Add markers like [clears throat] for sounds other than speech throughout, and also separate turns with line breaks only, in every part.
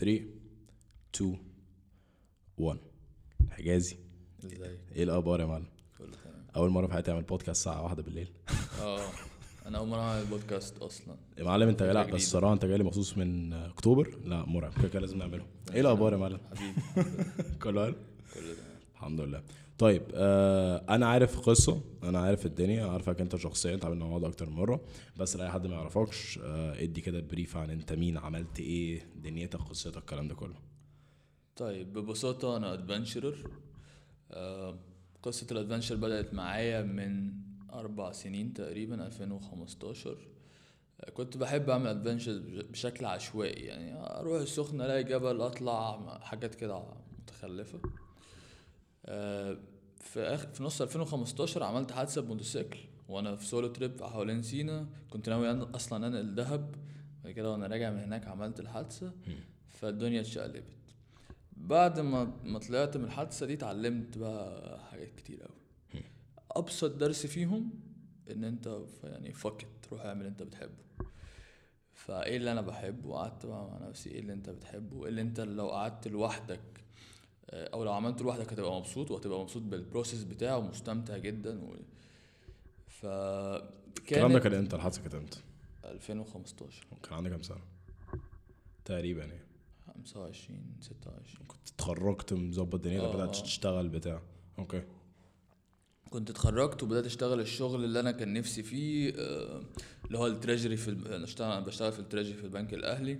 3 2 1 حجازي.
إزاي؟
إيه الأخبار يا معلم؟
كله تمام.
أول مرة في حياتي أعمل بودكاست الساعة واحدة بالليل. [laughs]
آه أنا أول مرة أعمل بودكاست أصلا.
يا معلم أنت
جديدة.
بس الصراحه أنت جاي لي مخصوص من أكتوبر. لا مرعب. كده كده لازم نعمله. إيه الأخبار يا معلم؟
حبيبي. [laughs]
كله حلو؟
كله تمام.
الحمد لله. طيب آه أنا عارف قصة أنا عارف الدنيا عارفك أنت شخصيا اتعاملنا مع بعض أكتر من مرة. بس لأي حد ما يعرفكش آه ادي كده brief عن أنت مين عملت إيه دنيتك قصتك الكلام ده كله.
طيب ببساطة أنا adventurer آه قصة ال adventure بدأت معايا من أربع سنين تقريبا 2015 آه، كنت بحب أعمل adventure بشكل عشوائي يعني أروح السخنة ألاقي جبل أطلع مع حاجات كده متخلفة. آه في آخر في نص 2015 عملت حادثة بموتوسيكل وأنا في solo trip حوالين سينا. كنت ناوي أصلا أنقل دهب بعد كده وأنا راجع من هناك عملت الحادثة. فالدنيا اتشقلبت. بعد ما ما طلعت من الحادثة دي اتعلمت بقى حاجات كتير قوي أبسط درس فيهم إن أنت يعني fuck it روح اعمل اللي أنت بتحبه. فإيه اللي أنا بحبه؟ قعدت بقى مع نفسي إيه اللي أنت بتحبه؟ إيه اللي أنت لو قعدت لوحدك آه، أو لو عملته لوحدك هتبقى مبسوط وهتبقى مبسوط بال process بتاعه ومستمتع جدا و... ف
الكلام ده كان إمتى؟ الحادثة كانت إمتى؟
2015
كان عندك كام سنة؟ تقريبا يعني.
25 26
كنت اتخرجت مظبط دنيتك
آه،
بدأت
آه.
تشتغل بتاع. أوكي.
كنت اتخرجت وبدأت أشتغل الشغل اللي أنا كان نفسي فيه آه، اللي هو ال treasury في الب... أنا اشتغل أنا بشتغل في ال treasury في البنك الأهلي. آه،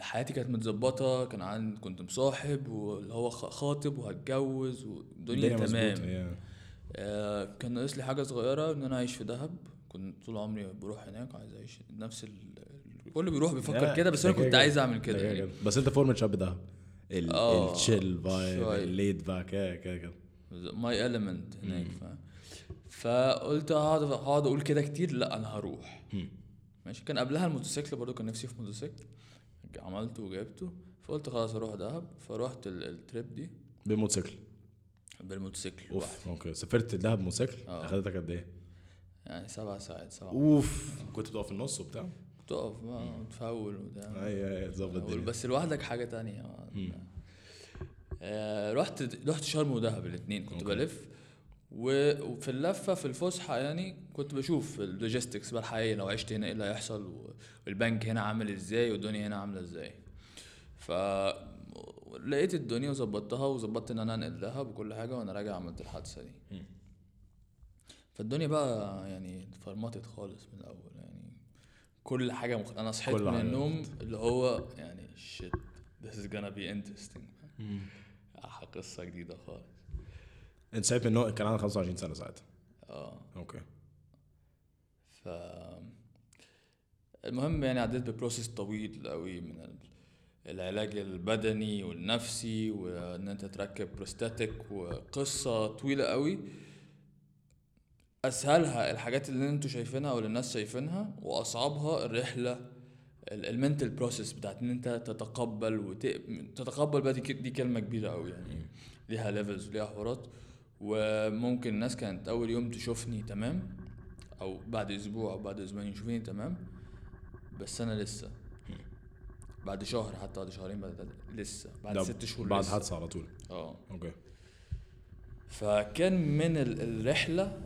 حياتي كانت متظبطة كان عندي كنت مصاحب واللي هو خاطب وهتجوز والدنيا
الدنيا
تمام. آه، كان ناقص لي حاجة صغيرة إن أنا أعيش في دهب كنت طول عمري بروح هناك عايز أعيش نفس ال... بيروح بيفكر كده بس أنا كنت عايز. أعمل كده
ده
يعني.
بس أنت فورمة شاب دهب ال-
آه،
ال chill
vibe.
ال laid back كده
my element هناك ف... فقلت هقعد هقعد أقول كده كتير لأ أنا هروح
مم.
ماشي. كان قبلها الموتوسيكل برضو كان نفسي في موتوسيكل. عملته وجبته فقلت خلاص أروح دهب. فروحت ال- ال trip دي.
بالموتوسيكل.
بالموتوسيكل.
أوف okay. سافرت دهب موتوسيكل
آه.
أخدتك قد إيه؟
يعني سبع ساعات سبع.
أوف. كنت بتقف في النص وبتاع؟
تقف بقى وتفول وبتاع.
أي أي تظبط الدنيا.
بس لوحدك حاجة تانية. آه رحت رحت شرم ودهب الاثنين كنت
okay.
بلف. وفي اللفة في الفسحة يعني كنت بشوف ال logistics بقى الحقيقيه لو عشت هنا إيه اللي هيحصل والبنك هنا عامل إزاي والدنيا هنا عاملة إزاي. ف لقيت الدنيا وظبطتها وظبطت إن أنا انقل دهب وكل حاجة وأنا راجع عملت الحادثة دي. فالدنيا بقى يعني اتفرمطت خالص من الأول يعني. كل حاجة مخ... أنا صحيت من النوم اللي هو يعني shit this is gonna be interesting. آه، قصة جديدة خالص.
انت شايف إنه كان عندك 25 سنة ساعتها؟
آه.
أوكي.
ف المهم يعني عديت ب process طويل قوي من ال- العلاج البدني والنفسي وإن أنت تركب prosthetic وقصة طويلة قوي أسهلها الحاجات اللي أنتوا شايفينها أو اللي الناس شايفينها وأصعبها الرحلة ال mental process بتاعت إن أنت تتقبل وت... تتقبل بقى دي كلمة كبيرة قوي يعني ليها levels وليها حوارات. وممكن الناس كانت أول يوم تشوفني تمام؟ أو بعد أسبوع أو بعد أسبوعين يشوفيني تمام؟ بس أنا لسه. بعد شهر حتى بعد شهرين بعد لسه. بعد ست شهور
بعد
لسه.
حادثة على طول.
آه.
okay.
فكان من ال- الرحلة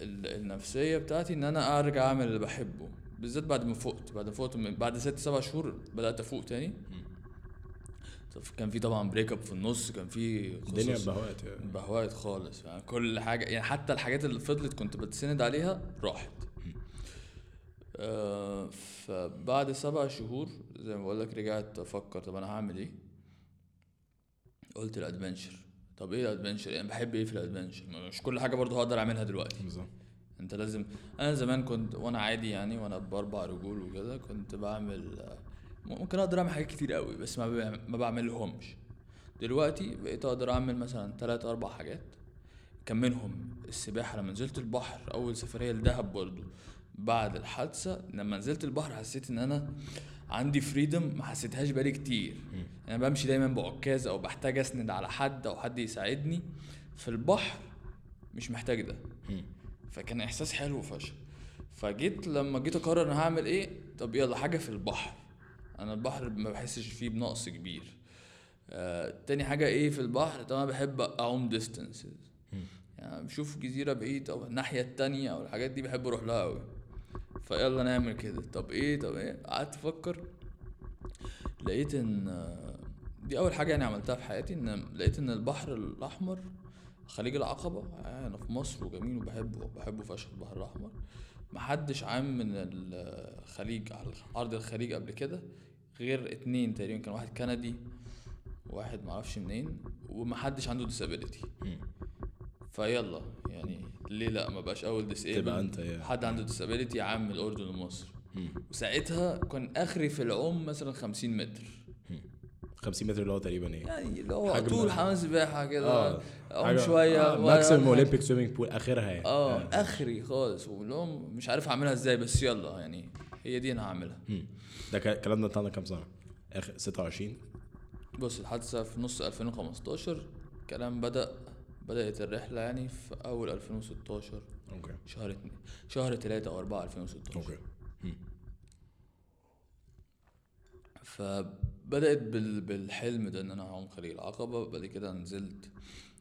ال- النفسية بتاعتي إن أنا أرجع أعمل اللي بحبه. بالذات بعد ما فقت. بعد ما فقت بعد ست سبع شهور بدأت أفوق تاني. طب كان في طبعا break up في النص كان في
الدنيا بهوات يعني.
بايظة خالص. يعني كل حاجة يعني حتى الحاجات اللي فضلت كنت بتسند عليها راحت. آه فبعد سبع شهور زي ما بقول لك رجعت أفكر طب أنا هعمل إيه؟ قلت الأدفنشر. طب إيه الأدفنشر؟ يعني بحب إيه في الأدفنشر؟ مش كل حاجة برضه هقدر أعملها دلوقتي.
بالظبط.
أنت لازم أنا زمان كنت وأنا عادي يعني وأنا بأربع رجول وكده كنت بعمل ممكن أقدر أعمل حاجات كتير قوي بس ما ما بعملهمش. دلوقتي بقيت أقدر أعمل مثلا ثلاث أربع حاجات كان منهم السباحة لما نزلت البحر أول سفرية لدهب برضو. بعد الحادثة لما نزلت البحر حسيت إن أنا عندي فريدم ما حسيتهاش بقالي كتير. أنا بمشي دايما بعكاز أو بحتاج أسند على حد أو حد يساعدني. في البحر مش محتاج ده. فكان إحساس حلو فشخ. فجيت لما جيت أقرر أنا هعمل إيه طب يلا حاجة في البحر. أنا البحر ما بحسش فيه بنقص كبير. آه تاني حاجة إيه في البحر؟ طبعا بحب أعوم ديستنسز يعني بشوف جزيرة بعيد أو الناحية التانية أو الحاجات دي بحب أروح لها قوي فيلا نعمل كده. طب إيه؟ طب إيه؟ قعدت أفكر لقيت إن آه، دي أول حاجة يعني عملتها في حياتي إن لقيت إن البحر الأحمر خليج العقبة. آه، أنا في مصر وجميل وبحبه بحبه فشخ البحر الأحمر. محدش عام من الخليج على أرض الخليج قبل كده. غير اتنين تقريبا كان واحد كندي وواحد معرفش منين ومحدش عنده disability. فيلا يعني ليه لا؟ ما بقاش أول disabled
تبقى أنت يا
حد عنده disability عام من الأردن ومصر. وساعتها كان آخري في العوم مثلا 50 متر.
50 متر اللي هو تقريبا إيه؟
يعني اللي هو طول حمام سباحة كده.
آه.
عوم شوية
maximum
ولا-
Olympic swimming pool آخرها يعني.
آه آخري خالص. هو مش عارف أعملها إزاي بس يلا يعني هي دي أنا هعملها.
ده الكلام ده بتاعنا كام سنة؟ اخر 26
بص الحادثة في نص 2015 كلام بدا بدأت الرحلة يعني في أول 2016
okay.
شهر اتنين شهر 3 أو 4 2016
okay.
فبدأت بال... بالحلم ده إن أنا هعوم خليج العقبة. بعد كده نزلت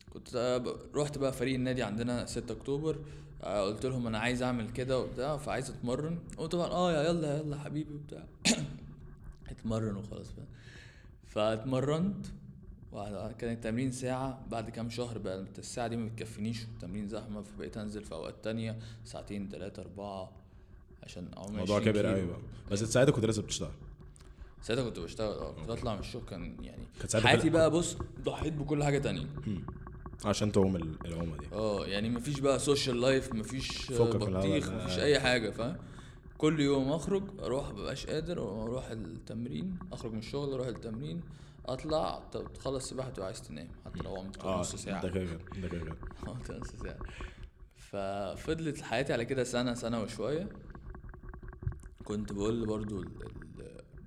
كنت رحت بقى فريق النادي عندنا 6 أكتوبر آه، قلت لهم أنا عايز أعمل كده وبتاع فعايز أتمرن. وطبعا آه يا يلا يلا حبيبي وبتاع. [coughs] اتمرن وخلاص بقى. فاتمرنت كان التمرين ساعة بعد كام شهر بقى الساعة دي ما بتكفينيش والتمرين زحمة فبقيت أنزل في أوقات تانية ساعتين تلاتة أربعة عشان اعوم
الموضوع
20
كبر
كيلو.
قوي بقى. بس ساعتها كنت لسه بتشتغل؟
ساعتها كنت بشتغل آه كنت اطلع من الشغل كان يعني حياتي بقى بص ضحيت بكل حاجة تانية.
عشان تعوم ال- العومه دي.
آه يعني مفيش بقى social life مفيش بطيخ. مفيش أي حاجة فاهم؟ كل يوم أخرج أروح مبقاش قادر أروح التمرين أخرج من الشغل أروح التمرين أطلع تخلص سباحه تبقى عايز تنام. حتى لو عمت
آه
نص ساعة.
ده كده ده كده [laughs]
نص ساعة. ففضلت حياتي على كده سنة سنة وشوية. كنت بقول برضو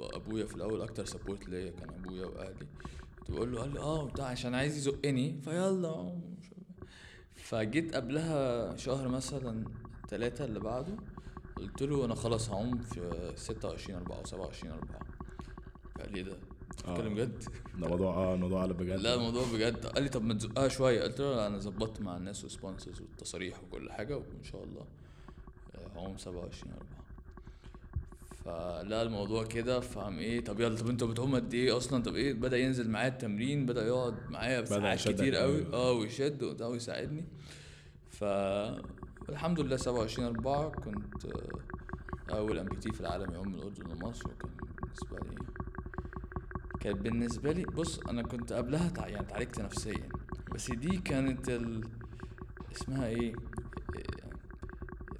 أبويا في الأول أكتر سبورت ليا كان أبويا وأهلي. بقول له قال لي آه بتاع عشان عايز يزقني. فيلا. فجيت قبلها شهر مثلا ثلاثة اللي بعده قلت له أنا خلاص هعوم في 26 4 أو 27 4 فقال لي ده؟ بتتكلم
آه.
جد
ده موضوع آه الموضوع قلب بجد.
لا الموضوع بجد. قال لي طب ما تزقها شوية. قلت له أنا ظبطت مع الناس والسبونسرز والتصاريح وكل حاجة وإن شاء الله آه، هعوم 27 4 فلا الموضوع كده فهم إيه؟ طب يلا طب انت بتعوم قد إيه أصلا؟ طب إيه؟ بدأ ينزل معايا التمرين بدأ يقعد معايا ساعات كتير قوي. آه ويشد وده ويساعدني. ف الحمد لله 27 4 كنت آه، أول amputee في العالم يعوم من الأردن لمصر وكان بالنسبة لي كانت بالنسبة لي بص أنا كنت قبلها تع... يعني اتعالجت نفسيا. بس دي كانت ال... اسمها إيه؟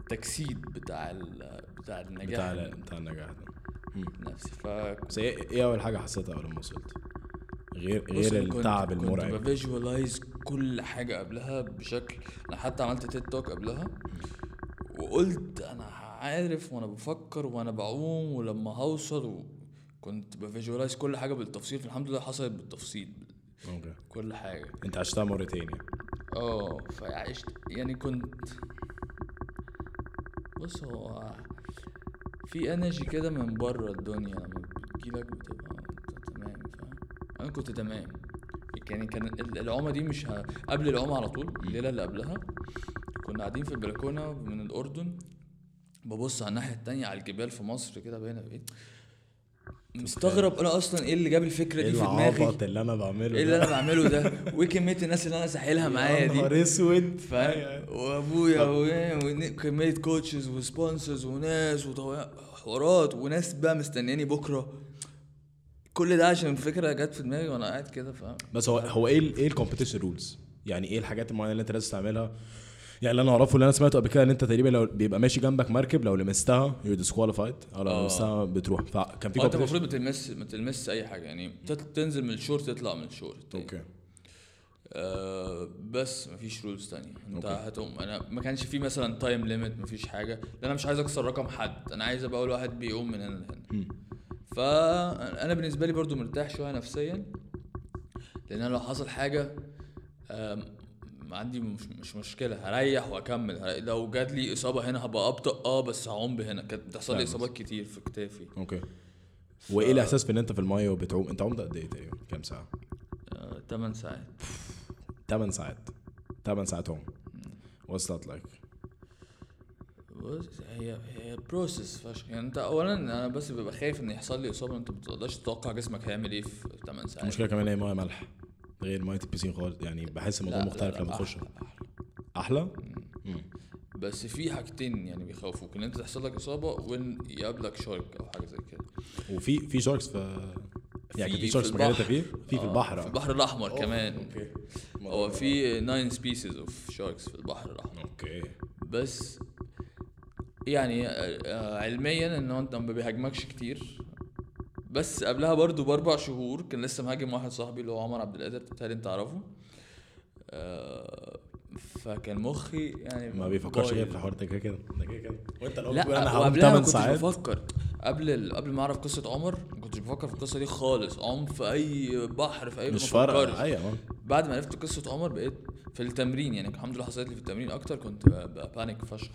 التجسيد بتاع ال... بتاع النجاح.
بتاع بتاع النجاح ده.
نفسي. ف
بس إيه أول حاجة حسيتها اول ما وصلت؟ غير غير
كنت-
التعب
كنت
المرعب.
ب visualize كل حاجة قبلها بشكل أنا حتى عملت TED talk قبلها وقلت أنا عارف وأنا بفكر وأنا بعوم ولما هوصل كنت ب visualize كل حاجة بالتفصيل فالحمد لله حصلت بالتفصيل.
okay.
كل حاجة.
أنت عشتها مرتين يعني
آه فعشت. يعني كنت بص هو في energy كده من بره الدنيا لما بتجيلك بتبقى انت تمام فاهم؟ أنا كنت تمام. يعني كان ال- العومة دي مش ه... قبل العومة على طول الليلة اللي قبلها كنا قاعدين في البلكونة من الأردن ببص على الناحية التانية على الجبال في مصر كده باينه إيه مستغرب أنا أصلا إيه اللي جاب الفكرة
إيه
دي في دماغي؟
العبط اللي أنا بعمله
إيه اللي أنا بعمله ده؟ وإيه كمية الناس اللي أنا ساحلها معايا دي؟
نهار أسود.
فاهم وأبويا و- وكميه coaches و sponsors وناس وحوارات وناس بقى مستنياني بكرة. كل ده عشان الفكرة جت في دماغي وأنا قاعد كده فاهم
بس هو هو إيه إيه ال competition rules؟ يعني إيه الحاجات المعينة اللي أنت لازم تعملها؟ يعني اللي أنا أعرفه اللي أنا سمعته قبل كده إن أنت تقريبا لو بيبقى ماشي جنبك مركب لو لمستها you disqualified أو لو
آه.
لمستها بتروح. فكان في
هو
أنت.
المفروض ما تلمس ما تلمس أي حاجة. يعني تنزل من ال shore تطلع من ال
shore. Okay.
آه بس مفيش rules تانية.
أنت.
هتعوم. أنا ما كانش في مثلا time limit مفيش حاجة. لأن أنا مش عايز أكسر رقم حد. أنا عايز أبقى أول واحد بيعوم من هنا لهنا. فانا بالنسبة لي برضو مرتاح شوية نفسيا. لأن أنا لو حصل حاجة آم، عندي مش, مش مشكلة هريح وأكمل. لو جات لي إصابة هنا هبقى أبطأ آه بس هعوم هنا كانت بتحصل لي إصابات كتير في كتافي.
أوكي. وإيه الإحساس في إن أنت في المايه وبتعوم؟ أنت عمت قد إيه تقريبا؟ كام ساعة؟
8 آه، ساعات.
8 ساعات. 8 ساعات عوم. وصلت لك
بص هي هي process فشخ. يعني أنت اولا أنا بس ببقى خايف إن يحصل لي إصابة أنت ما بتقدرش تتوقع جسمك هيعمل إيه في 8 ساعات.
المشكلة كمان هي مية ملح. غير ميه البيسين خالص يعني بحس الموضوع
لا،
مختلف لما تخش.
أحلى،
أحلى. مم.
بس في حاجتين يعني بيخوفوك إن أنت تحصل لك إصابة وإن يقابلك shark أو حاجة زي كده.
وفي في sharks في يعني
في-
في sharks
في
في في في
آه،
البحر
في البحر الأحمر
أوه،
كمان.
okay.
هو في 9 species of sharks في البحر الأحمر.
okay.
بس يعني آه، آه، علميا إن هو أنت ما بيهاجمكش كتير. بس قبلها برضو بأربع شهور كان لسه مهاجم واحد صاحبي اللي هو عمر عبد القادر بتهيألي انت تعرفه. آه، فكان مخي يعني
ما بيفكرش. غير في الحوار ده كده كده ده كده كده. وانت لو
لا أنا ما
8
كنتش
ساعات.
بفكر. قبل. قبل ما أعرف قصة عمر ما كنتش بفكر في القصة دي خالص. عم في أي بحر في أي
مش
فارقة.
أيوه.
بعد ما عرفت قصة عمر بقيت في التمرين. يعني الحمد لله حصلت لي في التمرين أكتر كنت ب- ببانيك فشخ.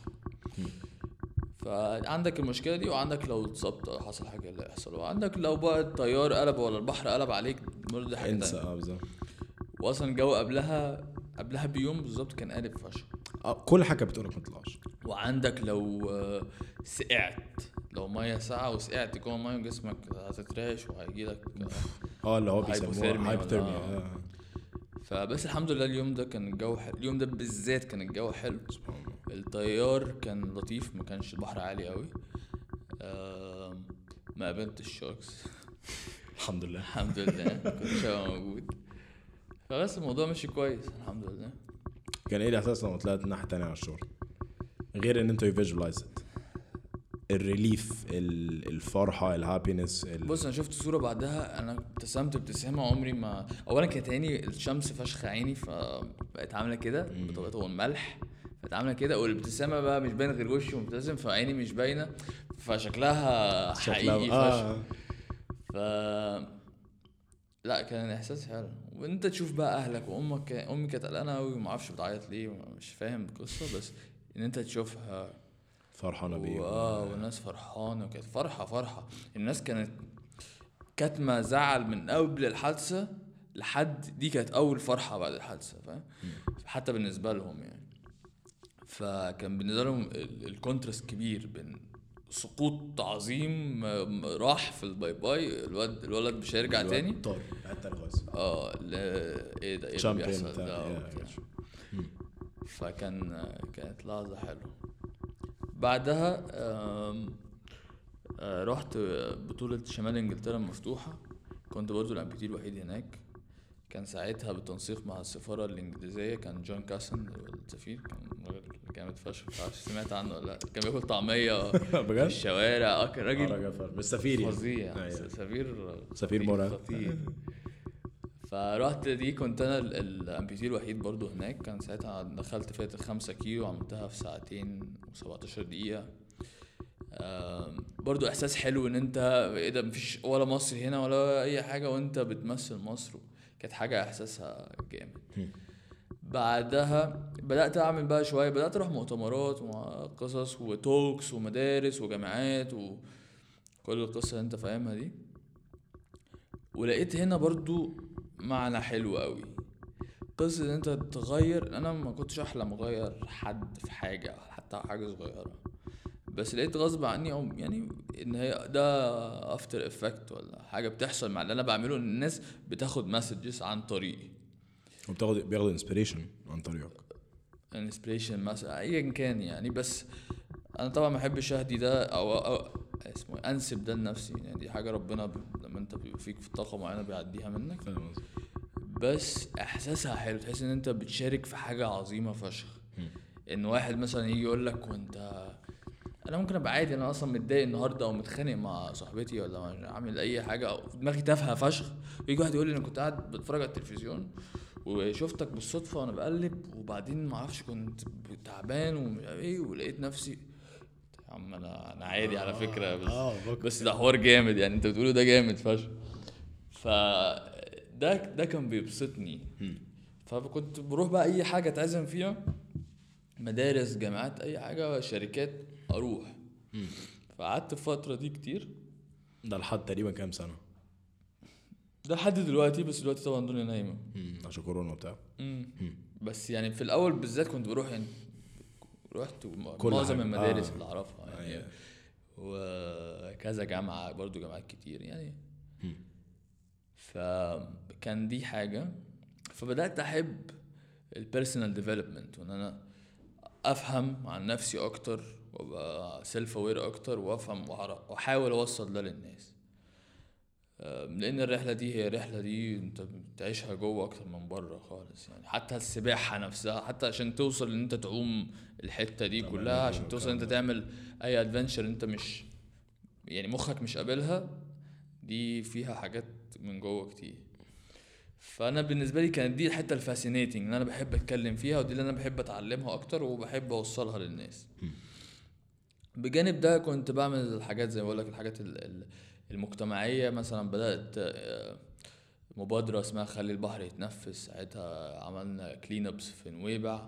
فعندك المشكلة دي وعندك لو اتصبت حصل حاجة اللي يحصل. وعندك لو بقى الطيار قلب ولا البحر قلب عليك برضه دي حاجة
انسى آه بالظبط.
واصلا الجو قبلها قبلها بيوم بالظبط كان قالب فشخ.
آه، كل حاجة بتقولك ما تطلعش.
وعندك لو آه، سقعت لو مية ساقعة وسقعت جوه الميه جسمك هتترعش وهيجيلك آه،
آه اللي هو بيسموه hypothermia.
فبس الحمد لله اليوم ده كان الجو حلو. اليوم ده بالذات كان الجو حلو.
سبحان الله.
التيار كان لطيف ما كانش البحر عالي قوي. ما قابلتش ال sharks
الحمد لله.
الحمد لله. كنت موجود. فبس الموضوع مشي كويس الحمد لله.
كان إيه الإحساس لما طلعت الناحية التانية على ال shore؟ غير إن أنت visualize ال relief ال- الفرحة ال happiness
بص أنا شفت صورة بعدها أنا ابتسمت ابتسامة عمري ما اولا كانت عيني الشمس فشخ عيني فبقت عاملة كده بطبيعته الملح بقت عاملة كده والابتسامة بقى مش باين غير وشي مبتسم فعيني مش باينة فشكلها حقيقي فشخ.
آه
ف لا كان إحساس حلو. وأنت تشوف بقى أهلك وأمك أمي كانت قلقانة قوي وما أعرفش بتعيط ليه مش فاهم القصة بس إن أنت تشوفها
فرحانة بيه
آه والناس فرحانة وكانت فرحة فرحة. الناس كانت كاتمه زعل من قبل الحادثة لحد دي كانت أول فرحة بعد الحادثة فاهم؟ حتى بالنسبة لهم يعني. فكان بالنسبة لهم ال- ال contrast كبير بين سقوط عظيم راح في ال bye bye الولد الولد مش هيرجع تاني.
طار حتى خالص
آه لا إيه ده إيه اللي بيحصل؟ ده وبتاع.
gotcha.
فكان كانت لحظة حلوة. بعدها آه، رحت بطولة شمال إنجلترا المفتوحة كنت برضو الامبيتي الوحيد هناك كان ساعتها بالتنسيق مع السفارة الإنجليزية كان جون كاسن السفير كان راجل جامد فشخ مش عارف سمعت عنه ولا لأ كان بياكل طعمية [laughs] في؟ الشوارع آه كان راجل
راجل فر- مش سفير يعني.
فظيع
أيوة.
سفير
سفير مرعب.
خطير فرحت دي كنت أنا ال- الامبيتي الوحيد برضو هناك. كان ساعتها دخلت فئة الخمسة كيلو عملتها في ساعتين و17 دقيقة. آم، برضو إحساس حلو إن أنت إيه ده مفيش ولا مصر هنا ولا أي حاجة وأنت بتمثل مصر كانت حاجة إحساسها جامد. بعدها بدأت أعمل بقى شوية بدأت أروح مؤتمرات وقصص وتوكس ومدارس وجامعات وكل القصة اللي أنت فاهمها دي. ولقيت هنا برضو معنى حلو قوي. قصة إن أنت تغير أنا ما كنتش أحلم أغير حد في حاجة حتى حاجة صغيرة. بس لقيت غصب عني أو يعني إن هي ده after effect ولا حاجة بتحصل مع اللي أنا بعمله إن الناس بتاخد messages عن طريقي.
وبتاخد بياخد inspiration عن طريقك.
inspiration مثلا ايا كان يعني. بس أنا طبعا ما بحبش أهدي ده أو, أو اسمه إيه، أنسب ده لنفسي. يعني دي حاجة ربنا ب... لما أنت بيبقى فيك في طاقة معينة بيعديها منك.
فاهم قصدي.
بس إحساسها حلو تحس إن أنت بتشارك في حاجة عظيمة فشخ. إن واحد مثلا يجي يقول لك وأنت أنا ممكن أبقى عادي أنا أصلا متضايق النهارده أو متخانق مع صاحبتي ولا عامل أي حاجة أو دماغي تافهة فشخ. يجي واحد يقول لي أنا كنت قاعد بتفرج على التلفزيون وشفتك بالصدفة وأنا بقلب وبعدين ما أعرفش كنت تعبان ومش إيه ولقيت نفسي يا عم أنا أنا عادي على فكرة بس
آه بك-
بس ده حوار جامد يعني أنت بتقوله ده جامد فشخ. ف ده ده كان بيبسطني. فكنت بروح بقى أي حاجة أتعزم فيها مدارس جامعات أي حاجة شركات أروح. فقعدت الفترة دي كتير.
ده لحد تقريبا كام سنة؟
ده لحد دلوقتي بس دلوقتي طبعا الدنيا
نايمة. عشان كورونا وبتاع.
بس يعني في الأول بالذات كنت بروح يعني رحت معظم. المدارس
آه.
اللي أعرفها يعني
أيوة.
وكذا جامعة برضو جامعات كتير يعني. فكان دي حاجة فبدأت أحب ال personal development وإن أنا أفهم عن نفسي أكتر وأبقى self aware أكتر وأفهم وأحاول أوصل ده للناس لأن الرحلة دي هي الرحله دي أنت بتعيشها جوه أكتر من بره خالص يعني. حتى السباحة نفسها حتى عشان توصل إن أنت تعوم الحتة دي كلها عشان
والكلام
توصل إن
أنت.
تعمل أي adventure أنت مش يعني مخك مش قابلها دي فيها حاجات من جوه كتير. فأنا بالنسبة لي كانت دي الحتة ال fascinating اللي أنا بحب أتكلم فيها ودي اللي أنا بحب أتعلمها أكتر وبحب أوصلها للناس. بجانب ده كنت بعمل الحاجات زي ما بقول لك الحاجات ال- ال- المجتمعية مثلا بدأت آه، مبادرة اسمها خلي البحر يتنفس. ساعتها عملنا كلين ابس في نويبع.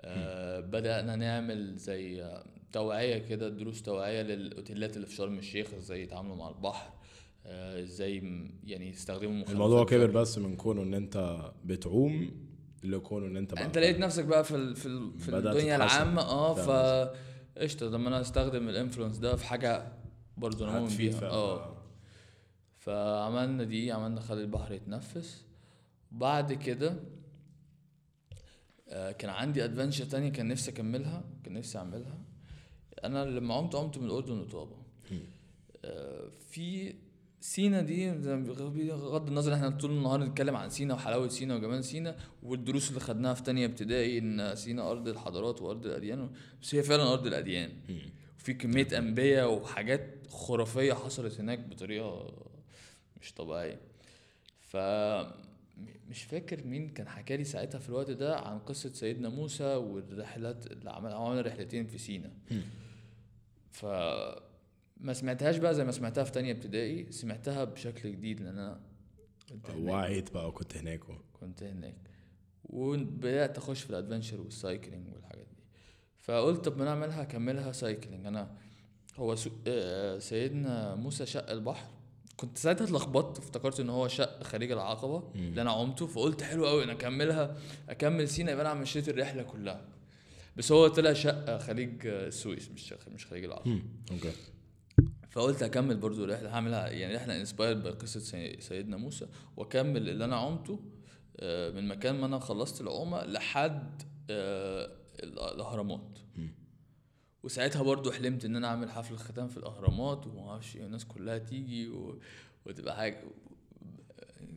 آه، بدأنا نعمل زي توعية كده دروس توعية للأوتيلات اللي في شرم الشيخ إزاي يتعاملوا مع البحر آه، إزاي يعني يستخدموا
الموضوع كبر. بس من كونه إن أنت بتعوم لكونه إن أنت بقى
أنت لقيت نفسك بقى في ال في, ال في الدنيا. العامة؟ آه ف
فاهم
قشطة. طب ما أنا استخدم ال influence ده في حاجة برضه أنا مؤمن بيها. آه. فعملنا دي عملنا خلي البحر يتنفس. بعد كده آه، كان عندي adventure تانية كان نفسي أكملها كان نفسي أعملها. أنا لما عمت عمت من الأردن لطابة. آه، في سينا دي بغض النظر إحنا طول النهار نتكلم عن سينا وحلاوة سينا وجمال سينا والدروس اللي خدناها في تانية ابتدائي إن سينا أرض الحضارات وأرض الأديان بس هي فعلا أرض الأديان. وفي كمية أنبياء وحاجات خرافية حصلت هناك بطريقة مش طبيعية. ف مش فاكر مين كان حكى لي ساعتها في الوقت ده عن قصة سيدنا موسى والرحلات اللي عمل عملنا رحلتين في سينا. ف ما سمعتهاش بقى زي ما سمعتها في تانية ابتدائي سمعتها بشكل جديد لأن أنا كنت
وعيت بقى وكنت هناك. و...
كنت هناك. وبدأت أخش في ال adventure وال cycling والحاجات دي. فقلت طب ما أنا اعملها اكملها cycling أنا هو سو... آه، سيدنا موسى شق البحر. كنت ساعتها اتلخبطت افتكرت إن هو شق خليج العقبة اللي أنا عمته فقلت حلو قوي أنا اكملها اكمل سينا يبقى أنا مشيت الرحلة كلها. بس هو طلع شق خليج السويس مش مش خليج
العقبة. okay.
فقلت اكمل برضو الرحلة هعملها يعني رحله انسبايرد بقصه سي- سيدنا موسى وأكمل اللي أنا عمته آه، من مكان ما أنا خلصت العومة لحد آه، الأهرامات. وساعتها برضو حلمت إن أنا أعمل حفل ختام في الأهرامات وما أعرفش إيه، الناس كلها تيجي و... وتبقى حاجة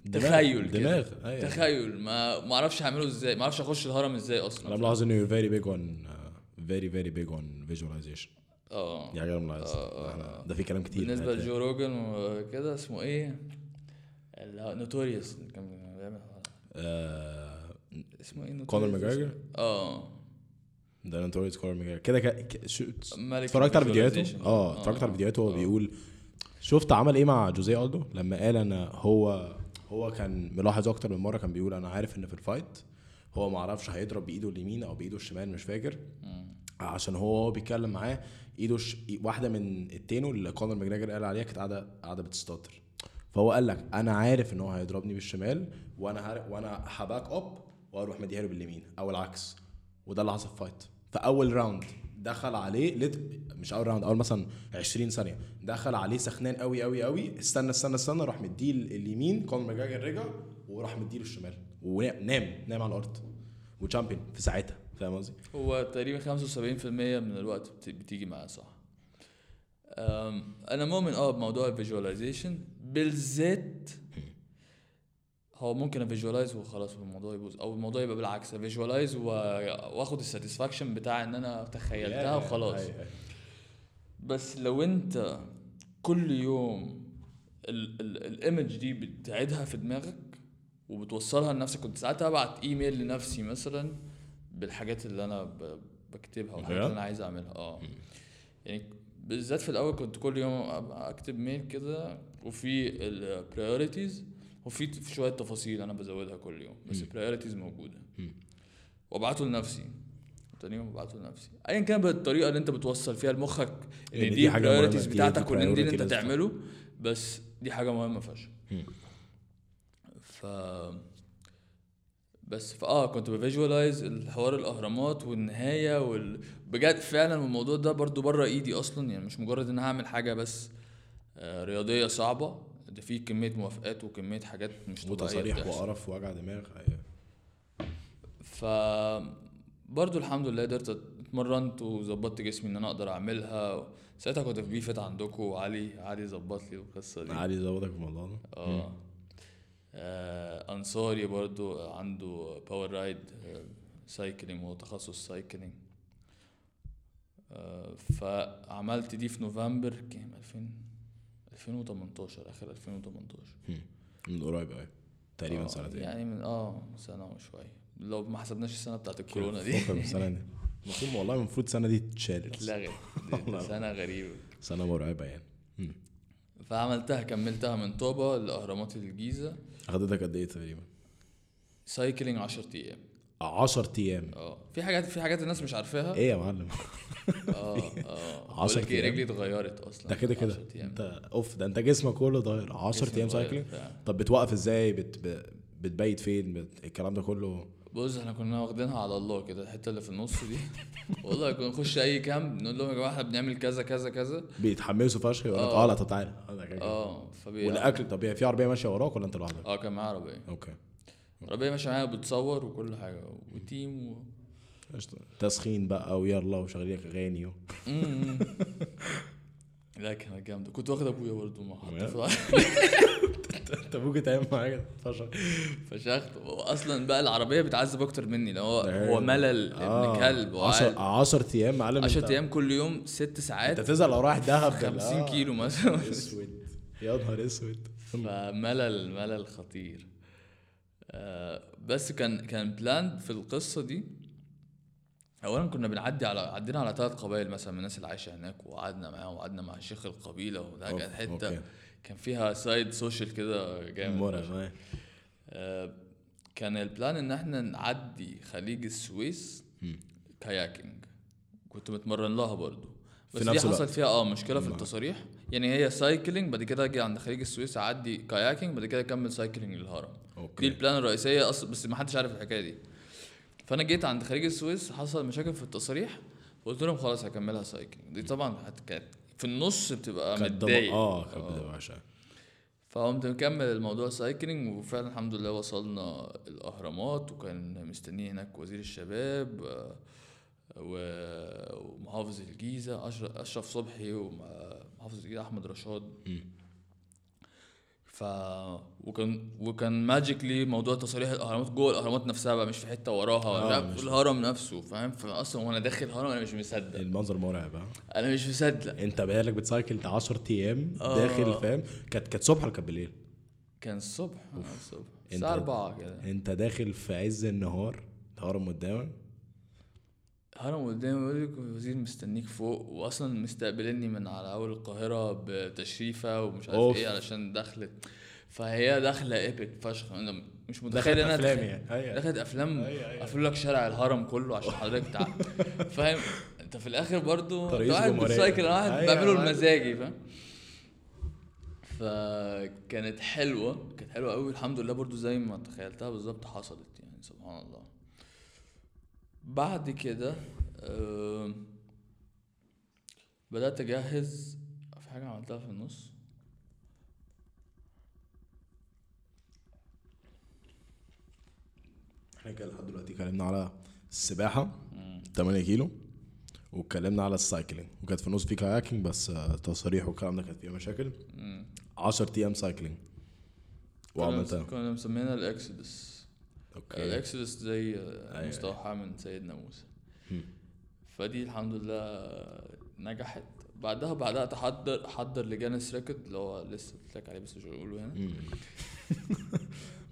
دماغ-
تخيل
دماغ. أيوه.
تخيل. ما ما أعرفش اعمله إزاي ما أعرفش أخش الهرم إزاي أصلا.
أنا ملاحظ انه big on uh, very very big on visualization.
آه.
دي حاجة أنا ملاحظ ده في كلام كتير. بالنسبة
لجو روجن وكده اسمه إيه؟ Notorious كان بيعمل
آه،
اسمه إيه؟
كونر؟ ماجريجر
آه.
ده Notorious كونر ماجريجر كده ك- ك- شو-
ملك
اتفرجت على فيديوهاته
visualization.
آه اتفرجت على فيديوهاته وهو
آه.
بيقول شفت عمل إيه مع جوزيه ألدو لما قال أنا هو هو كان ملاحظ أكتر من مرة كان بيقول أنا عارف إن في ال fight هو ما أعرفش هيضرب بإيده اليمين أو بإيده الشمال مش فاكر. عشان هو وهو بيتكلم معاه إيده ش... واحدة من التينو اللي كونر ماجريجر قال عليها كانت قاعدة قاعدة بتستاتر فهو قال لك أنا عارف إن هو هيضربني بالشمال وأنا هر... وأنا هباك أب وأروح مديها له باليمين أو العكس وده اللي حصل في فايت فاول راوند دخل عليه لت... مش أول راوند أول مثلا 20 ثانية. دخل عليه سخنان قوي قوي قوي. استنى استنى استنى راح مديه اليمين كونر ماجريجر رجع وراح مديله الشمال ونام نام على الأرض. و champion في ساعتها فاهم قصدي؟
هو تقريبا 75% من الوقت بت- بتيجي معاه صح. أنا مؤمن آه بموضوع ال visualization بالذات هو ممكن ا visualize وخلاص والموضوع يبوظ أو الموضوع يبقى بالعكس ا visualize وآخد ال satisfaction بتاع إن أنا تخيلتها وخلاص. بس لو أنت كل يوم ال image دي بتعيدها في دماغك وبتوصلها لنفسك كنت ساعات أبعت إيميل لنفسي مثلا بالحاجات اللي أنا بكتبها والحاجات؟ اللي أنا عايز أعملها. آه. يعني بالذات في الأول كنت كل يوم أكتب mail كده وفي ال priorities وفي في شوية تفاصيل أنا بزودها كل يوم بس
مم.
ال priorities
موجودة.
وابعته لنفسي تاني يوم ببعته لنفسي ايا كان بقى الطريقة اللي أنت بتوصل فيها لمخك
إن دي
دي priorities
دي- دي
بتاعتك وإن دي اللي
أنت
تعمله بس دي حاجة مهمة فشخ. ف بس فاهم كنت ب visualize الحوار الأهرامات والنهاية وال... بجد فعلا الموضوع ده برضو بره إيدي أصلا يعني مش مجرد إن هعمل حاجة بس آه، رياضية صعبة ده في كمية موافقات وكمية حاجات مش طبيعية
وتصاريح. وقرف ووجع دماغ. أيوة.
ف برضو الحمد لله قدرت اتمرنت وظبطت جسمي إن أنا أقدر أعملها. ساعتها كنت في بي فيت عندكم وعلي علي ظبط لي القصة دي.
عادي ظبطك في الموضوع ده
آه. آه، أنصاري برضو عنده باور رايد cycling هو تخصص cycling آه، فعملت دي في نوفمبر كام؟ 2000 2018 آخر 2018
مم. من قريب أيوة تقريبا
آه،
سنتين.
يعني من آه سنة وشوية. لو ما حسبناش السنة بتاعت الكورونا دي.
المفروض والله المفروض السنة دي تتشال [laughs]
اتلغت سنة غريبة.
سنة مرعبة يعني.
فعملتها كملتها من طوبة لأهرامات الجيزة.
أخدتك قد إيه تقريبا؟
cycling 10 أيام.
10 أيام.
آه في حاجات في حاجات الناس مش عارفاها؟
إيه يا معلم؟ [laughs]
آه [laughs] آه.
10
بقول لك إيه
أيام؟
رجلي اتغيرت أصلا.
ده كده كده.
10 أيام.
أنت oof ده أنت جسمك كله اتغير. 10
جسمي
أيام
cycling.
طب بتوقف إزاي؟ بت... بتبيت فين؟ بت... الكلام ده كله؟
بص إحنا كنا واخدينها على الله كده الحتة اللي في النص دي. [laughs] والله كنا نخش أي كامب نقول لهم يا جماعة إحنا بنعمل كذا كذا كذا.
بيتحمسوا فشخ يقول لك
آه.
آه لا طب تعالى. آه،.
آه فبي
والأكل طب في عربية ماشية وراك ولا أنت لوحدك؟
آه كان معايا عربية.
أوكي.
عربيه ماشيه معايا بتصور وكل حاجة وتيم و...
تسخين بقى ويلا وشغالين اغاني و...
لا كانت جامدة. كنت واخد أبويا برضه
بجد؟ انت ممكن تعمل معايا فشخ.
فشخت. واصلا بقى العربية بتعذب أكتر مني لو هو هو ملل ابن كلب
10 10 أيام معلم
10
انت-
أيام كل يوم ست
أنت
ساعات
تزعل لو رايح دهب بال-
50
آه.
كيلو مثلا. [laughs]
اسود. يا نهار اسود.
فملل ملل خطير. آه، بس كان كان بلان في القصة دي. اولا كنا بنعدي على عدينا على ثلاث قبائل مثلا من الناس اللي عايشة هناك وقعدنا معاهم وقعدنا مع شيخ القبيلة وده كانت
حتة.
كان فيها side social كده جامد
آه.
آه، كان ال plan إن إحنا نعدي خليج السويس kayaking. كنت متمرن لها برضو.
في
بس دي
نفس
حصل. فيها آه مشكلة في. التصاريح يعني هي cycling بعد كده أجي عند خليج السويس اعدي kayaking بعد كده اكمل cycling للهرم. دي
okay.
ال plan الرئيسية أصلا بس ما حدش عارف الحكاية دي. فأنا جيت عند خليج السويس حصل مشاكل في التصاريح قلت لهم خلاص هكملها cycling دي طبعا كانت في النص بتبقى متضايق.
آه كانت بتبقى وحشة.
فقمت مكمل الموضوع cycling وفعلا الحمد لله وصلنا الأهرامات وكان مستني هناك وزير الشباب آه، ومحافظ الجيزة أشرف- أشرف صبحي ومحافظ الجيزة أحمد رشاد. ف وكان وكان ماجيكلي موضوع تصاريح الأهرامات جوه الأهرامات نفسها بقى مش في حتة وراها
آه،
ولا لا،
مش-
في الهرم نفسه فاهم؟ فاصلا وأنا داخل الهرم أنا مش مصدق.
المنظر مرعب
أنا مش مصدق.
أنت بقالك بتسايكل 10 أيام
آه.
داخل فاهم؟ كانت كانت صبح ولا كانت بالليل؟
كان الصبح آه، الصبح الساعة 4 كده.
أنت داخل في عز النهار الهرم قدامك
هرم قدامي بيقول لك الوزير مستنيك فوق واصلا مستقبلني من على أول القاهرة بتشريفة ومش عارف
أوف.
إيه علشان دخلت فهي داخلة ايبك فشخ أنا مش متخيل
دخلت
ان أنا
أفلام
أتخ-
يعني.
دخلت
أفلام.
قفلوا لك شارع الهرم كله عشان حضرتك تعال [laughs] فاهم أنت في الآخر برضو واحد. بتسايكل واحد بعمله
أيوة.
لمزاجي فاهم فكانت حلوة كانت حلوة قوي الحمد لله برضو زي ما تخيلتها بالظبط حصلت يعني سبحان الله بعد كده آم، بدأت أجهز في حاجة عملتها في النص.
إحنا كده لحد دلوقتي اتكلمنا على السباحة 8 كيلو واتكلمنا على ال cycling. وكانت في النص في kayaking بس تصاريح والكلام ده كانت فيها مشاكل. 10 أيام cycling. وعملتها.
كنا- مسمينها ال
Exodus
okay ال Exodus زي
أيوة.
مستوحاة من سيدنا موسى. فدي الحمد لله نجحت بعدها بدأت أحضر أحضر ل Guinness record اللي هو لسه قلت لك عليه بس مش هقوله هنا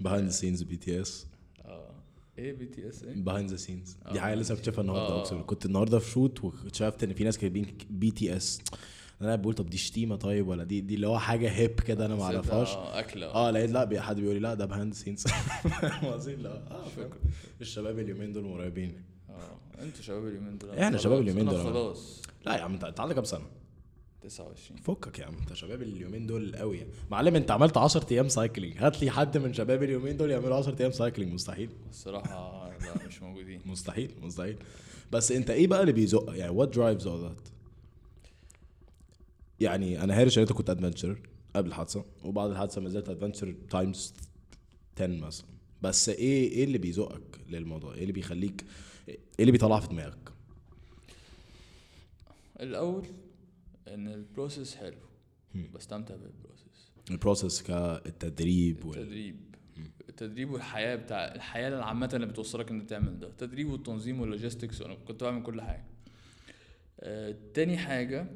behind the
scenes BTS آه إيه BTS إيه؟
behind the scenes دي
آه.
حاجة لسه اكتشفها النهارده
آه.
اقسم كنت النهارده في shoot واكتشفت إن في ناس كاتبين BTS أنا بقول طب دي شتيمة طيب ولا دي دي اللي هو حاجة hip كده أنا ما أعرفهاش.
آه، أكلة
آه. لقيت لا حد بيقول لي لا ده [laughs] فاهم قصدي؟ لا آه. الشباب اليومين دول مرعبين.
آه أنتوا شباب اليومين دول. إحنا
شباب اليومين دول.
خلاص.
لا يا عم انت عندك كام سنة؟
29
فكك يا عم أنت شباب اليومين دول قوي. معلم أنت عملت 10 أيام cycling هات لي حد من شباب اليومين دول يعملوا 10 أيام cycling مستحيل.
الصراحة لا مش موجودين.
مستحيل مستحيل. بس أنت إيه بقى اللي بيزق يعني what drives all that يعني أنا هارش ان انت كنت adventure قبل الحادثة وبعد الحادثة ما زلت adventure times 10 مثلا. بس إيه إيه اللي بيزقك للموضوع؟ إيه اللي بيخليك إيه اللي بيطلع في دماغك؟
الأول إن ال process حلو بستمتع بالبروسيس
البروسيس كالتدريب وال...
التدريب. التدريب والحياة بتاع الحياة العامه اللي بتوصلك انك تعمل ده. التدريب والتنظيم وال logistics وأنا كنت بعمل كل حاجة. آه، تاني حاجة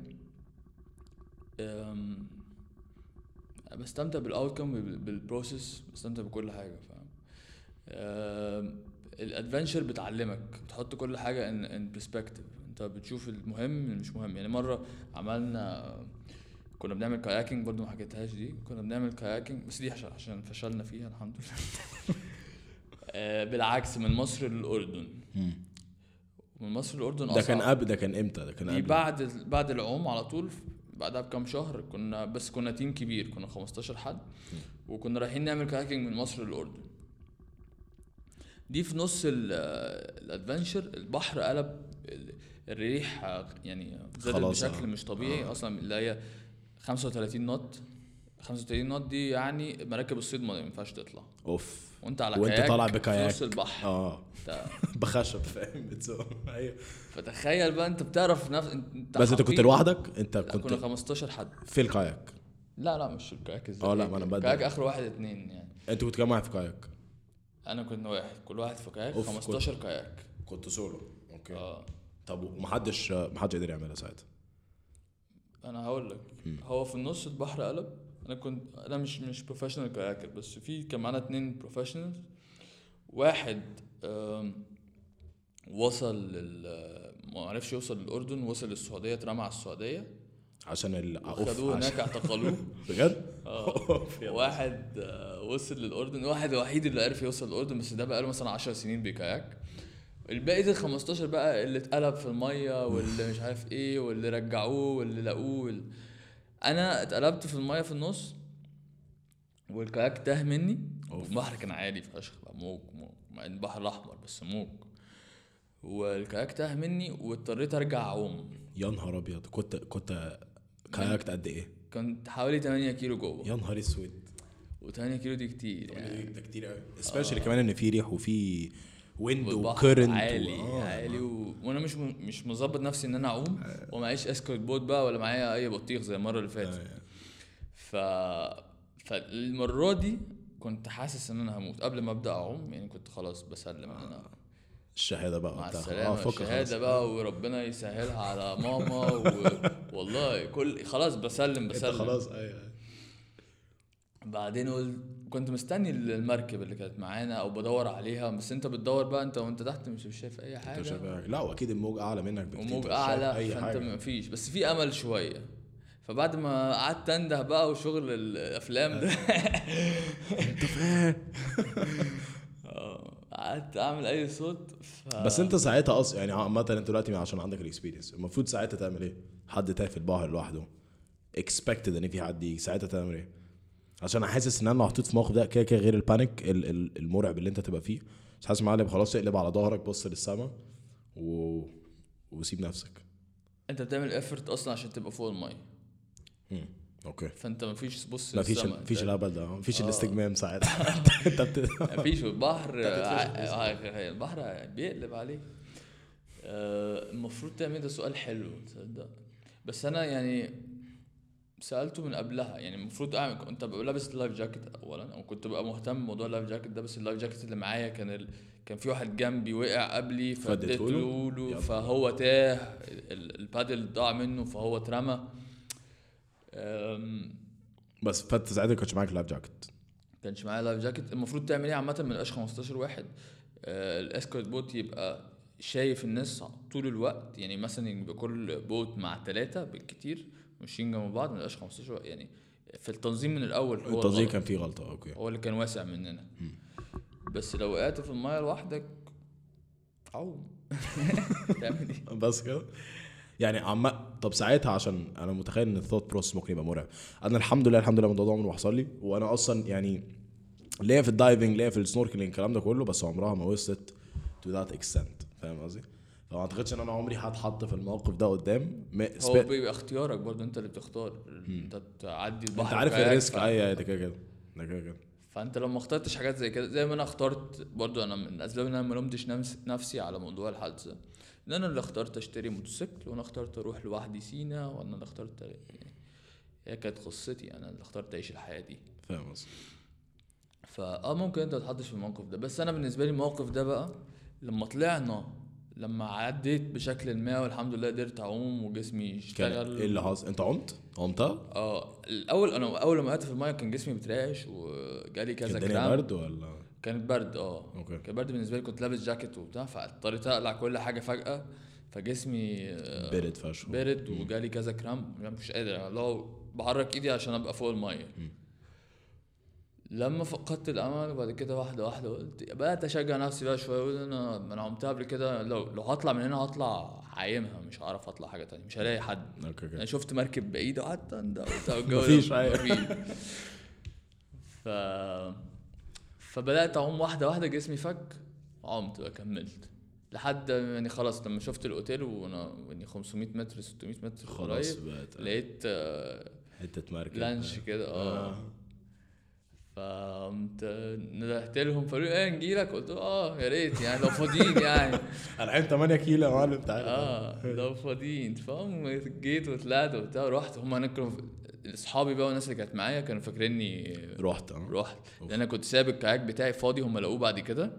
بستمتع بال outcome بال process بستمتع بكل حاجة فاهم؟ ال adventure بتعلمك بتحط كل حاجة ان in perspective انت بتشوف المهم مش مهم. يعني مرة عملنا كنا بنعمل kayaking برضو ما حكيتهاش دي. كنا بنعمل kayaking بس دي عشان- فشلنا فيها الحمد لله. [laughs] آه، بالعكس من مصر
للأردن.
من مصر للأردن
ده كان. قبل ده كان إمتى؟ ده كان قبل.
بعد بعد العوم على طول بعدها بكام شهر كنا بس كنا team كبير كنا 15 حد وكنا رايحين نعمل kayaking من مصر للأردن دي في نص ال- ال adventure البحر قلب ال- الريح يعني زادت بشكل
آه.
مش طبيعي
آه.
أصلا اللي هي 35 knot 35 knot دي يعني مراكب الصيد ما ينفعش تطلع
oof
وانت على
وانت طالع
ب
kayak
نص البحر. آه. [laughs]
بخشب فاهم؟ [laughs] أيوه.
فتخيل بقى انت بتعرف نفس انت
بس انت كنت لوحدك؟ انت
لا كنا
كنت
15 حد.
في ال kayak
لا لا مش ال kayak
إزاي آه، لا، ما أنا بدأ.
ال kayak آخر واحد اتنين يعني.
انت كنت كام واحد في كاياك
أنا كنت واحد. كل واحد في kayak
oof،
15 kayak
كنت solo. okay.
آه.
طب ومحدش محدش قدر يعملها ساعتها؟
أنا هقول لك. هو في النص البحر قلب أنا كنت أنا مش مش professional kayaker بس في كان معانا اتنين professionals واحد وصل لل ما عرفش يوصل للأردن وصل للسعودية اترمى على السعودية.
عشان ال
خدوه هناك اعتقلوه [laughs]
بجد؟ آه. [laughs]
واحد آه، وصل للأردن. واحد الوحيد اللي عرف يوصل للأردن بس ده بقاله مثلا 10 سنين بكاياك الباقي ال 15 بقى اللي اتقلب في المية واللي مش عارف إيه واللي رجعوه واللي لقوه وال... أنا اتقلبت في الميه في النص وال kayak تاه مني
أوف.
البحر كان عالي فشخ بقى موج مع إن البحر الأحمر بس موج. وال kayak تاه مني واضطريت أرجع أعوم.
يا نهار أبيض كنت كنت kayakت قد إيه؟
كنت حوالي 8 كيلو جوه.
يا نهار أسود.
و8 كيلو دي كتير يعني.
ده كتير قوي especially كمان إن في ريح وفي wind
و
current
عالي عالي و... وأنا مش م... مش مظبط نفسي إن أنا أعوم ومعيش escort boat بقى ولا معايا أي بطيخ زي المرة اللي فاتت. ف فالمرة دي كنت حاسس إن أنا هموت. قبل ما أبدأ أعوم يعني كنت خلاص بسلم إن أنا
الشهادة بقى
مع. السلامة
فك الشهادة.
بقى وربنا يسهلها على ماما و... [laughs] والله كل خلاص بسلم بسلم.
خلاص أيوه.
بعدين قلت كنت مستني المركب اللي كانت معانا أو بدور عليها بس انت بتدور بقى انت وانت تحت مش شايف اي حاجة
شايف؟ لا واكيد الموج اعلى منك بكتير شايف
اعلى
اي
فانت
حاجة
ما فيش بس في امل شوية فبعد ما قعدت انده بقى وشغل الافلام ده
انت [laughs] فاهم
آه، قعدت اعمل اي صوت ف...
بس انت ساعتها أصلا يعني عامة انت دلوقتي عشان عندك ال experience المفروض ساعتها تعمل إيه؟ حد تاه في البحر لوحده expected ان في حد يجي ساعتها تعمل إيه؟ عشان حاسس إن أنا محطوط في الموقف ده كده كده غير ال panic ال- ال- المرعب اللي أنت تبقى فيه. بس حاسس معلم خلاص اقلب على ظهرك بص للسما و... وسيب نفسك.
أنت بتعمل effort أصلا عشان تبقى فوق
المية. okay.
فأنت ما فيش بص
مفيش
للسما.
مفيش الهبل ده مفيش
آه.
الاستجمام ساعتها [laughs] أنت بت...
ما فيش البحر
بتتفشخ
ع- ع- البحر بيقلب عليك. آه، المفروض تعمل ده سؤال حلو تصدق. بس أنا يعني سألته من قبلها يعني المفروض أعمل كنت ببقى لابس ال life jacket اولا أو كنت ببقى مهتم بموضوع ال life jacket ده بس ال life jacket اللي معايا كان ال... كان في واحد جنبي وقع قبلي
فديته له؟
فهو تاه ال- ال paddle ضاع منه فهو اترمى. أم،
بس فانت ساعتها كنتش معاك life jacket
كانش معايا لايف جاكيت المفروض تعمل إيه عامة ما يبقاش 15 واحد؟ آه ال escort boat يبقى شايف الناس طول الوقت يعني مثلا يبقى كل boat مع ثلاثة بالكتير. ماشيين جنب بعض ما يبقاش 15 واحد يعني في التنظيم من الأول هو
التنظيم. كان فيه غلطة okay.
هو اللي كان واسع مننا. بس لو وقعت في المايه لوحدك عوم [laughs] تعمل إيه؟
بس كده؟ يعني عم طب ساعتها عشان أنا متخيل إن ال thought process ممكن يبقى مرعب. أنا الحمد لله الحمد لله الموضوع ده عمره ما حصل لي وأنا أصلا يعني ليا في ال diving ليا في ال snorkeling الكلام ده كله بس عمرها ما وصلت to that extent فاهم قصدي؟ فما اعتقدش ان أنا عمري هتحط في الموقف ده قدام.
هو بيبقى اختيارك برضه انت اللي بتختار. انت تعدي البحر
انت عارف
ال
risk.
ف-
اي ده كده كده ده كده كده.
فانت لو ما اخترتش حاجات زي كده زي ما أنا اخترت برضو أنا من الاسباب إن أنا ما لومتش نفس- نفسي على موضوع الحادثة. إن أنا اللي اخترت أشتري موتوسيكل وأنا اخترت أروح لوحدي سينا وأنا اللي اخترت يعني هي كانت قصتي. أنا اللي اخترت أعيش الحياة دي.
فاهم قصدي
فاه ممكن أنت تتحطش في الموقف ده. بس أنا بالنسبة لي الموقف ده بقى لما طلعنا لما عديت بشكل ما والحمد لله قدرت أعوم وجسمي
كان
اشتغل.
إيه اللي حصل؟ أنت عمت؟ عمتها؟
آه الأول أنا أول لما وقعت في المايه كان جسمي بترعش وجالي
كان
كذا
الدنيا
cramp
برد ولا؟
كانت برد آه.
okay.
كان برد بالنسبة لي كنت لابس جاكيت وبتاع فاضطريت أقلع كل حاجة فجأة فجسمي آه،
برد فشخ.
برد وجالي كذا cramp يعني مش قادر لو بحرك إيدي عشان أبقى فوق المية. لما فقدت الأمل وبعد كده واحدة واحدة قلت بدأت أشجع نفسي بقى شوية أقول أنا أنا عمتها قبل كده لو لو هطلع من هنا هطلع عايمها مش هعرف أطلع حاجة تانية مش هلاقي حد. okay
أنا
شفت مركب بعيد وقعدت ده.
مفيش
ف فبدأت أعوم واحدة واحدة جسمي فك عمت بقى كملت. لحد يعني خلاص لما شفت الأوتيل وأنا يعني 500 متر 600 متر
خلاص بقت
لقيت آه،
حتة مركب.
لانش كده آه.
آه.
فقمت ندهت لهم فقالوا لي إيه نجيلك قلت له آه يا ريت يعني لو فاضيين يعني. [laughs]
أنا عين 8 كيلو يا معلم تعالى.
آه لو فاضيين. فهم جيت وطلعت وبتاع رحت. هم هناك كانوا أصحابي بقى والناس اللي كانت معايا كانوا فاكريني
رحت آه.
رحت. لأن أنا كنت سايب الكاياك بتاعي فاضي هم لقوه بعد كده.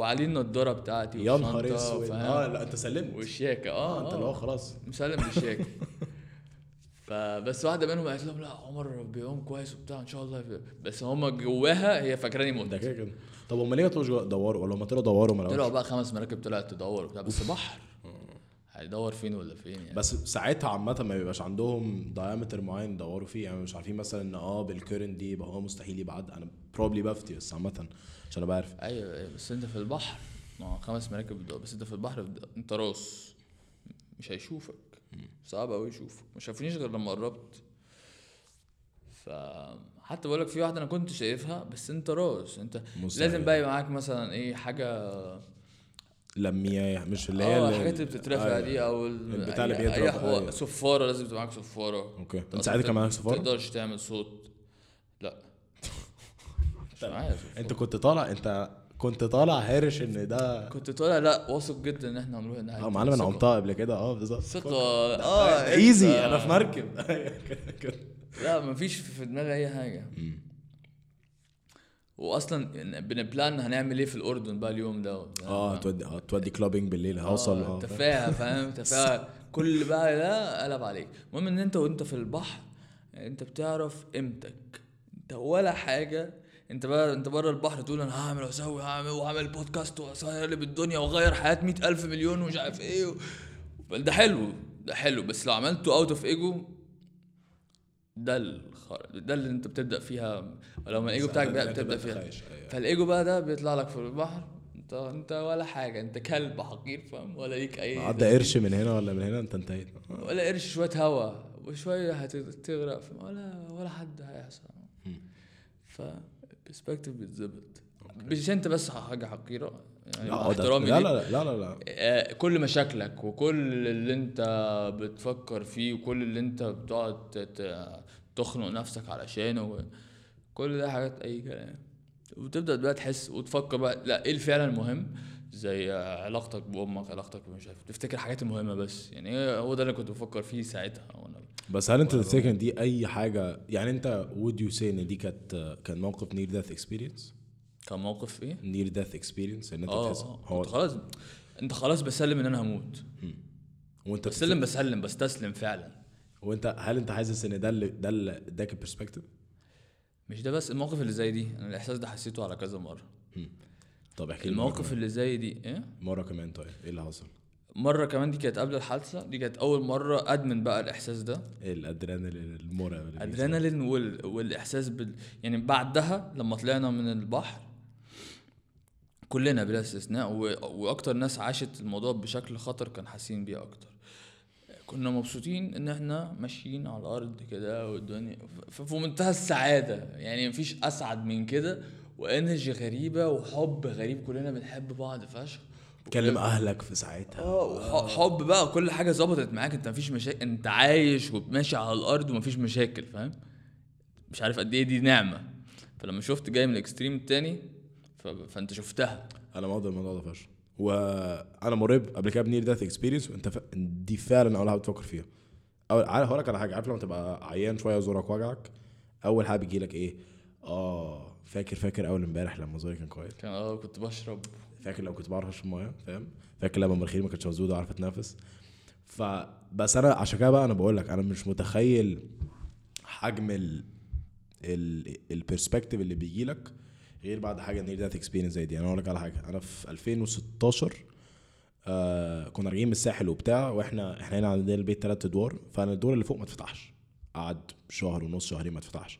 وعليه النضارة بتاعتي
يا نهار
أسود؟
آه لا أنت سلمت.
والشياكه آه,
آه أنت
آه.
اللي هو خلاص.
مسلم بالشياكة. [laughs] فبس واحدة منهم قالت لهم لا عمر بيعوم كويس وبتاع إن شاء الله بس هم جواها هي فاكراني مت
كده طب هم ليه ما طلعوش جوا- دوروا؟ ولا هم طلعوا دوروا ما
طلعوا بقى خمس مراكب طلعت تدور وبتاع بس بحر. هيدور فين ولا فين يعني؟
بس ساعتها عامة ما بيبقاش عندهم diameter معين يدوروا فيه يعني مش عارفين مثلا إن آه بال current دي يبقى هو مستحيل يبعد. أنا probably بفتي بس عامة عشان أبقى عارف.
أيوه أيوه بس أنت في البحر. ما خمس مراكب بتدور بس أنت في البحر أنت راس. مش هيشوفك. صعب قوي يشوفك ما شافنيش غير لما قربت. فحتى بقول لك في واحدة أنا كنت شايفها بس أنت راس. أنت
مستحيل.
لازم بقى معاك مثلا إيه حاجة
لمية مش اللي هي اللي-
الحاجات اللي بتترفع
أيوة.
دي أو ال-
البتاع اللي
أي-
بيضرب،
أي حوار.
أيوة.
صفارة لازم تبقى معاك
صفارة. okay.
أنت
ساعتها كان معاك
ما
صفارة
تقدرش تعمل صوت. لا. مش معايا.
أنت كنت طالع أنت كنت طالع هارش إن ده
كنت طالع لا واثق جدا إن إحنا هنروح النهايه
آه معلم
أنا.
عمتها قبل كده. آه بالظبط.
ثقة. آه
easy.
أنت-
أنا في مركب. [laughs] كده.
لا مفيش في دماغي أي حاجة. واصلا بن plan هنعمل إيه في الأردن بقى اليوم ده؟
آه تودي آه تودي clubbing بالليل هوصل آه.
تفاهة فاهم؟ [laughs] تفاهة. كل بقى ده قلب عليك. المهم إن أنت وأنت في البحر أنت بتعرف قيمتك. أنت ولا حاجة انت بقى انت بره البحر تقول أنا هعمل واسوي هعمل واعمل بودكاست واسهل الدنيا واغير حياة مئة ألف مليون ومش عارف إيه و... ده حلو ده حلو بس لو عملته out of ego ده الخر... ده اللي انت بتبدأ فيها لما الايجو بتاعك بقى بتبدأ فيها.
أيوة.
فالايجو بقى ده بيطلع لك في البحر انت انت ولا حاجة انت كلب حقير فاهم؟ ولا ليك أي
عدى قرش من هنا ولا من هنا انت انتهيت.
ولا قرش شوية هوا وشوية هتغرق؟ ولا ولا حد هيحصل. ف perspective بيتظبط مش أنت بس حاجة حقيرة يعني
لا
احترامي
لا. لا لا لا لا.
آه، كل مشاكلك وكل اللي أنت بتفكر فيه وكل اللي أنت بتقعد تخنق نفسك علشانه كل ده حاجات أي كلام. وتبدأ بقى تحس وتفكر بقى لا إيه فعلا المهم؟ زي علاقتك بأمك علاقتك مش عارف تفتكر الحاجات المهمة بس. يعني إيه هو ده اللي كنت بفكر فيه ساعتها وأنا
بس هل انت تفتكر دي اي حاجة؟ يعني انت would you say ان دي كانت كان موقف near death experience
كان موقف إيه؟
near death experience إن انت
آه
تحس
آه،
هو
خلاص انت خلاص بسلم إن أنا هموت.
وانت
بسلم بسلم بستسلم فعلا.
وانت هل انت حاسس إن ده اللي ده اللي اداك ال perspective
مش ده بس المواقف اللي زي دي أنا الإحساس ده حسيته على كذا مرة.
طب احكي
المواقف اللي زي دي
إيه. مرة كمان طيب إيه اللي حصل؟
مرة كمان دي كانت قبل الحادثة دي كانت أول مرة أدمن بقى الإحساس ده.
الأدرينالين المرعب اللي بيحصل.
ادرينالين وال... والإحساس بال... يعني بعدها لما طلعنا من البحر كلنا بلا استثناء و... وأكتر ناس عاشت الموضوع بشكل خطر كان حاسين بيه أكتر. كنا مبسوطين إن إحنا ماشيين على الأرض كده والدنيا ف- في منتهى السعادة. يعني مفيش أسعد من كده وإنرجي غريبة وحب غريب كلنا بنحب بعض فشخ.
كلم أهلك في ساعتها.
آه حب بقى كل حاجة ظبطت معاك أنت مفيش مشاكل أنت عايش وماشي على الأرض ومفيش مشاكل فاهم؟ مش عارف قد إيه دي نعمة. فلما شفت جاي من ال extreme التاني ف... فأنت شفتها.
أنا مقدر الموضوع ده فشخ. وأنا مريت قبل كده ب near death experience وأنت ف... دي فعلا أول حاجة بتفكر فيها. أول عارف هقول لك على حاجة عارف لما تبقى عيان شوية وزورك وجعك أول حاجة بيجي لك إيه؟ آه فاكر فاكر أول إمبارح لما زوري كان كويس.
كان آه كنت بشرب
فاكر لو كنت بعرف أشرب مية فاهم؟ فاكر لما مناخيري ما كانتش مسدوده وعارف اتنفس فبس أنا عشان كده بقى أنا بقول لك أنا مش متخيل حجم ال ال ال perspective اللي بيجي لك غير بعد حاجة near death experience زي دي. أنا أقول لك على حاجة أنا في 2016 آه كنا راجعين من الساحل وبتاع وإحنا إحنا هنا عندنا البيت ثلاث أدوار فأنا الدور اللي فوق ما اتفتحش. قعد شهر ونص شهرين ما اتفتحش.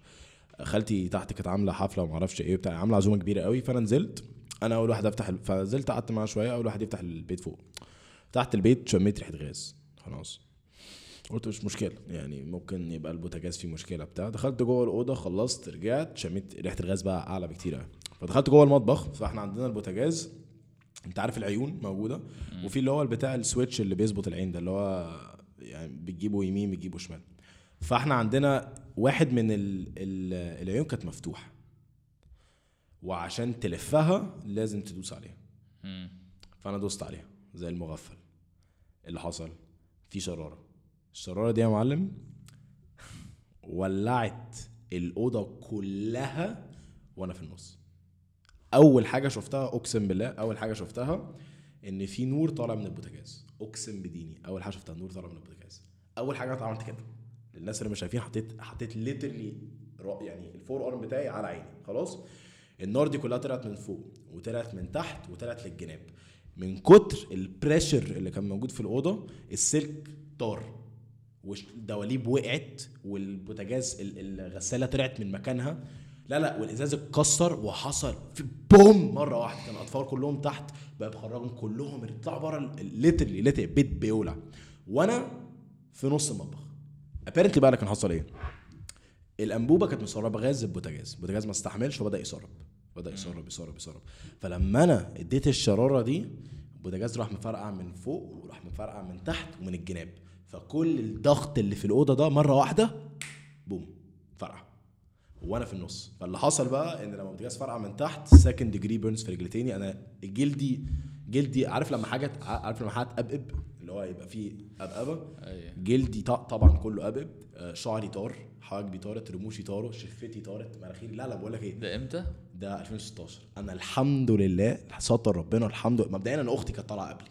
خالتي تحت كانت عاملة حفلة وما أعرفش إيه بتاع عاملة عزومة كبيرة قوي فأنا نزلت أنا اول واحد افتح فنزلت قعدت معاها شوية اول واحد يفتح البيت فوق. تحت البيت شميت ريحة غاز خلاص. قلت مش مشكلة يعني ممكن يبقى البوتاجاز فيه مشكلة بتاع. دخلت جوه الأوضة خلصت رجعت شميت ريحة الغاز بقى أعلى بكتير قوي فدخلت جوه المطبخ فاحنا عندنا البوتاجاز. انت عارف العيون موجودة؟ وفي اللي هو البتاع ال switch اللي بيظبط العين ده اللي هو يعني بتجيبه يمين بتجيبه شمال. فاحنا عندنا واحد من ال ال العيون كانت مفتوحة. وعشان تلفها لازم تدوس عليها. فأنا دوست عليها زي المغفل. اللي حصل؟ في شرارة. الشرارة دي يا معلم ولعت الأوضة كلها وأنا في النص. أول حاجة شفتها أقسم بالله أول حاجة شفتها إن في نور طالع من البوتاجاز. أقسم بديني أول حاجة شفتها نور طالع من البوتاجاز. أول حاجة أنا عملت كده للناس اللي مش شايفين حطيت حطيت literally يعني ال forearm بتاعي على عيني. خلاص؟ النار دي كلها طلعت من فوق وطلعت من تحت وطلعت للجناب. من كتر ال pressure اللي كان موجود في الأوضة السلك طار والدواليب وقعت والبوتاجاز ال- الغسالة طلعت من مكانها. لا لا والإزاز اتكسر وحصل في بوم مرة واحدة. كان الأطفال كلهم تحت بقى بخرجهم كلهم يطلعوا بره literally literally البيت بيولع. وأنا في نص المطبخ. apparently بقى كان حصل إيه؟ الأنبوبة كانت مسربة غاز البوتاجاز. البوتاجاز ما استحملش وبدا يسرب. بدأ يسرب يسرب يسرب فلما أنا اديت الشرارة دي البوتاجاز راح مفرقع من فوق وراح مفرقع من تحت ومن الجناب. فكل الضغط اللي في الأوضة ده مرة واحدة بوم فرقع. وأنا في النص. فاللي حصل بقى إن لما البوتاجاز فرقع من تحت second degree burns في رجلتيني أنا جلدي جلدي عارف لما حاجة عارف لما حاجة تقبقب؟ اللي هو يبقى فيه
قبقبة؟
جلدي ط- طبعا كله قبب آه، شعري طار. حواجبي طارت رموشي طاروا شفتي طارت مناخيري لا لا بقول لك إيه؟
ده إمتى؟
ده 2016 أنا الحمد لله ستر ربنا الحمد لله. مبدئيا أنا أختي كانت طالعة قبلي.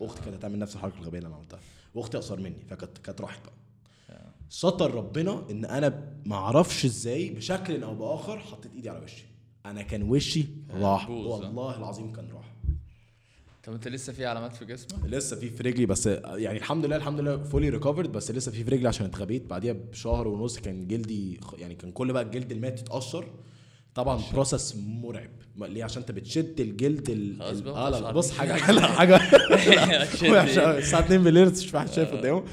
أختي كانت هتعمل نفس الحركة الغبية اللي أنا عملتها. واختي اقصر مني فكانت كانت راحت بقى. ستر ربنا إن أنا ما أعرفش إزاي بشكل أو بآخر حطيت إيدي على وشي. أنا كان وشي راح.
ها؟
والله العظيم كان راح.
طب انت لسه في علامات في جسمك؟
لسه في في رجلي بس يعني الحمد لله الحمد لله fully recovered بس لسه في في رجلي عشان اتغبيت. بعديها بشهر ونص كان جلدي يعني كان كل بقى الجلد المات يتقشر طبعا process مرعب. ليه؟ عشان انت بتشد الجلد ال... آه لا بص. حاجة [laughs] لا [laughs] حاجة. الساعة 2 بالليل مش واحد شايف قدامه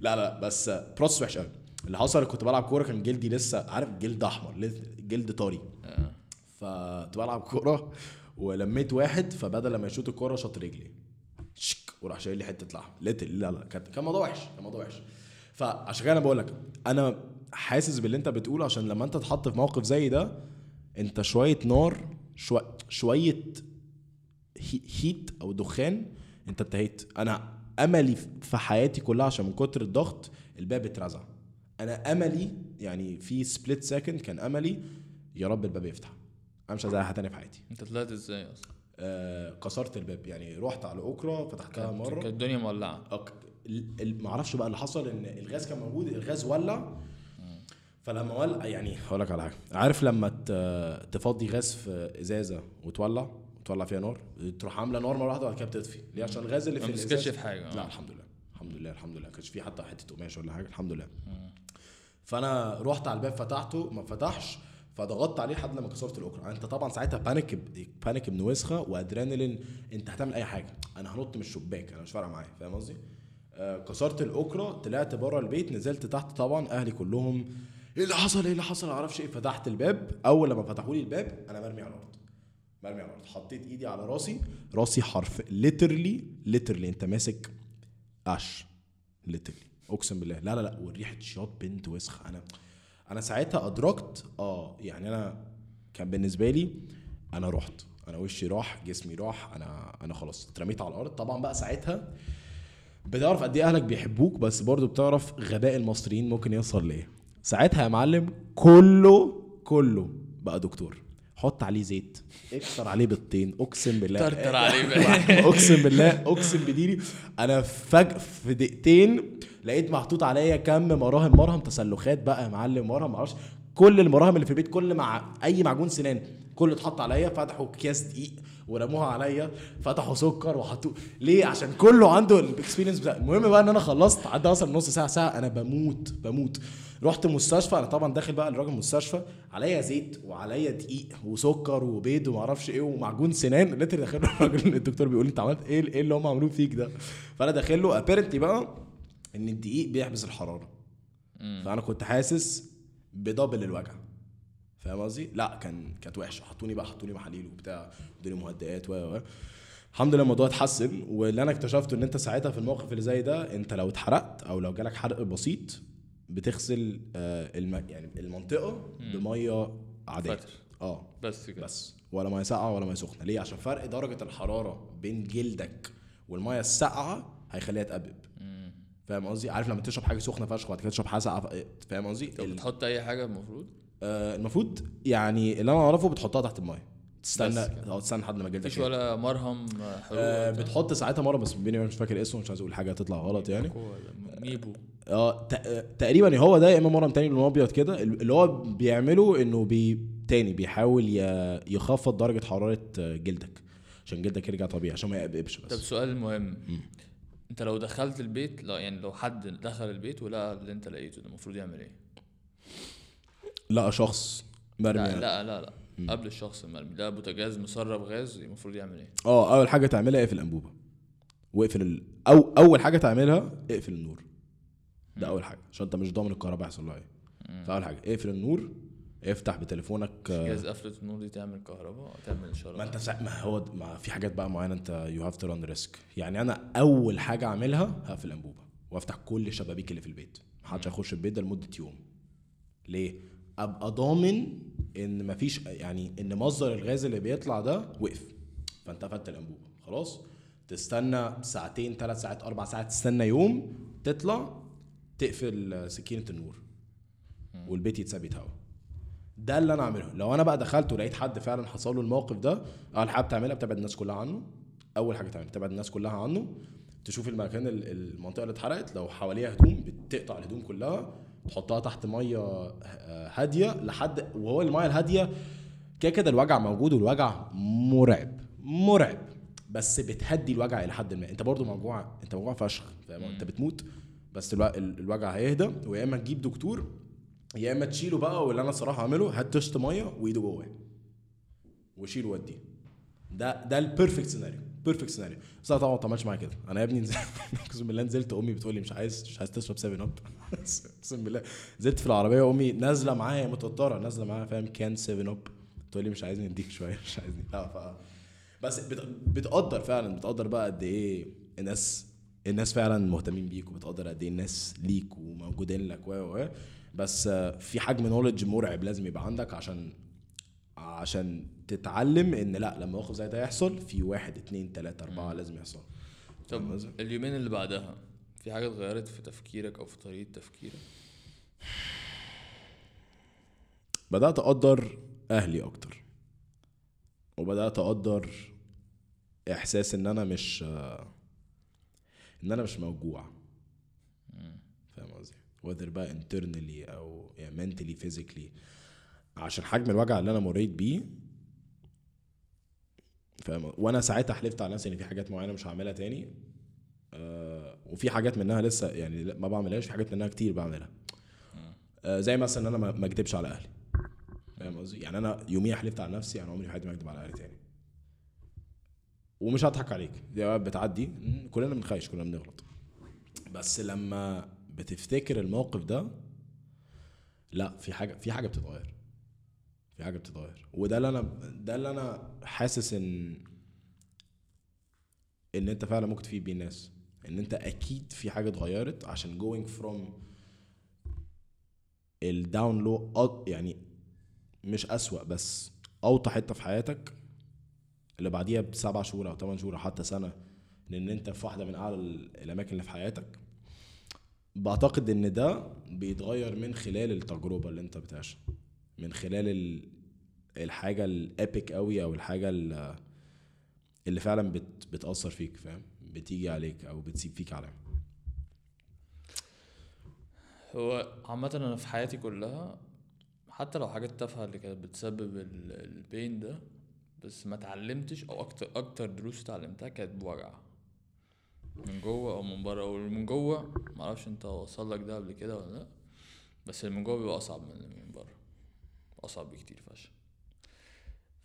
لا لا بس process وحش قوي اللي حصل كنت بلعب كورة كان جلدي لسه عارف جلد أحمر جلد طري.
آه.
فكنت بلعب كورة. ولميت واحد فبدل لما يشوط الكورة شاط رجلي. شك وراح شايل لي حتة لحم. ليتل لا لا كان موضوع وحش كان موضوع وحش. فعشان كده أنا بقول لك أنا حاسس باللي أنت بتقوله عشان لما أنت تتحط في موقف زي ده أنت شوية نار شوية شوية هي- هيت أو دخان أنت انتهيت. أنا أملي في حياتي كلها عشان من كتر الضغط الباب اترزع. أنا أملي يعني في split second كان أملي يا رب الباب يفتح. أنا مش عايز اي حاجة تانية في حياتي.
انت طلعت إزاي أصلا؟
آه كسرت الباب. يعني رحت على أكرة فتحتها مرة.
كانت الدنيا مولعة.
أك... ال- ال- معرفش بقى اللي حصل إن الغاز كان موجود الغاز ولع. فلما ولع يعني هقول لك على حاجة. عارف لما ت- تفضي غاز في إزازة وتولع وتولع فيها نار تروح عاملة نار مرة واحدة وبعد كده بتطفي. ليه؟ عشان الغاز اللي
ما
في
مسكتش
الازازه
في حاجة.
لا
آه.
الحمد لله. الحمد لله الحمد لله. ما كانش في حتى حتة قماش ولا حاجة. الحمد لله. فأنا رحت على الباب فتحته. ما فتحش. فضغطت عليه لحد لما كسرت الاكره أنت طبعا ساعتها panic panic ابن وسخه وأدرينالين أنت هتعمل أي حاجة. أنا هنط من الشباك أنا مش فارقة معايا فاهم قصدي؟ آه كسرت الأكرة طلعت بره البيت نزلت تحت طبعا أهلي كلهم إيه اللي حصل؟ إيه اللي حصل؟ ما أعرفش إيه. فتحت الباب. أول لما فتحوا لي الباب أنا مرمي على الأرض مرمي على الأرض. حطيت إيدي على راسي راسي حرفيا literally literally أنت ماسك قش literally أقسم بالله. لا لا لا. وريحه شياط بنت وسخة أنا أنا ساعتها أدركت آه يعني أنا كان بالنسبة لي أنا رحت أنا وشي راح جسمي راح أنا أنا خلاص اترميت على الأرض. طبعا بقى ساعتها بتعرف قد إيه أهلك بيحبوك بس برضو بتعرف غباء المصريين ممكن يوصل لايه ساعتها يا معلم كله كله بقى دكتور. حط عليه زيت أكتر عليه بيضتين أقسم بالله.
طرطر عليه. [laughs]
أقسم بالله أقسم بديني. أنا فجأة في دقيقتين لقيت محطوط عليا كم مراهم مرهم تسلخات بقى يا معلم مرهم معرفش. كل المراهم اللي في البيت كل مع أي معجون سنان كله اتحط عليا فتحوا أكياس دقيق ورموها عليا فتحوا سكر وحطوه. ليه؟ عشان كله عنده الاكسبيرينس بتاع. المهم بقى إن أنا خلصت عدى أصلا نص ساعة ساعة أنا بموت بموت. رحت مستشفى أنا طبعا داخل بقى الراجل مستشفى عليا زيت وعليا دقيق وسكر وبيض وما أعرفش إيه ومعجون سنان. لقيت داخل [laughs] الراجل الدكتور بيقول لي أنت عملت إيه إيه اللي هم عملوه فيك ده؟ فأنا داخل له apparently بقى إن الدقيق بيحبس الحرارة. فأنا كنت حاسس ب double الوجع. فاهم قصدي؟ لا كان كانت وحشة. حطوني بقى حطوني محاليل وبتاع ادوني مهدئات و الحمد لله الموضوع اتحسن. واللي أنا اكتشفته إن أنت ساعتها في الموقف اللي زي ده أنت لو اتحرقت أو لو جالك حرق بسيط بتغسل آه الم... يعني المنطقة بمية عادية.
فتر.
آه.
بس كده.
بس. ولا مية ساقعة ولا مية سخنة. ليه؟ عشان فرق درجة الحرارة بين جلدك والمية الساقعة هيخليها تقبب. فاهم قصدي؟ عارف لما تشرب حاجة سخنة فشخ وبعد كده تشرب ف- فاهم قصدي؟
طب
ال-
بتحط أي حاجة المفروض؟
آه المفروض يعني اللي أنا أعرفه بتحطها تحت المية. تستنى. آه تستنى لحد ما جلدك
مفيش. ولا مرهم حلو
آه بتحط ساعتها مرة بس بيني مش فاكر اسمه مش عايز أقول حاجة تطلع غلط يعني.
ميبو
آه آه، تقريبا هو ده يا إما مرهم تاني لونه أبيض كده اللي هو بيعمله إنه بي تاني بيحاول يخفض درجة حرارة آه، جلدك عشان جلدك يرجع طبيعي عشان ما يقبقبش
طب
بس
سؤال مهم. انت لو دخلت البيت لا يعني لو حد دخل البيت ولقى اللي انت لقيته ده المفروض يعمل إيه؟
لا شخص مرمي
لا لا لا, لا. قبل الشخص المرمي. ده بوتاجاز مسرب غاز المفروض يعمل إيه؟
آه اول حاجة تعملها اقفل الأنبوبة. واقفل ال... أو أول حاجة تعملها اقفل النور. ده أول حاجة عشان انت مش ضامن الكهرباء هيحصل لها إيه. فأول حاجة اقفل النور افتح بتليفونك آه،
جهاز قفلة النور دي تعمل كهرباء تعمل شرار
ما انت سا... ما هو ما في حاجات بقى معينة انت you have to run risk يعني أنا اول حاجة اعملها هقفل الانبوبه وافتح كل الشبابيك اللي في البيت. محدش هيخش البيت ده لمدة يوم. ليه؟ أبقى ضامن إن مفيش يعني إن مصدر الغاز اللي بيطلع ده وقف. فأنت قفلت الأنبوبة. خلاص؟ تستنى ساعتين ثلاث ساعات أربع ساعات تستنى يوم تطلع تقفل سكينة النور. والبيت يتساب يتهوى ده اللي أنا اعمله لو أنا بقى دخلت ولقيت حد فعلا حصل له الموقف ده أول حاجة بتعملها بتبعد الناس كلها عنه. أول حاجة تعملها تبعد الناس كلها عنه. تشوف المكان ال- المنطقة اللي اتحرقت. لو حواليها هدوم بتقطع الهدوم كلها تحطها تحت مية ه- هادية لحد وهو المية الهادية كده كده الوجع موجود والوجع مرعب مرعب. بس بتهدي الوجع إلى حد ما. أنت برضو موجوع أنت موجوع فشخ أنت بتموت بس الو- ال- الوجع هيهدى. ويا إما تجيب دكتور يا إما تشيله بقى واللي أنا الصراحه اعمله هات طشت مية وإيده جواه. وشيله وديه ده ده ال perfect scenario perfect scenario بس أنا طبعا ما اتعملش معايا كده. أنا يا ابني [laughs] أقسم بالله نزلت أمي بتقول لي مش عايز مش عايز تشرب 7 Up [laughs] أقسم بالله. نزلت في العربية أمي نازلة معايا متوترة نازلة معايا فاهم كان 7 اب تقول لي مش عايزني أديك شوية مش عايزني. لا ف بس بت- بتقدر فعلا بتقدر بقى قد إيه الناس الناس فعلا مهتمين بيك وبتقدر قد إيه الناس ليك وموجودين لك و و. بس في حجم نولج مرعب لازم يبقى عندك عشان عشان تتعلم إن لأ لما موقف زي ده يحصل في واحد اتنين تلاتة أربعة لازم يحصل
طب؟ اليومين اللي بعدها في حاجة اتغيرت في تفكيرك أو في طريقة تفكيرك؟
بدأت أقدر أهلي أكتر وبدأت أقدر إحساس إن أنا مش إن أنا مش موجوع whether بقى internally أو يعني mentally physically. عشان حجم الوجع اللي أنا مريت بيه فاهم؟ وأنا ساعتها حلفت على نفسي إن في حاجات معينة مش هعملها تاني آه وفي حاجات منها لسه يعني ما بعملهاش في حاجات منها كتير بعملها. آه زي مثلا إن أنا ما اكدبش على أهلي. فاهم قصدي؟ يعني أنا يوميا حلفت على نفسي أنا عمري في حياتي ما اكذب على أهلي تاني. ومش هضحك عليك. دي بتعدي كلنا بنخايش كلنا بنغلط. بس لما بتفتكر الموقف ده لا في حاجة في حاجة بتتغير. في حاجة بتتغير. وده اللي أنا ده اللي أنا حاسس إن إن أنت فعلا ممكن تفيد بيه الناس. إن أنت أكيد في حاجة اتغيرت عشان going from الداون لو يعني مش أسوأ بس أوطى حتة في حياتك اللي بعديها بسبع شهور أو ثمان شهور أو حتى سنة لأن أنت في واحدة من أعلى ال- الأماكن اللي في حياتك. بعتقد إن ده بيتغير من خلال التجربة اللي أنت بتعيشها. من خلال ال- الحاجة الابيك قوي أو الحاجة ال- اللي فعلا بت بتأثر فيك فاهم؟ بتيجي عليك أو بتسيب فيك علامه
هو عامة أنا في حياتي كلها حتى لو حاجات تافهة اللي كانت بتسبب ال- البين ده بس ما اتعلمتش أو أكتر أكتر دروس اتعلمتها كانت بوجع. من جوه أو من بره. أو من جوه معرفش أنت وصل لك ده قبل كده ولا لأ بس اللي من جوه بيبقى أصعب من اللي من بره. أصعب بكتير فشخ.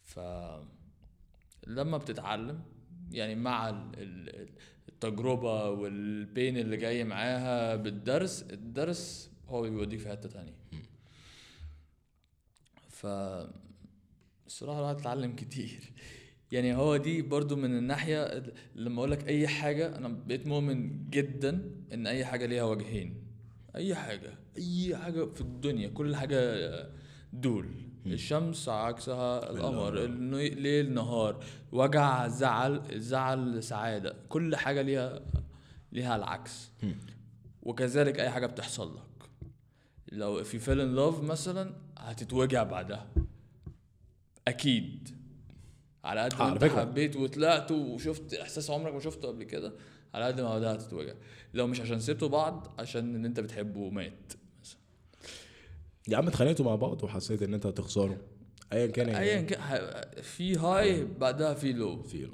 ف لما بتتعلم يعني مع ال- ال- التجربة والبين اللي جاي معاها بالدرس الدرس هو بيوديك في حتة تانية. ف الصراحة الواحد اتعلم كتير. يعني هو دي برضو من الناحية ال- لما اقولك أي حاجة أنا بقيت مؤمن جدا إن أي حاجة ليها وجهين. أي حاجة أي حاجة في الدنيا كل حاجة دول. الشمس عكسها القمر الليل نهار. وجع زعل زعل سعادة. كل حاجة ليها ليها العكس. وكذلك أي حاجة بتحصل لك. لو في فيل ان لاف مثلا هتتوجع بعدها. أكيد. على قد ما انت. حبيت وطلعت وشفت احساس عمرك ما شفته قبل كده على قد ما ده هتتوجع لو مش عشان سبتوا بعض عشان إن أنت بتحبه مات مثلا.
يا عم اتخانقتوا مع بعض وحسيت إن أنت هتخسره. ايا كان يعني.
ايا كان في high بعدها في low
في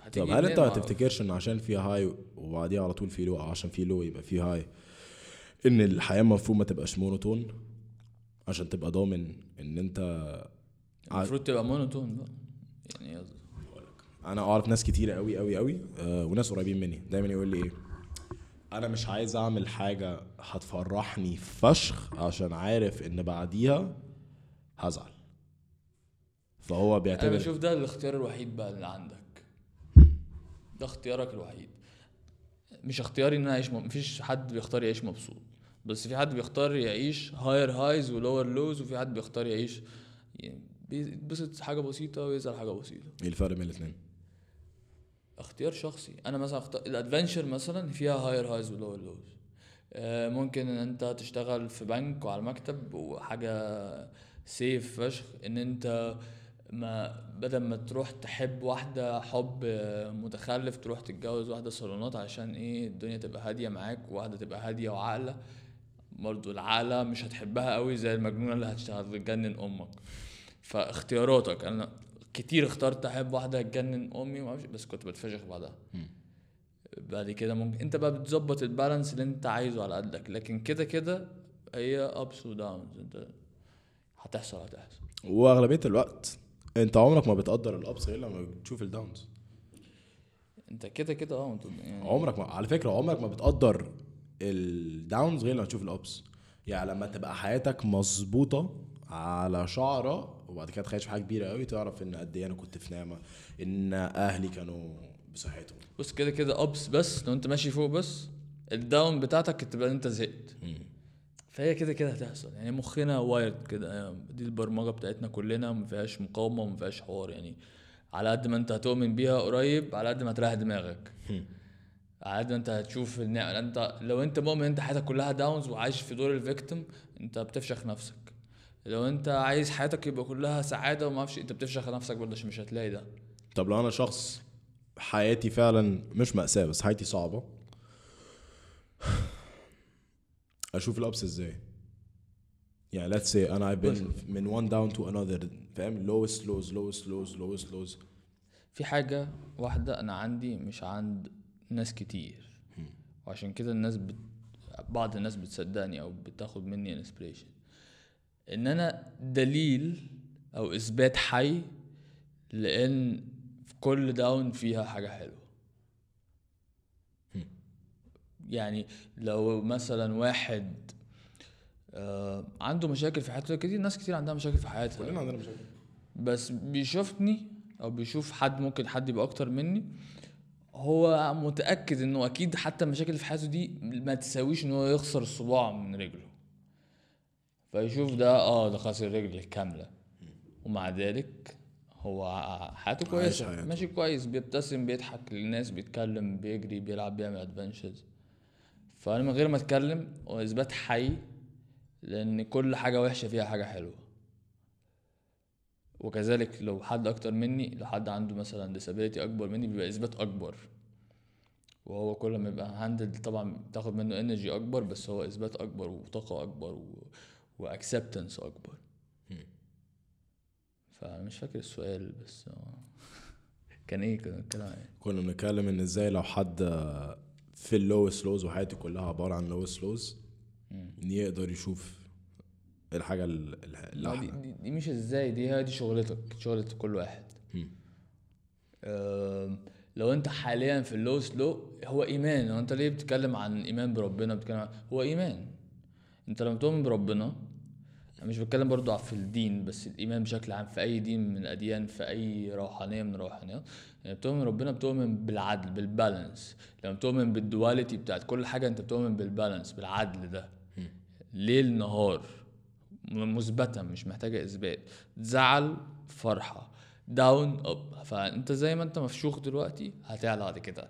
هتيجي
طب هل
أنت
ما تفتكرش إن عشان في high وبعديها على طول في low أو عشان في low يبقى في high إن الحياة المفروض ما تبقاش monotone عشان تبقى ضامن إن أنت
المفروض تبقى monotone بقى. يعني.
أنا أعرف ناس كتيرة قوي قوي قوي آه وناس قريبين مني. دايما يقول لي إيه أنا مش عايز أعمل حاجة هتفرحني فشخ عشان عارف إن بعديها هزعل. فهو
أنا
بيعتبر
بشوف ده الاختيار الوحيد بقى اللي عندك. ده اختيارك الوحيد. مش اختياري إن أنا أعيش م... مفيش حد بيختار يعيش مبسوط. بس في حد بيختار يعيش هاير هايز ولور لوز وفي حد بيختار يعيش يعني بيتبسط حاجة بسيطة ويزعل حاجة بسيطة.
إيه الفرق بين الاثنين
اختيار شخصي. أنا مثلا أختار الأدفنشر مثلا فيها هاير هايز ولور لوز ممكن إن أنت تشتغل في بنك وعلى مكتب وحاجة سيف فشخ. إن أنت ما بدل ما تروح تحب واحدة حب متخلف تروح تتجوز واحدة صالونات عشان إيه الدنيا تبقى هادية معاك وواحدة تبقى هادية وعاقلة. برضو العاقلة مش هتحبها قوي زي المجنونة اللي هتشتغل تجنن أمك. فاختياراتك. أنا كتير اخترت أحب واحدة تجنن أمي ومعرفش بس كنت بتفشخ بعدها بعد كده ممكن أنت بقى بتظبط البالانس اللي أنت عايزه على قدك. لكن كده كده هي ابس وداونز أنت هتحصل هتحصل.
وأغلبية الوقت أنت عمرك ما بتقدر الابس غير لما بتشوف الداونز
أنت كده كده أه يعني
عمرك ما على فكرة عمرك ما بتقدر ال downs غير لما تشوف ال ups يعني لما تبقى حياتك مظبوطة على شعرة وبعد كده في حاجة كبيرة قوي تعرف إن قد إيه أنا كنت في نعمة إن أهلي كانوا بصحتهم.
بص كده كده ups بس لو أنت ماشي فوق بس ال down بتاعتك تبقى أنت زهقت. فهي كده كده هتحصل. يعني مخنا wired كده دي البرمجة بتاعتنا كلنا ما فيهاش مقاومة وما فيهاش حوار. يعني على قد ما أنت هتؤمن بيها قريب على قد ما هتريح دماغك. على قد ما أنت هتشوف النعمه أنت لو أنت مؤمن أنت حياتك كلها داونز وعايش في دور الفيكتيم أنت بتفشخ نفسك. لو انت عايز حياتك يبقى كلها سعادة وما أعرفش انت بتفشخ نفسك برضه عشان مش هتلاقي ده.
طب لو أنا شخص حياتي فعلا مش مأساة بس حياتي صعبة أشوف الابس إزاي؟ يعني let's say أنا I've been من one down to another فاهم؟ lowest lows lowest lows lowest lows.
في حاجة واحدة أنا عندي مش عند ناس كتير. وعشان كده الناس بت... بعض الناس بتصدقني أو بتاخد مني inspiration إن أنا دليل أو إثبات حي لأن في كل down فيها حاجة حلوة. يعني لو مثلا واحد آه عنده مشاكل في حياته كتير ناس كتير عندها مشاكل في حياتها.
كلنا عندنا مشاكل.
بس بيشوفني أو بيشوف حد ممكن حد يبقى أكتر مني هو متأكد إنه أكيد حتى المشاكل اللي في حياته دي ما تساويش إن هو يخسر الصباع من رجله. فيشوف ده آه ده خسر الرجل الكامله ومع ذلك هو حياته
كويسة.
ماشي كويس بيبتسم بيضحك للناس بيتكلم بيجري بيلعب بيعمل ادفنتشرز فأنا من غير ما أتكلم هو إثبات حي لأن كل حاجة وحشة فيها حاجة حلوة. وكذلك لو حد أكتر مني لو حد عنده مثلا disability أكبر مني بيبقى إثبات أكبر. وهو كل ما يبقى handle طبعا بتاخد منه energy أكبر بس هو إثبات أكبر وطاقة أكبر و... و acceptance أكبر. فأنا مش فاكر السؤال بس كان إيه؟ كان الكلام إيه؟
كنا بنتكلم إن إزاي لو حد في ال lowest lows وحياته كلها عبارة عن lowest lows يقدر يشوف الحاجة ال- ال-
لا، دي,
اللي
دي, دي مش إزاي دي هي دي شغلتك شغلة كل واحد. أم، لو أنت حاليا في ال lowest low هو إيمان. هو أنت ليه بتتكلم عن إيمان بربنا؟ بتتكلم هو إيمان. أنت لما تؤمن بربنا مش بتكلم برضو في الدين بس الإيمان بشكل عام في أي دين من الأديان في أي روحانية من الروحانيات يعني بتؤمن ربنا بتؤمن بالعدل بال balance لما بتؤمن بال duality بتاعت كل حاجة أنت بتؤمن بال balance بالعدل ده. ليل نهار م- مثبته مش محتاجة إثبات. زعل فرحة. down up فأنت زي ما أنت مفشوخ دلوقتي هتعلى بعد كده.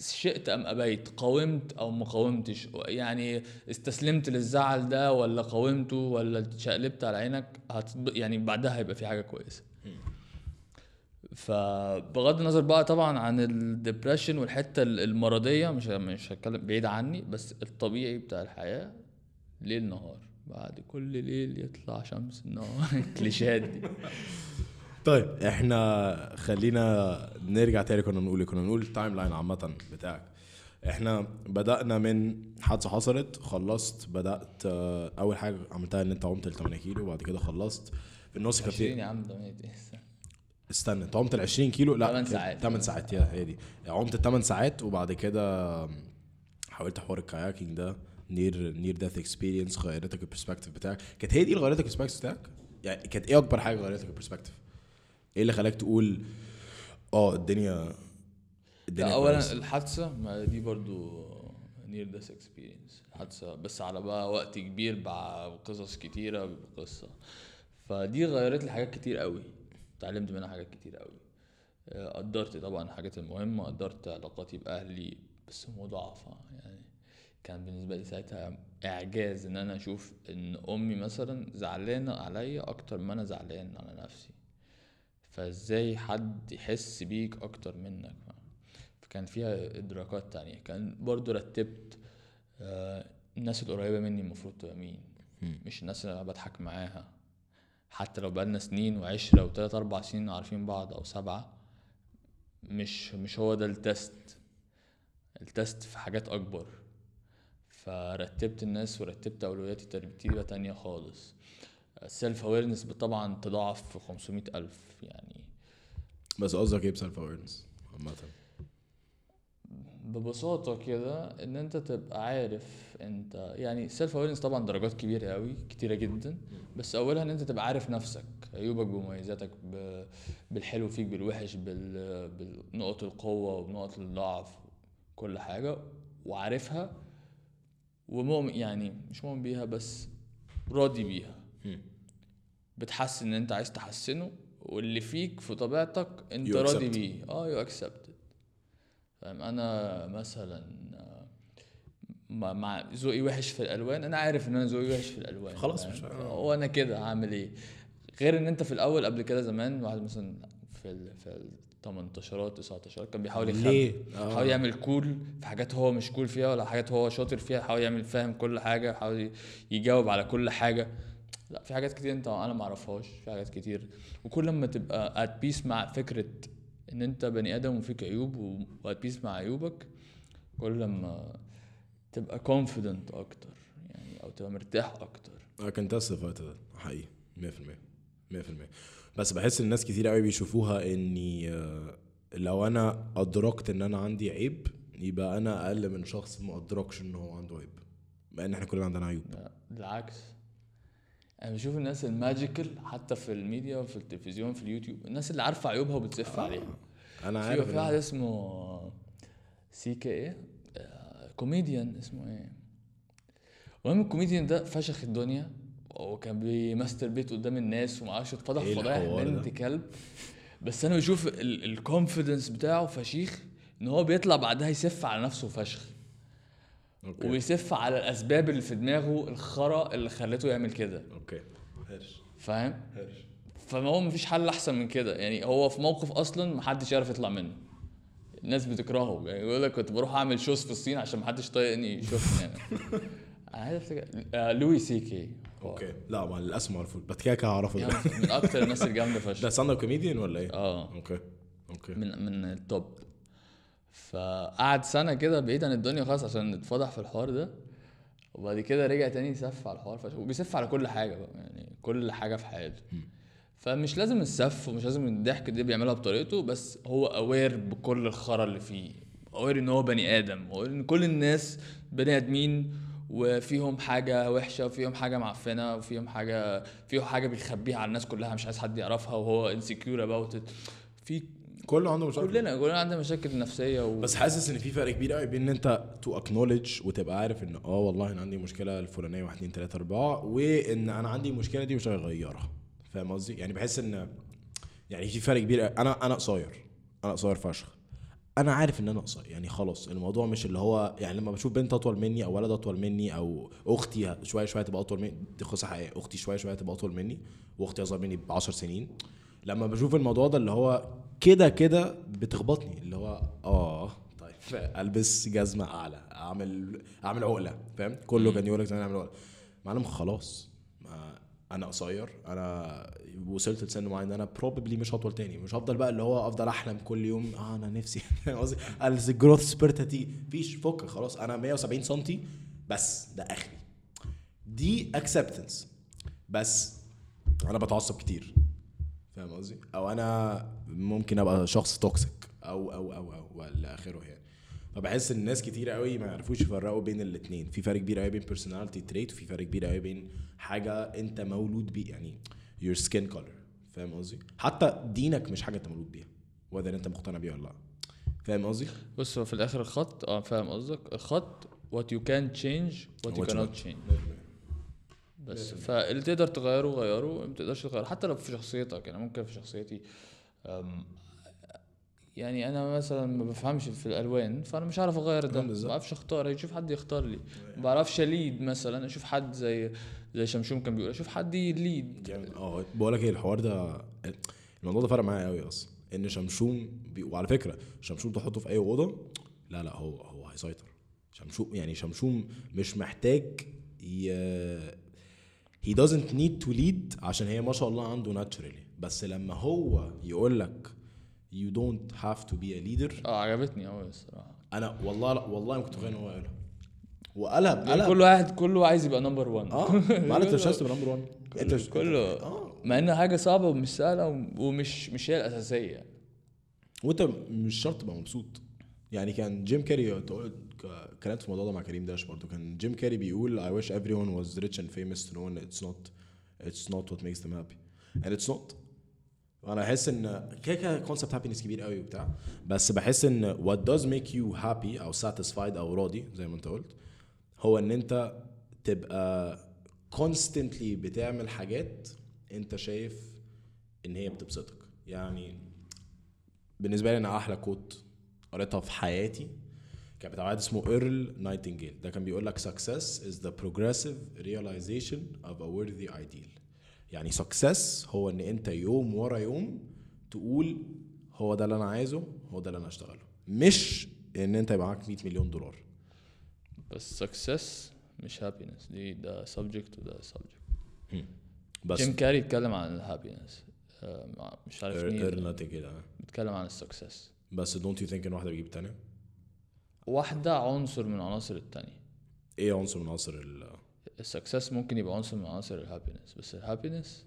شئت أم أبيت قاومت أو ما قاومتش؟ يعني استسلمت للزعل ده ولا قاومته ولا اتشقلبت على عينك؟ هتض... يعني بعدها هيبقى في حاجة كويسة. فبغض النظر بقى طبعا عن ال depression والحتة المرضية مش مش هتكلم بعيد عني بس الطبيعي بتاع الحياة ليل نهار بعد كل ليل يطلع شمس النهار. [laughs] الكليشيهات دي.
طيب. إحنا خلينا نرجع تاني كنا بنقول إيه؟ كنا بنقول ال timeline عامة بتاعك. إحنا بدأنا من حادثة حصلت خلصت بدأت آه، أول حاجة عملتها إن أنت عمت ال 8 كيلو وبعد كده خلصت. في النص كان
20
في
يا عم؟
استنى أنت عمت ال 20 كيلو؟ لا
8 ساعات.
8 ساعات يا هي دي. عمت ال 8 ساعات وبعد كده حاولت حوار ال kayaking ده near near death experience غيرتك ال perspective بتاعك. كانت هي دي اللي غيرتك ال perspective بتاعك؟ يعني كانت إيه أكبر حاجة غيرتك ال perspective إيه اللي خلاك تقول آه الدنيا الدنيا
لا اولا؟ الحادثة ما دي برضو near death experience حادثة. بس على بقى وقت كبير بقصص كتيرة بقصة. فدي غيرت لي حاجات كتير قوي. اتعلمت منها حاجات كتير قوي. آه، قدرت طبعا الحاجات المهمه قدرت علاقاتي بأهلي بس مضاعفه يعني. كان بالنسبة لي ساعتها إعجاز إن أنا أشوف إن أمي مثلا زعلانة عليا أكتر ما أنا زعلان على نفسي. فازاي حد يحس بيك أكتر منك؟ فكان فيها ادراكات تانية. كان برضو رتبت آه، الناس القريبة مني المفروض تبقى مين؟ مش الناس اللي أنا بضحك معاها. حتى لو بقالنا سنين وعشرة وتلات أربع سنين عارفين بعض أو سبعة مش مش هو ده ال test. ال test في حاجات أكبر. فرتبت الناس ورتبت أولوياتي ترتيبة تانية خالص. ال self awareness طبعا تضاعف في 500 ألف يعني.
بس قصدك إيه ب self awareness عامة؟
ببساطة كده إن أنت تبقى عارف أنت يعني self awareness طبعا درجات كبيرة قوي كتيرة جدا بس أولها إن أنت تبقى عارف نفسك عيوبك بمميزاتك بالحلو فيك بالوحش بال- بنقط القوة ونقط الضعف كل حاجة وعارفها ومؤمن يعني مش مؤمن بيها بس راضي بيها. بتحسن ان انت عايز تحسنه واللي فيك في طبيعتك انت
You
راضي. بيه آه you accept فاهم أنا مثلا آه، مع- ذوقي وحش في الألوان أنا عارف إن أنا ذوقي وحش في الألوان
خلاص؟ مش- آه.
هو أنا كده هعمل إيه غير إن أنت في الأول قبل كده زمان واحد مثلا في ال في ال 18 19 كان بيحاول يخبي
ليه؟ آه.
يحاول يعمل cool في حاجات هو مش cool فيها ولا حاجات هو شاطر فيها يحاول يعمل فاهم كل حاجة يحاول يجاوب على كل حاجة لا في حاجات كتير انت أنا ما اعرفهاش في حاجات كتير. وكل لما تبقى at peace مع فكرة ان انت بني آدم وفيك عيوب و at peace مع عيوبك كل لما تبقى confident أكتر يعني أو تبقى مرتاح أكتر.
I can testify to that حقيقي 100% 100% بس بحس إن الناس كتير قوي بيشوفوها إني آه، لو أنا أدركت إن أنا عندي عيب يبقى أنا أقل من شخص ما أدركش إن هو عنده عيب مع إن إحنا كلنا عندنا عيوب.
لا بالعكس. أنا بشوف الناس ال magical حتى في الميديا وفي التلفزيون في اليوتيوب الناس اللي عارفة عيوبها وبتسف عليها. أنا
عارف
في واحد اسمه سي كي إيه آه، كوميديان اسمه إيه. المهم الكوميديان ده فشخ الدنيا وكان بي masturbate قدام الناس وما أعرفش اتفضح
إيه
فضايح؟ بنت كلب. بس أنا بشوف ال confidence بتاعه فشيخ إن هو بيطلع بعدها يسف على نفسه فشخ. وبيسف على الأسباب اللي في دماغه الخرا اللي خلته يعمل كده.
okay. Harsh.
فاهم؟
Harsh.
فما هو مفيش حل أحسن من كده. يعني هو في موقف أصلا محدش يعرف يطلع منه. الناس بتكرهه. يعني يقول لك كنت بروح أعمل shows في الصين عشان محدش طايقني يشوفني يعني. [laughs] أنا عايز أفتكر آه لوي سي كي.
okay. لا ما للأسف ما اعرفوش بس كده كده هعرفه.
يعني
ده
من أكتر الناس الجامدة
ده
فشخ.
stand up comedian ولا إيه؟
آه.
okay. okay.
من من ال top فقعد سنة كده بعيد عن الدنيا خالص عشان نتفضح في الحوار ده. وبعد كده رجع تاني يسف على الحوار وبيسف على كل حاجة بقى يعني كل حاجة في حياته. فمش لازم السف ومش لازم الضحك دي بيعملها بطريقته بس هو aware بكل الخرا اللي فيه. aware إن هو بني آدم aware إن كل الناس بني آدمين وفيهم حاجة وحشة وفيهم حاجة معفنة وفيهم حاجة فيهم حاجة بيخبيها على الناس كلها مش عايز حد يعرفها وهو insecure about في
كله عنده مشاكل.
كلنا كلنا عندنا مشاكل نفسية و...
بس حاسس إن في فرق كبير قوي بين إن أنت to acknowledge وتبقى عارف إن آه والله أنا عندي مشكلة الفلانية 1 2 3 4 وإن أنا عندي المشكلة دي مش هغيرها. فاهم قصدي؟ يعني بحس إن يعني في فرق كبير. أنا أنا قصير. أنا قصير فشخ. أنا عارف إن أنا قصير. يعني خلاص الموضوع مش اللي هو يعني لما بشوف بنت أطول مني أو ولد أطول مني أو أختي شوية شوية تبقى أطول مني دي قصة حقيقية. أختي شوية شوية تبقى أطول مني وأختي أصغر مني ب 10 سنين. لما بشوف الموضوع ده اللي هو كده كده بتخبطني اللي هو آه طيب [laughs] ألبس جزمة أعلى أعمل أعمل عقلة فاهم؟ كله كان يقول لك زمان أعمل عقلة. معلم خلاص. أنا قصير أنا وصلت لسن معين أنا probably مش هطول تاني. مش هفضل بقى اللي هو أفضل أحلم كل يوم. آه أنا نفسي [laughs] قصدي؟ ال growth spurt هتيجي مفيش فك خلاص. أنا 170 سم بس ده آخري. دي acceptance بس أنا بتعصب كتير. فاهم قصدي؟ أو أنا ممكن أبقى شخص toxic أو أو أو أو والى آخره يعني. فبحس إن الناس كتير قوي ما يعرفوش يفرقوا بين الاثنين في فرق كبير قوي بين personality trait وفي فرق كبير قوي بين حاجة أنت مولود بيه يعني your skin color. فاهم قصدي؟ حتى دينك مش حاجة أنت مولود بيها وذر أنت مقتنع بيها ولا لأ. فاهم قصدي؟
بص هو في الآخر الخط آه فاهم قصدك. الخط what you can change what you
What you
cannot change. بس. فاللي تقدر تغيره غيره. ما تقدرش تغيره حتى لو في شخصيتك يعني ممكن في شخصيتي يعني أنا مثلا ما بفهمش في الألوان فأنا مش عارف أغير ده.
آه،
ما. بعرفش أختار. أشوف حد يختار لي. ما بعرفش ليد مثلا. أشوف حد زي زي شمشوم كان بيقول أشوف حد يليد.
يعني آه بقول لك إيه الحوار ده الموضوع ده فرق معايا قوي أصلا. إن شمشوم بي... وعلى فكرة شمشوم تحطه في أي أوضة لا لا هو هو هيسيطر. شمشوم يعني شمشوم مش محتاج ي... he doesn't need to lead عشان هي ما شاء الله عنده naturally. بس لما هو يقول لك you don't have to be a leader.
آه عجبتني قوي الصراحة.
أنا والله لا والله ما كنت متخيل إن هو يقولها وقلب
يعني
قلب
كل واحد كله عايز يبقى number 1
آه ما أنت مش عايز تبقى number 1 انت مش
كله.
آه.
مع انها حاجة صعبة ومش سهلة ومش مش هي الأساسية.
وأنت مش شرط تبقى مبسوط. يعني كان جيم كاري اتكلمت في الموضوع ده مع كريم داش برضه. كان جيم كاري بيقول I wish everyone was rich and famous to know it's not it's not what makes them happy. And it's not وأنا أحس إن كده concept happiness كبير قوي وبتاع. بس بحس إن what does make you happy أو satisfied أو راضي زي ما أنت قلت هو إن أنت تبقى constantly بتعمل حاجات أنت شايف إن هي بتبسطك. يعني بالنسبة لي أنا أحلى كوت قريتها في حياتي كان بتاع واحد اسمه ايرل نايتنجيل ده كان بيقول لك success is the progressive realization of a worthy ideal. يعني success هو إن أنت يوم ورا يوم تقول هو ده اللي أنا عايزه هو ده اللي أنا اشتغله مش إن أنت يبقى معاك 100 مليون دولار.
بس success مش happiness دي ده subject وده subject
بس
جيم كاري اتكلم عن ال happiness مش عارف مين.
نايتنجيل
بيتكلم عن ال success
بس don't you think إن واحدة بيجيب التانية؟
واحدة عنصر من عناصر التانية.
إيه عنصر من عناصر ال
ال success ممكن يبقى عنصر من عناصر ال happiness بس ال happiness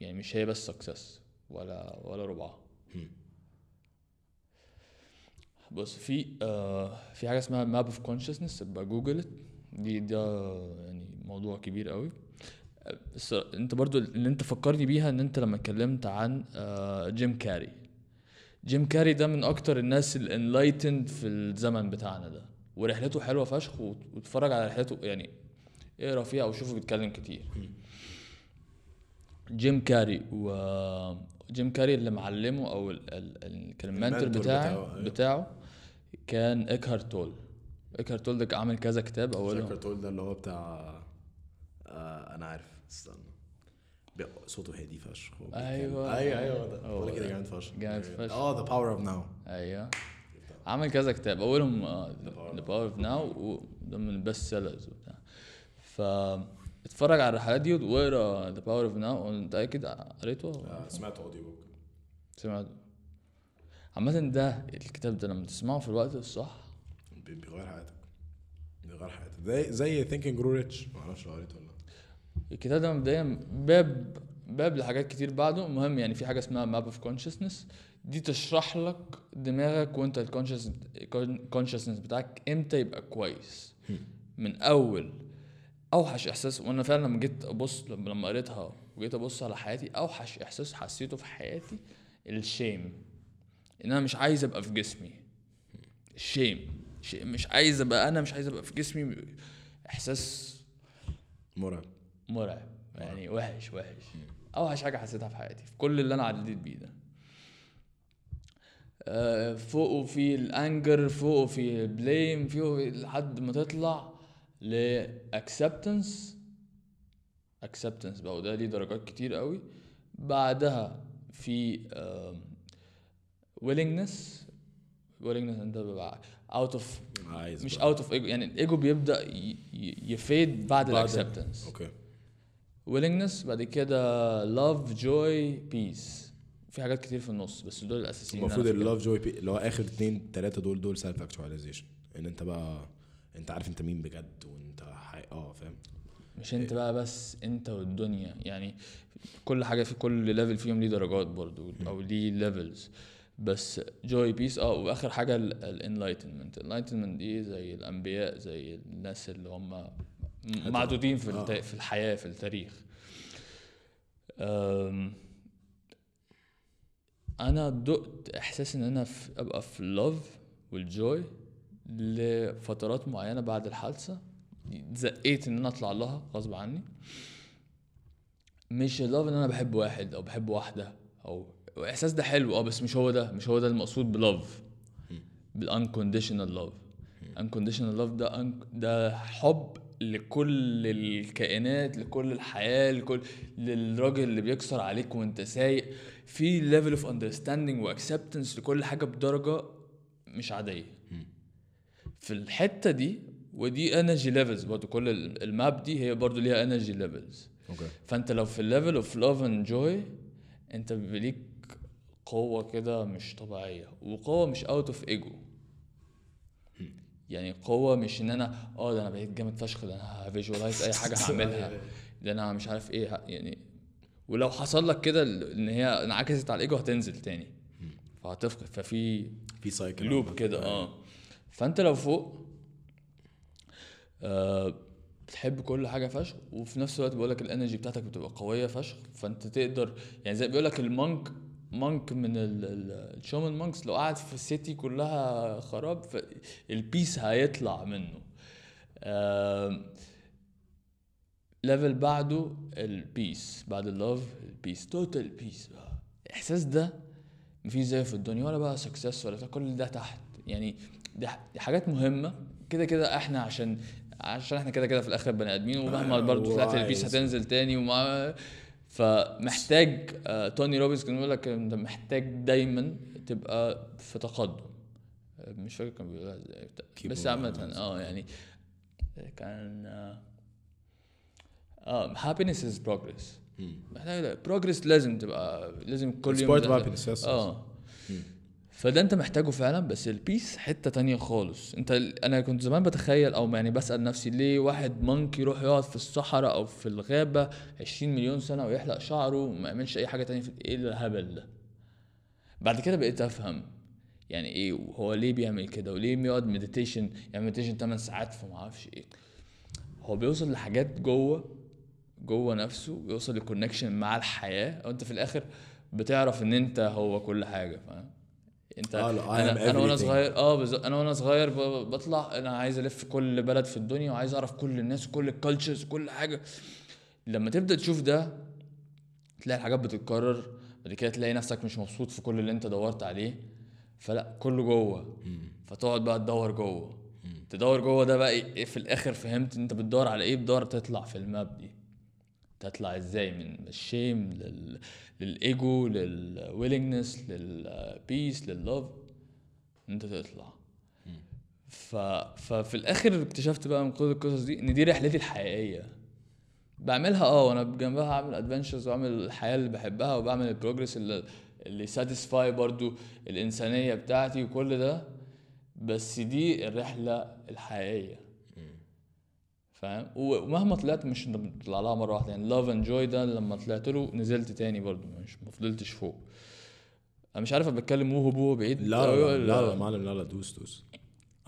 يعني مش هي بس success ولا ولا ربعها. بص في آه في حاجة اسمها map of consciousness تبقى جوجل دي ده يعني موضوع كبير قوي. آه، بس انت برضو اللي انت فكرني بيها ان انت لما اتكلمت عن آه جيم كاري جيم كاري ده من أكتر الناس ال enlightened في الزمن بتاعنا ده. ورحلته حلوة فشخ واتفرج على رحلته يعني اقرأ فيها أو شوفه بيتكلم كتير. جيم كاري و جيم كاري اللي معلمه أو ال- ال- ال- كان ال
mentor ال mentor
بتاعه
بتاعه، أيوه.
بتاعه كان إيكهارت تول. إيكهارت تول ده عامل كذا كتاب اولهم
تقول ده اللي هو بتاع آه أنا عارف استنى. صوته هادي فشخ. أيوه. أيوه ده
هو
كده
ده.
جامد فشخ
جامد. فشخ.
آه The Power of Now
أيوه. عمل كذا كتاب. أولهم The Power of Now وده من ال best sellers وبتاع. ف اتفرج على الرحلات دي واقرا The Power of Now انت أكيد قريته؟
سمعت audio book
سمعت. عامة ده الكتاب ده لما تسمعه في الوقت الصح.
بي- بيغير حياتك. بيغير حياتك. زي زي Think and Grow Rich لو قريته ولا لأ.
الكتاب ده مبدئيا باب باب لحاجات كتير بعده. المهم يعني في حاجة اسمها map of consciousness دي تشرح لك دماغك وانت الكونشسنس بتاعك إمتى يبقى كويس. من أول أوحش إحساس وأنا فعلا لما جيت أبص لما قريتها وجيت أبص على حياتي أوحش إحساس حسيته في حياتي الشيم. ان أنا مش عايز أبقى في جسمي. الشيم مش عايز أبقى أنا مش عايز أبقى في جسمي. إحساس
مرعب.
مرعب يعني وحش وحش. أوحش حاجة حسيتها في حياتي في كل اللي أنا عديت بيه ده. آه، فوقه في ال anger فوقه في ال blame فوقه لحد ما تطلع ل acceptance acceptance بقى وده ليه درجات كتير قوي. بعدها في willingness willingness انت بقى out
of
مش. out of ego يعني الايجو بيبدأ يفيد بعد-
ال
acceptance
okay
willingness بعد كده love joy peace. في حاجات كتير في النص بس دول الأساسيين
المفروض.
ال
love joy اللي هو آخر اتنين تلاتة دول دول self actualization إن أنت بقى أنت عارف أنت مين بجد وأنت حي... آه فاهم؟
مش أنت بقى بس أنت والدنيا. يعني كل حاجة في كل level فيهم ليه درجات برضو أو ليه levels بس joy peace آه وآخر حاجة ال enlightenment ال enlightenment دي زي الأنبياء زي الناس اللي هم معدودين في.
آه.
في الحياة في التاريخ. أنا دقت إحساس إن أنا في أبقى في اللوف والجوي لفترات معينة بعد الحادثة زقيت إن أنا أطلع لها غصب عني مش اللوف إن أنا بحب واحد أو بحب واحدة أو الاحساس ده حلو آه بس مش هو ده مش هو ده المقصود بلوف بال unconditional love unconditional love ده ده حب لكل الكائنات لكل الحياة لكل للراجل اللي بيكسر عليك وانت سايق. في level of understanding و acceptance لكل حاجة بدرجة مش عادية. في الحتة دي ودي energy levels برضه كل ال- ال map دي هي برضه ليها energy levels
okay.
فانت لو في ال level of love and joy انت بيبقى ليك قوة كده مش طبيعية. وقوة مش out of ego يعني قوة مش إن أنا آه ده أنا بقيت جامد فشخ ده أنا ه visualize أي حاجة هعملها. ده أنا مش عارف إيه يعني ولو حصل لك كده إن هي انعكست على الإيجو هتنزل تاني. فهتفقد. ففي
في cycle
loop كده آه. فأنت لو فوق آه بتحب كل حاجة فشخ وفي نفس الوقت بيقول لك ال energy بتاعتك بتبقى قوية فشخ فأنت تقدر يعني زي بيقول لك ال monk monk من الشومان monks لو قعد في ال city كلها خراب فال peace هيطلع منه. level بعده ال peace بعد ال love ال peace total peace بقى. الاحساس ده مفيش زيه في الدنيا ولا بقى success ولا كل ده تحت. يعني دي حاجات مهمة. كده كده إحنا عشان عشان إحنا كده كده في الآخر بني آدمين ومهما برضه طلعت
ال
peace هتنزل تاني ومع فمحتاج آه توني روبنز كان بيقول لك انت محتاج دايما تبقى في تقدم. آه، مش فاكر كان بيقولها
إزاي.
بس عامة
on.
آه يعني كان آه happiness is progress. محتاج progress لازم تبقى لازم كل يوم. آه. فده انت محتاجه فعلا بس ال peace حتة تانية خالص. انت أنا كنت زمان بتخيل أو يعني بسأل نفسي ليه واحد monk يروح يقعد في الصحراء أو في الغابة 20 مليون سنة ويحلق شعره وما يعملش أي حاجة تانية في إيه الهبل ده؟ بعد كده بقيت أفهم يعني إيه هو ليه بيعمل كده وليه بيقعد meditation يعني meditation 8 ساعات في ما أعرفش إيه. هو بيوصل لحاجات جوه جوه نفسه بيوصل ل connection مع الحياة أو انت في الآخر بتعرف إن أنت هو كل حاجة فاهم؟ انت
آه،
أنا أنا
وأنا.
صغير آه بالظبط أنا وأنا صغير ب- بطلع أنا عايز ألف كل بلد في الدنيا وعايز اعرف كل الناس وكل ال cultures وكل حاجة. لما تبدأ تشوف ده تلاقي الحاجات بتتكرر بعد كده تلاقي نفسك مش مبسوط في كل اللي انت دورت عليه فلا كله جوه. فتقعد بقى تدور جوه. تدور جوه ده بقى إيه في الآخر فهمت إن أنت بتدور على إيه؟ بتدور تطلع في ال map دي. تطلع إزاي من الشيم لل... للايجو للويلنجنس للبيس لللوف إن أنت تطلع. ف... ففي الآخر اكتشفت بقى من كل القصص دي إن دي رحلتي الحقيقية. بعملها آه وأنا جنبها اعمل adventures وأعمل الحياة اللي بحبها وبعمل ال progress اللي اللي satisfy برضو الإنسانية بتاعتي وكل ده. بس دي الرحلة الحقيقية. فاهم؟ و- ومهما طلعت مش بتطلع لها مرة واحدة. يعني love and joy ده لما طلعت له نزلت تاني برضو مش ما فضلتش فوق. أنا مش عارف بتكلم موهو بوهو بعيد.
لا لا
ولا-
لا لا. معلم لا لا دوس دوس.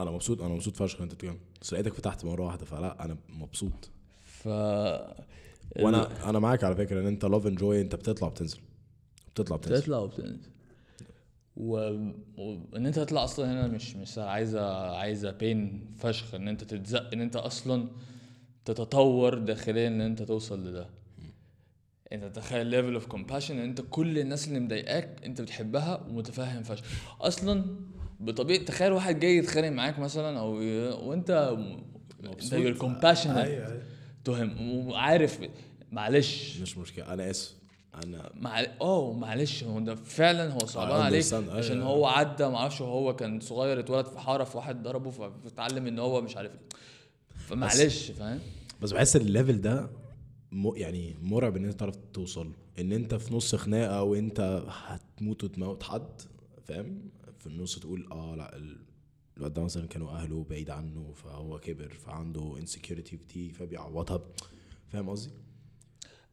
أنا مبسوط أنا مبسوط فشخ أنت بتتكلم. بس لقيتك فتحت مرة واحدة فلا أنا مبسوط.
ف
وأنا أنا معاك على فكرة إن أنت love and joy أنت بتطلع بتنزل بتطلع بتنزل
تطلع وبتنزل. و... وان أنت تطلع أصلا هنا مش مش عايزة عايزة بين فشخ إن أنت تتزق إن أنت أصلا تتطور داخليا إن أنت توصل لده. أنت تخيل level of compassion إن أنت كل الناس اللي مضايقاك أنت بتحبها ومتفهم فشخ. أصلا بطبيعة تخيل واحد جاي يتخانق معاك مثلا أو. وأنت انت ال
compassion أيوه أيوه.
تهم وعارف معلش.
مش مشكلة أنا آسف. أنا
مع آه معلش هو ده فعلا هو صعبان عليك.
أيوة،
عشان
أيوة.
هو عدى ما أعرفش هو كان صغير اتولد في حارة في واحد ضربه فاتعلم إن هو مش عارف فمعلش فاهم؟
بس بحس ال level ده م... يعني مرعب إن أنت تعرف توصل. إن أنت في نص خناقة وأنت هتموت وتموت حد فاهم؟ في النص تقول آه لأ ال- الواد ده مثلا كانوا أهله بعيد عنه فهو كبر فعنده insecurity دي فبيعوضها فاهم قصدي؟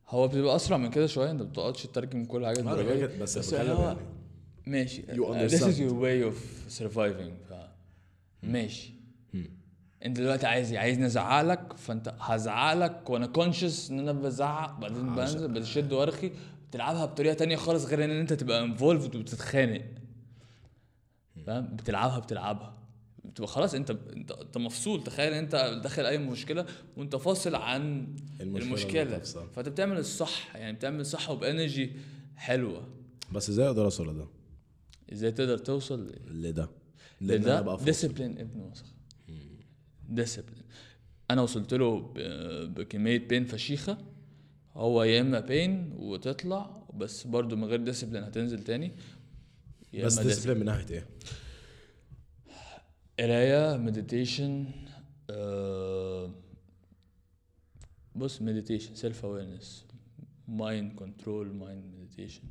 هو بيبقى أسرع من كده شوية أنت ما بتقعدش تترجم كل
حاجة بس
بس
بتكلم
هو
يعني.
ماشي.
You
this is your way of surviving ف ماشي. انت دلوقتي عايز إيه؟ عايز نزعلك فأنت هزعلك وأنا conscious إن أنا بزعق بعدين بنزل بشد وارخي بتلعبها بطريقة تانية خالص غير إن أنت تبقى involved وبتتخانق. فاهم؟ بتلعبها بتلعبها. بتبقى خلاص انت انت مفصول. تخيل أنت داخل أي مشكلة وأنت فاصل عن
المشكلة
المشكلة.
نفسها.
فأنت بتعمل الصح يعني بتعمل صح وب energy حلوة.
بس إزاي أقدر أوصل لده؟
إزاي تقدر توصل
لده.
لده. discipline ابن وسخ. discipline أنا وصلت له بكمية pain فشيخة. هو يا إما pain وتطلع بس برضو من غير discipline هتنزل تاني
بس
اما
discipline من ناحية إيه؟
قراية meditation بص meditation self awareness mind control mind meditation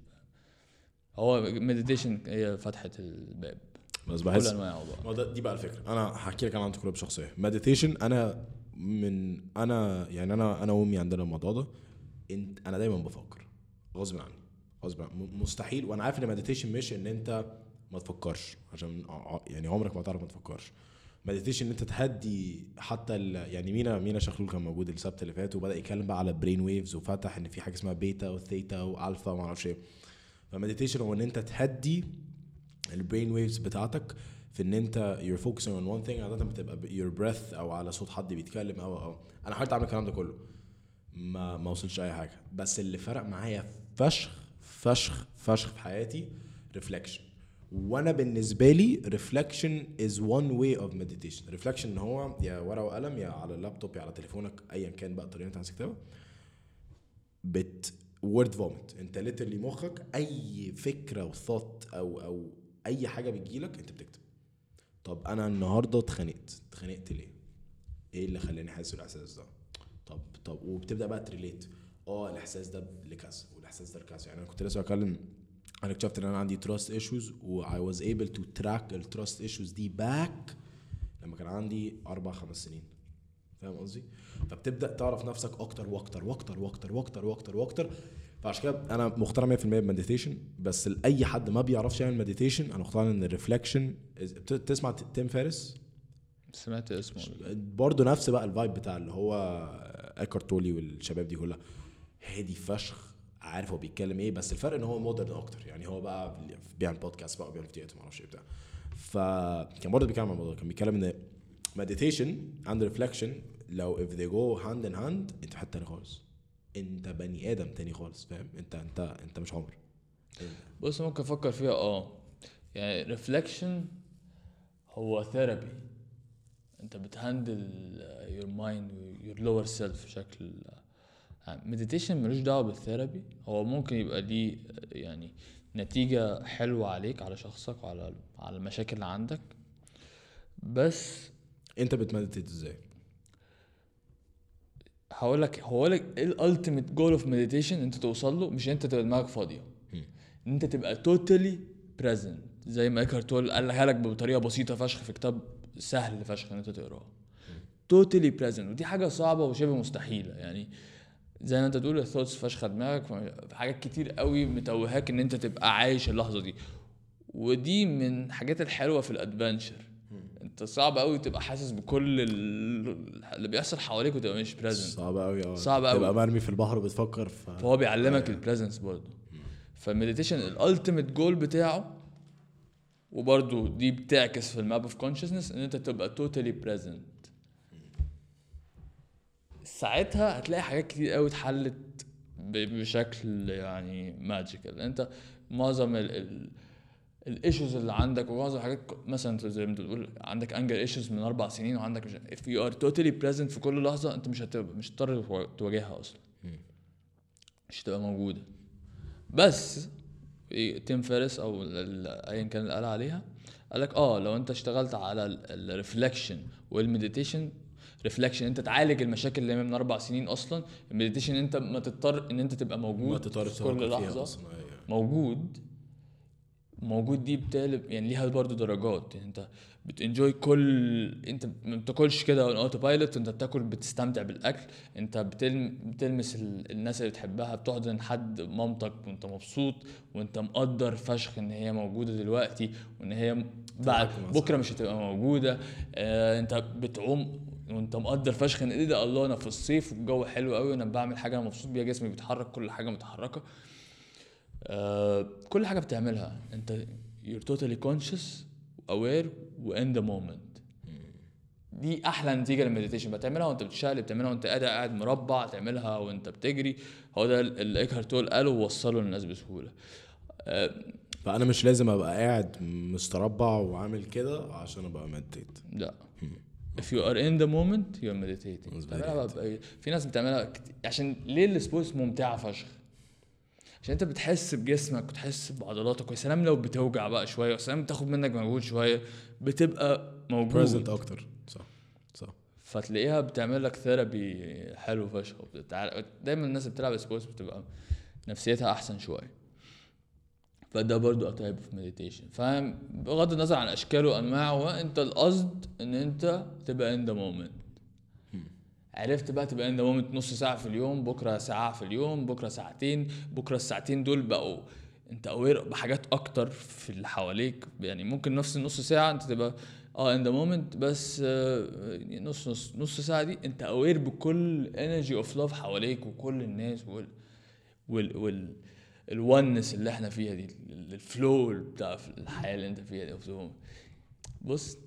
هو meditation هي فتحة الباب.
بس
كل
بحس
انواعه بقى
ما ده دي بقى الفكرة. أنا هحكي لك أنا عن تجربة شخصية. meditation أنا من أنا يعني أنا أنا وأمي عندنا الموضوع ده. انت أنا دايما بفكر. غصب عني. غصب عني. مستحيل. وأنا عارف إن meditation مش إن أنت ما تفكرش. عشان يعني عمرك ما تعرف ما تفكرش. meditation إن أنت تهدي حتى. يعني مينا مينا شخلول كان موجود السبت اللي فات وبدأ يتكلم بقى على brain waves وفتح إن في حاجة اسمها beta و theta و alpha وما أعرفش إيه. ف meditation هو إن أنت تهدي ال brain waves بتاعتك في إن أنت you're focusing on one thing عادة بتبقى ب- your breath أو على صوت حد بيتكلم أو أو. أنا حاولت أعمل الكلام ده كله. ما ما وصلش اي حاجة. بس اللي فرق معايا فشخ فشخ فشخ في حياتي reflection وأنا بالنسبة لي reflection is one way of meditation reflection إن هو يا ورقة وقلم يا على اللابتوب يا على تليفونك ايا كان بقى الطريقة اللي أنت عايز تكتبها. بت word vomit أنت literally مخك أي فكرة وثوت أو أو أي حاجة بتجيلك أنت بتكتب. طب أنا النهارده اتخانقت. اتخانقت ليه؟ إيه اللي خلاني حاسس بالإحساس ده؟ طب طب وبتبدأ بقى ت relate. آه الإحساس ده لكذا والإحساس ده لكذا. يعني أنا كنت لسه بكلم أنا اكتشفت إن أنا عندي trust issues و I was able to track ال trust issues دي back لما كان عندي أربع خمس سنين. فاهم قصدي؟ فبتبدأ تعرف نفسك أكتر وأكتر وأكتر وأكتر وأكتر وأكتر وأكتر فعشان كده أنا مقتنع 100% بال meditation بس لأي حد ما بيعرفش يعمل meditation أنا مقتنع إن ال reflection تسمع تيم فارس
سمعت اسمه.
برضه نفس بقى ال vibe بتاع اللي هو ايكارت تولي والشباب دي كلها. هادي فشخ عارف هو بيتكلم إيه بس الفرق إن هو modern أكتر. يعني هو بقى بيعمل بودكاست بقى وبيعمل فيديوهات ما أعرفش إيه بتاع. فكان برضه بيتكلم عن الموضوع كان بيتكلم إن meditation and reflection لو if they go hand in hand أنت في حتة خالص. انت بني آدم تاني خالص فاهم؟ انت انت انت مش عمر.
بص ممكن أفكر فيها آه. يعني reflection هو therapy أنت بت handle your mind your lower self بشكل meditation ملوش دعوة بال therapy هو ممكن يبقى ليه يعني نتيجة حلوة عليك على شخصك وعلى على المشاكل اللي عندك. بس
انت بت meditate إزاي؟
هقول لك هقول لك إيه ال ultimate goal of meditation أنت توصل له مش أنت تبقى دماغك فاضية. إن أنت تبقى totally present زي ما ايكارت تول قالها لك بطريقة بسيطة فشخ في كتاب سهل فشخ إن أنت تقراه. totally present ودي حاجة صعبة وشبه مستحيلة. يعني زي ما أنت تقول ال thoughts فشخ دماغك في حاجات كتير قوي متوهاك إن أنت تبقى عايش اللحظة دي. ودي من الحاجات الحلوة في ال adventure انت صعب قوي تبقى حاسس بكل ال- اللي بيحصل حواليك وتبقى مش present
صعب قوي آه.
صعب أوي.
تبقى مرمي في البحر وبتفكر ف
فهو بيعلمك ال presence برضه. فال meditation ال ultimate goal بتاعه وبرضه دي بتعكس في ال map of consciousness إن أنت تبقى totally present ساعتها هتلاقي حاجات كتير قوي اتحلت بشكل يعني magical أنت معظم ال ال issues اللي عندك ومعظم الحاجات مثلا زي ما بتقول عندك anger issues من أربع سنين وعندك مش if you are totally present في كل لحظة انت مش هتبقى مش هتضطر تو- تواجهها أصلا. مش هتبقى موجودة. بس تيم فارس أو ايا كان اللي قال عليها قال لك آه لو أنت اشتغلت على ال reflection وال meditation reflection أنت تعالج المشاكل اللي من أربع سنين أصلا ال meditation أنت ما تضطر إن أنت تبقى موجود
ما تضطر
في كل
لحظة. أيوة.
موجود موجود دي بتقلب يعني ليها برضو درجات. يعني انت بت enjoy كل انت ما بتاكلش كده on autopilot انت بتاكل بتستمتع بالأكل. انت بتلم... بتلمس ال... الناس اللي بتحبها بتحضن حد مامتك وانت مبسوط وانت مقدر فشخ إن هي موجودة دلوقتي وإن هي بعد بكرة مش هتبقى موجودة. آه انت بتعوم وانت مقدر فشخ إن إيه ده الله أنا في الصيف والجو حلو قوي وأنا بعمل حاجة أنا مبسوط بيها جسمي بيتحرك كل حاجة متحركة. آه، كل حاجة بتعملها. انت you're totally conscious aware و in the moment. دي أحلى نتيجة لل meditation بتعملها وانت بتشقلب بتعملها وانت قاعد قاعد مربع تعملها وانت بتجري. هو ده اللي إيكهارت تول قاله ووصله للناس بسهولة. آه،
فأنا مش لازم أبقى قاعد مستربع وعامل كده عشان أبقى meditate
لا. if you are in the moment you're meditating. بتعملها بقى بأي- في ناس بتعملها كتير. عشان ليه ال sports ممتعة فشخ؟ عشان انت بتحس بجسمك وتحس بعضلاتك ويا سلام لو بتوجع بقى شوية ويا سلام بتاخد منك مجهود شوية بتبقى موجود.
present أكتر. صح صح.
فتلاقيها بتعمل لك therapy حلو فشخ. دايما الناس اللي بتلعب sports بتبقى نفسيتها أحسن شوية. فده برضو type of meditation فاهم؟ بغض النظر عن أشكاله وأنواعه أنت القصد إن أنت تبقى in the moment عرفت بقى تبقى in the moment نص ساعة في اليوم بكرة ساعة في اليوم بكرة ساعتين بكرة الساعتين دول بقوا انت aware بحاجات أكتر في اللي حواليك يعني ممكن نفس النص ساعة انت تبقى آه in the moment بس آه، نص نص نص ساعة دي انت aware بكل energy of love حواليك وكل الناس وال وال وال الونس اللي إحنا فيها دي ال- ال flow بتاع الحياة اللي انت فيها دي. بص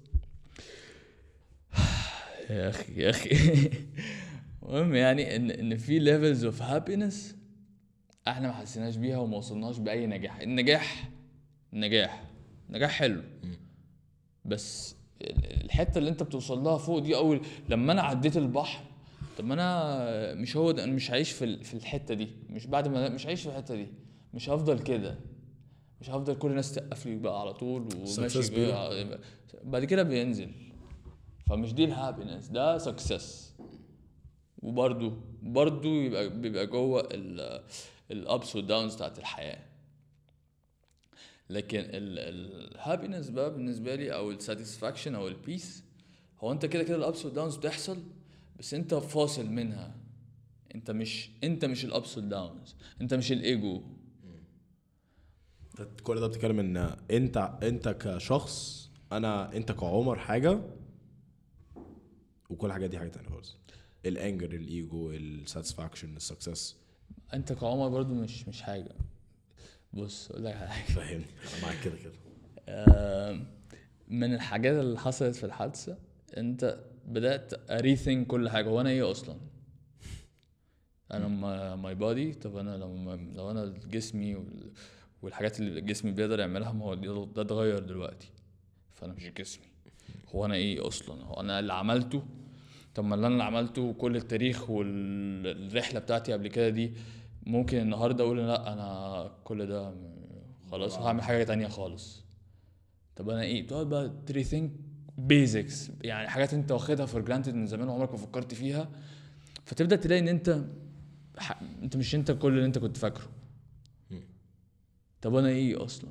يا أخي يا أخي. [laughs] المهم يعني إن إن في levels of happiness إحنا ما حسيناش بيها وما وصلناش بأي نجاح. النجاح نجاح نجاح حلو. بس ال- الحتة اللي أنت بتوصل لها فوق دي أول لما أنا عديت البحر طب ما أنا مش هو ده أنا مش هعيش في في الحتة دي. مش بعد ما مش هعيش في الحتة دي. مش هفضل كده. مش هفضل كل الناس تقف لي بقى على طول وماشي بقى بعد كده بينزل. فمش دي ال happiness ده success وبرده برده يبقى بيبقى جوه ال ups وال downs بتاعت الحياة. لكن ال happiness بقى بالنسبة لي أو ال satisfaction أو ال peace هو أنت كده كده ال ups وال downs بتحصل بس أنت فاصل منها. أنت مش أنت مش ال ups وال downs أنت مش الايجو
كل ده بتتكلم إن أنت أنت كشخص أنا أنت كعمر حاجة وكل الحاجات دي حاجة تانية خالص. الانجر الايجو الساتسفاكشن السكسس
أنت كعمر برضو مش مش حاجة. بص أقول لك على حاجة.
فاهمني أنا معاك كده كده.
من الحاجات اللي حصلت في الحادثة أنت بدأت ا rethink كل حاجة. هو أنا إيه أصلا؟ أنا my body طب أنا لو لو أنا جسمي وال- والحاجات اللي جسمي بيقدر يعملها ما هو ده اتغير دلوقتي. فأنا مش جسمي. هو أنا إيه أصلا؟ هو أنا اللي عملته؟ طب ما اللي أنا عملته كل التاريخ والرحلة بتاعتي قبل كده دي ممكن النهارده أقول لأ أنا كل ده خلاص هعمل حاجة تانية خالص. طب أنا إيه؟ بتقعد بقى ت rethink basics يعني حاجات أنت واخدها for granted من زمان وعمرك ما فكرت فيها فتبدأ تلاقي إن أنت ح... أنت مش أنت كل اللي أنت كنت فاكره. طب أنا إيه أصلا؟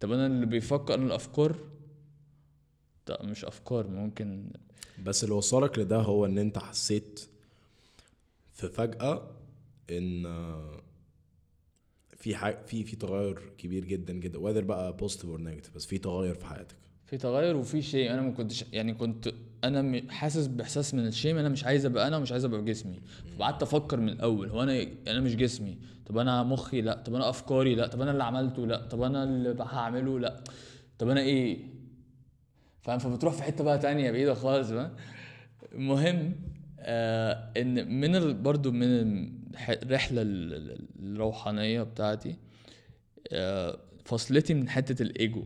طب أنا اللي بيفكر الأفكار مش أفكار ممكن
بس اللي وصلك لده هو إن أنت حسيت في فجأة إن في حاجة في في تغير كبير جدا جدا whether بقى positive or negative بس في تغير في حياتك.
في تغير وفي شيء أنا ما كنتش يعني كنت أنا حاسس بإحساس من ال shame أنا مش عايز أبقى أنا ومش عايز أبقى جسمي. فقعدت أفكر من الأول هو أنا أنا مش جسمي؟ طب أنا مخي لأ طب أنا أفكاري لأ طب أنا اللي عملته لأ طب أنا اللي هعمله لأ طب أنا إيه؟ فاهم؟ فبتروح في حتة بقى تانية بعيدة خالص بقى المهم آه إن من ال... برضو من الرحلة ال- ال- الروحانية بتاعتي آه فصلتي من حتة الإيجو.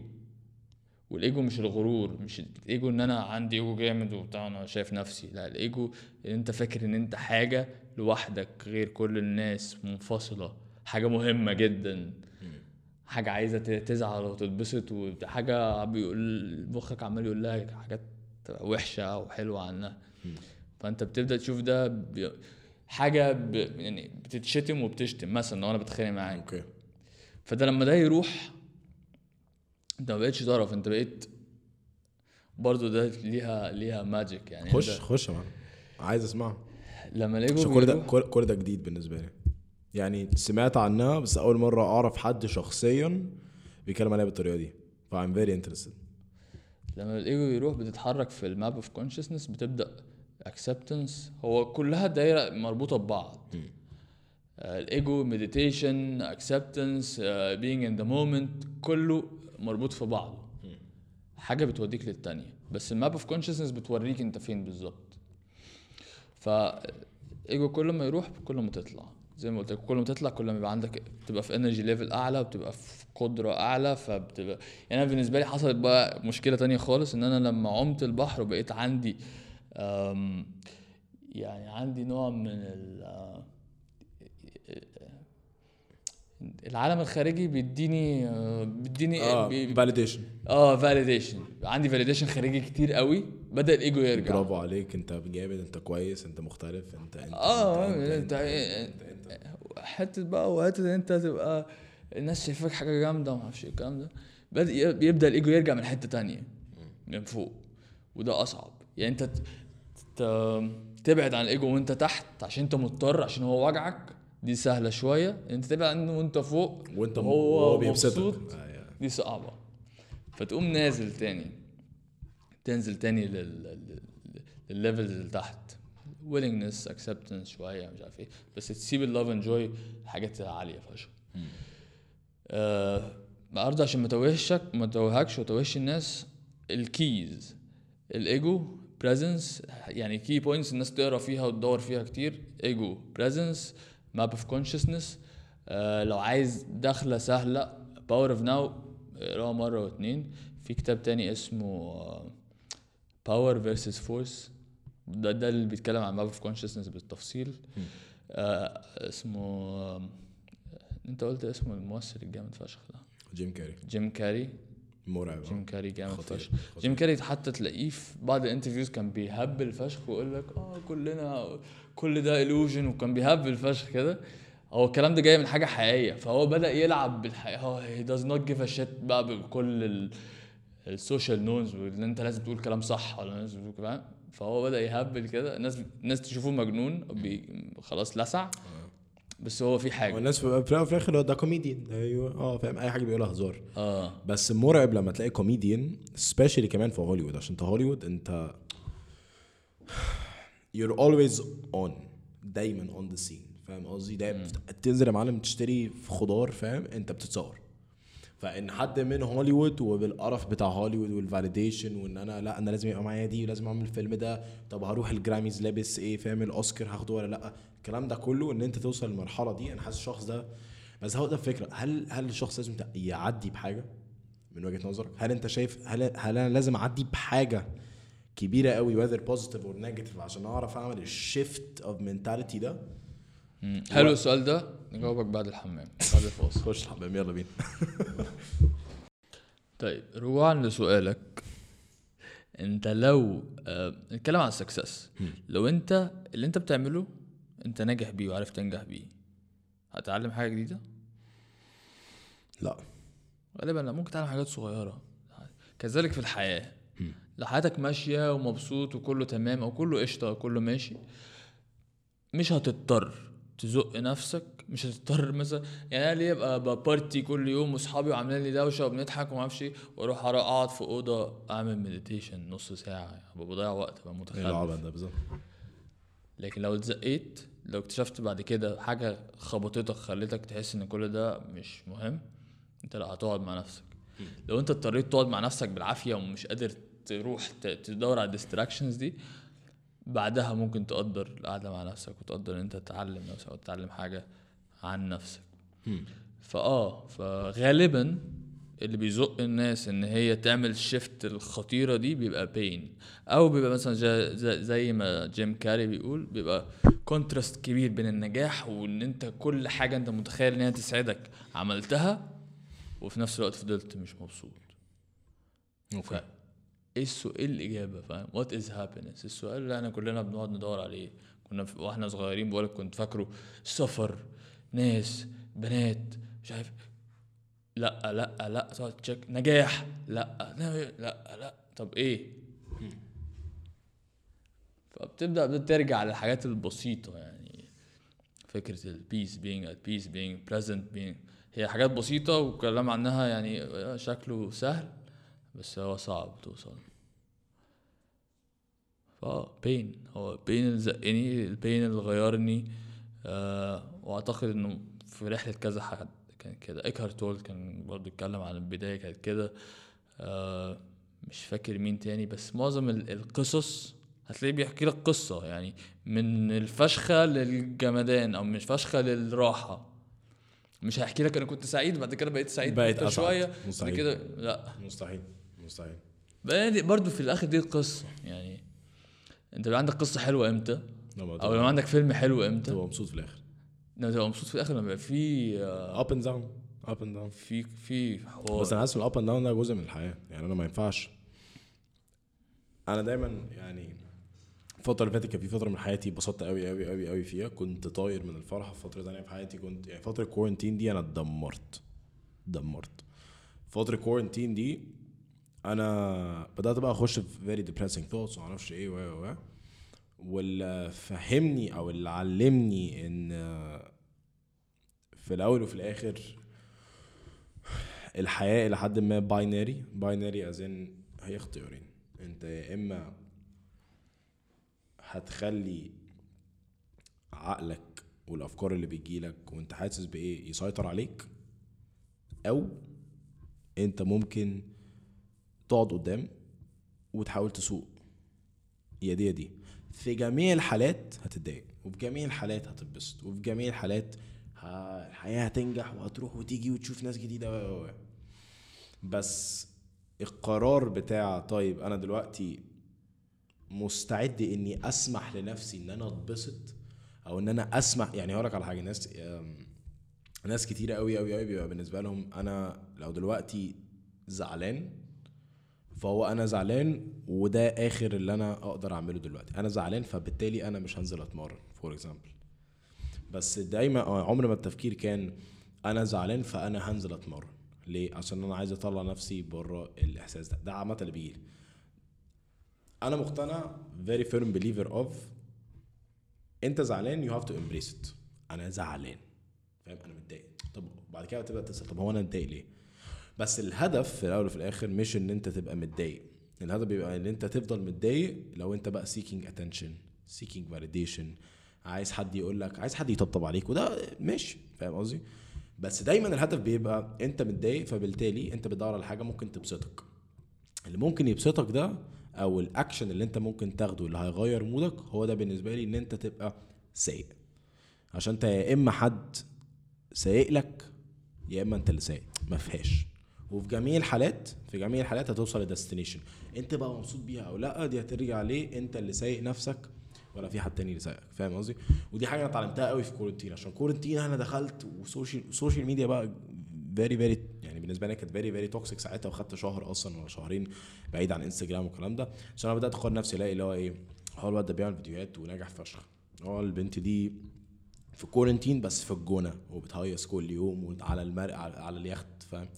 والإيجو مش الغرور مش الإيجو إن أنا عندي إيجو جامد وبتاع أنا شايف نفسي. لا الإيجو إن أنت فاكر إن أنت حاجة لوحدك غير كل الناس منفصلة. حاجة مهمة جدا. حاجة عايزة تزعل وتتبسط وحاجة بيقول مخك عمال يقول لها حاجات وحشة أو حلوة عنها فأنت بتبدأ تشوف ده. حاجة ب... يعني بتتشتم وبتشتم مثلا لو أنا بتخانق معاك.
أوكي.
فده لما ده يروح أنت ما بقتش طرف أنت بقيت برضو ده ليها ليها magic يعني.
خش خش يا عايز اسمعها
لما
عشان كل ده كل ده جديد بالنسبة لي. يعني سمعت عنها بس أول مرة أعرف حد شخصيا بيتكلم عليها بالطريقة دي. ف I'm very interested.
لما الإيجو يروح بتتحرك في ال map of consciousness بتبدأ acceptance هو كلها دايرة مربوطة ببعض. آه، ال ego meditation acceptance being in the moment كله مربوط في بعضه حاجة بتوديك للتانية. بس ال map of consciousness بتوريك أنت فين بالظبط. فايجو كل ما يروح كل ما تطلع. زي ما قلت لك كل ما تطلع كل ما يبقى عندك بتبقى في energy level أعلى بتبقى في قدرة أعلى فبتبقى يعني أنا بالنسبة لي حصلت بقى مشكلة تانية خالص إن أنا لما عمت البحر وبقيت عندي يعني عندي نوع من العالم الخارجي بيديني آه، بيديني آه
validation
آه validation عندي validation خارجي كتير قوي. بدأ الإيجو يرجع.
برافو عليك. انت جامد انت كويس انت مختلف انت انت
آه
انت,
انت,
انت, انت, انت, انت.
حتة بقى إن انت تبقى الناس شايفاك حاجة جامدة وما أعرفش إيه الكلام ده. بدا بيبدا الإيجو يرجع من حتة تانية من فوق. وده أصعب. يعني أنت تبعد عن الإيجو وأنت تحت عشان أنت مضطر عشان هو وجعك. دي سهلة شوية. انت تبعد عنه وانت فوق
وانت
وهو
وهو بيبسطك.
مبسوط
آه،.
دي صعبة. فتقوم نازل تاني تنزل تاني لل لل- لل levels اللي تحت. willingness acceptance شوية مش عارف إيه. بس تسيب ال love and joy حاجات عالية فشخ. آه عشان ما توهشك ما توهكش وتوهش الناس. ال keys ال ego presence يعني key points الناس تقرأ فيها وتدور فيها كتير. ego presence map of consciousness لو عايز دخلة سهلة Power of Now اقراها مرة واتنين. في كتاب تاني اسمه Power versus Force ده ده اللي بيتكلم عن map of consciousness بالتفصيل. آه اسمه انت قلت اسمه الممثل الجامد فشخ ده.
جيم كاري.
جيم كاري.
مرعب.
جيم كاري جامد فشخ. جيم كاري حتى تلاقيه في بعض ال interviews كان بيهبل فشخ ويقول لك آه كلنا كل ده illusion وكان بيهبل فشخ كده. هو الكلام ده جاي من حاجة حقيقية. فهو بدأ يلعب بالحقيقة. هو he does not give a shit بقى بكل ال- ال social norms وإن أنت لازم تقول كلام صح ولا لازم تقول فهو بدأ يهبل كده. الناس الناس تشوفه مجنون خلاص لسع. بس هو في حاجة.
والناس في الأول وفي الآخر هو ده كوميديان أيوه. آه فاهم. أي حاجة بيقولها هزار.
آه.
بس مرعب لما تلاقي كوميديان especially كمان في هوليوود عشان انت هوليوود أنت you're always on. دايما on the scene. فاهم قصدي؟ دايما تنزل يا معلم تشتري في خضار فاهم؟ أنت بتتصور. فإن حد من هوليوود وبالقرف بتاع هوليوود وال validation وإن أنا لأ أنا لازم يبقى معايا دي ولازم أعمل الفيلم ده. طب هروح الجراميز لابس إيه؟ فاهم؟ الأوسكار هاخده ولا لأ؟ الكلام ده كله إن أنت توصل للمرحلة دي أنا حاسس الشخص ده بس هو ده الفكرة. هل هل الشخص لازم يعدي بحاجة؟ من وجهة نظرك. هل أنت شايف هل هل أنا لازم أعدي بحاجة كبيرة قوي whether positive or negative عشان أعرف أعمل ال shift of mentality ده.
حلو السؤال ده؟ نجاوبك بعد الحمام. [laughs] بعد الفاصل.
خش الحمام يلا بينا. [laughs]
طيب رجوعا لسؤالك. انت لو آه، نتكلم عن السكسس لو انت اللي انت بتعمله انت ناجح بيه وعارف تنجح بيه هتتعلم حاجة جديدة؟
لا.
غالبا لا ممكن تتعلم حاجات صغيرة. كذلك في الحياة. لو حياتك ماشية ومبسوط وكله تمام أو كله قشطة وكله ماشي مش هتضطر تزق نفسك مش هتضطر مثلا يعني أنا ليه أبقى ب party كل يوم وأصحابي وعاملين لي دوشة وبنضحك وما أعرفش إيه وأروح أقعد في أوضة أعمل meditation نص ساعة يعني بضيع وقت بقى
إيه
متخلف.
العبط ده بالظبط؟
لكن لو اتزقيت لو اكتشفت بعد كده حاجة خبطتك خلتك تحس إن كل ده مش مهم أنت لأ هتقعد مع نفسك. لو أنت اضطريت تقعد مع نفسك بالعافية ومش قادر تروح تدور على ال distractions دي بعدها ممكن تقدر القعدة مع نفسك وتقدر إن أنت تتعلم نفسك أو تتعلم حاجة عن نفسك. فاه فغالبا اللي بيزق الناس إن هي تعمل ال shift الخطيرة دي بيبقى بين أو بيبقى مثلا زي, ما جيم كاري بيقول بيبقى contrast كبير بين النجاح وإن أنت كل حاجة أنت متخيل إن هي تسعدك عملتها وفي نفس الوقت فضلت مش مبسوط.
Okay.
إيه السؤال إيه الإجابة فاهم؟ what is happiness السؤال اللي إحنا كلنا بنقعد ندور عليه. كنا وإحنا صغيرين بقولك كنت فاكره سفر ناس بنات مش عارف. لأ لأ لأ تقعد تشيك نجاح. لأ لا لأ طب إيه؟ فبتبدأ ترجع للحاجات البسيطة يعني. فكرة ال peace being at peace being present being هي حاجات بسيطة والكلام عنها يعني شكله سهل. بس هو صعب توصل. فا بين هو بين اللي زقني البين اللي غيرني آه وأعتقد إنه في رحلة كذا حد كان كده. إيكهارت تول كان برضو اتكلم عن البداية كانت كده. آه مش فاكر مين تاني بس معظم ال- القصص هتلاقيه بيحكي لك قصة يعني من الفشخة للجمدان أو من الفشخة للراحة. مش هيحكي لك أنا كنت سعيد بعد كده بقيت سعيد
بقيت.
شوية بعد
مستحيل.
كده لأ.
مستحيل. مستحيل.
برضه في الآخر دي القصة يعني أنت بيبقى عندك قصة حلوة
إمتى؟
أو لما عندك فيلم حلو إمتى؟
تبقى مبسوط في الآخر.
لما تبقى مبسوط في الآخر لما يبقى في
up and down up and down
في في حوار.
بس أنا حاسس ال up and down ده جزء من الحياة يعني أنا ما ينفعش. أنا دايما يعني الفترة اللي فاتت كان في فترة من حياتي اتبسطت قوي قوي قوي قوي فيها. كنت طاير من الفرحة في فترة تانية في حياتي كنت يعني فترة ال quarantine دي أنا اتدمرت اتدمرت. فترة ال quarantine دي أنا بدأت بقى أخش في very depressing thoughts ومعرفش إيه و و واللي فهمني أو اللي علمني إن في الأول وفي الآخر الحياة إلى حد ما binary binary as in هي اختيارين. أنت يا إما هتخلي عقلك والأفكار اللي بتجيلك وأنت حاسس بإيه يسيطر عليك أو أنت ممكن تقعد قدام وتحاول تسوق. يا دي يا دي. في جميع الحالات هتتضايق وفي جميع الحالات هتتبسط وفي جميع الحالات الحياة هتنجح وهتروح وتيجي وتشوف ناس جديدة. و و. بس القرار بتاع طيب أنا دلوقتي مستعد إني أسمح لنفسي إن أنا أتبسط أو إن أنا أسمح يعني هقول لك على حاجة ناس ناس كتيرة قوي قوي قوي بيبقى بالنسبة لهم أنا لو دلوقتي زعلان فهو أنا زعلان وده آخر اللي أنا أقدر أعمله دلوقتي. أنا زعلان فبالتالي أنا مش هنزل أتمرن for example بس دايما آه، عمر ما التفكير كان أنا زعلان فأنا هنزل أتمرن. ليه؟ عشان أنا عايز أطلع نفسي بره الإحساس ده. ده عامة اللي بيجي أنا مقتنع very firm believer of أنت زعلان you have to embrace it. أنا زعلان. فاهم؟ أنا متضايق. طب بعد كده تبدأ تسأل طب هو أنا متضايق ليه؟ بس الهدف في الأول وفي الآخر مش إن أنت تبقى متضايق. الهدف بيبقى إن أنت تفضل متضايق لو أنت بقى seeking attention seeking validation. عايز حد يقول لك عايز حد يطبطب عليك وده ماشي فاهم قصدي؟ بس دايما الهدف بيبقى أنت متضايق فبالتالي أنت بتدور على حاجة ممكن تبسطك. اللي ممكن يبسطك ده أو الاكشن اللي أنت ممكن تاخده اللي هيغير mood ك هو ده بالنسبة لي إن أنت تبقى سايق. عشان أنت يا إما حد سايق لك يا إما أنت اللي سايق. ما فيهاش. وفي جميع الحالات في جميع الحالات هتوصل ل destination انت بقى مبسوط بيها أو لأ دي هترجع ليه؟ انت اللي سايق نفسك ولا في حد تاني اللي سايقك فاهم قصدي؟ ودي حاجة أنا اتعلمتها قوي في quarantine عشان quarantine أنا دخلت و social social media بقى very very يعني بالنسبة لي كانت very very toxic ساعتها وخدت شهر أصلا ولا شهرين بعيد عن انستجرام والكلام ده. عشان أنا بدأت أقارن نفسي ألاقي اللي هو إيه هو الواد ده بيعمل فيديوهات وناجح فشخ. هو البنت دي في quarantine بس في الجونة وبتهيص كل يوم وعلى المر على على اليخت فاهم؟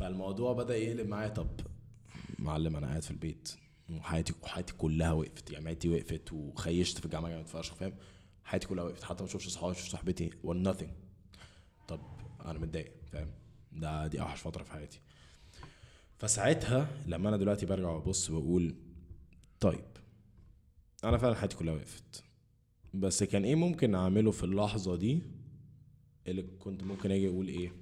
فالموضوع بدأ يقلب معايا. طب معلم أنا قاعد في البيت وحياتي وحياتي كلها وقفت. جامعتي وقفت وخيشت في الجامعة جامد فشخ فاهم؟ حياتي كلها وقفت. حتى ما اشوفش صحابي ما اشوفش صاحبتي ولا nothing. طب أنا متضايق فاهم؟ ده دي أوحش فترة في حياتي. فساعتها لما أنا دلوقتي برجع وأبص بقول طيب أنا فعلا حياتي كلها وقفت. بس كان إيه ممكن أعمله في اللحظة دي؟ اللي كنت ممكن أجي أقول إيه؟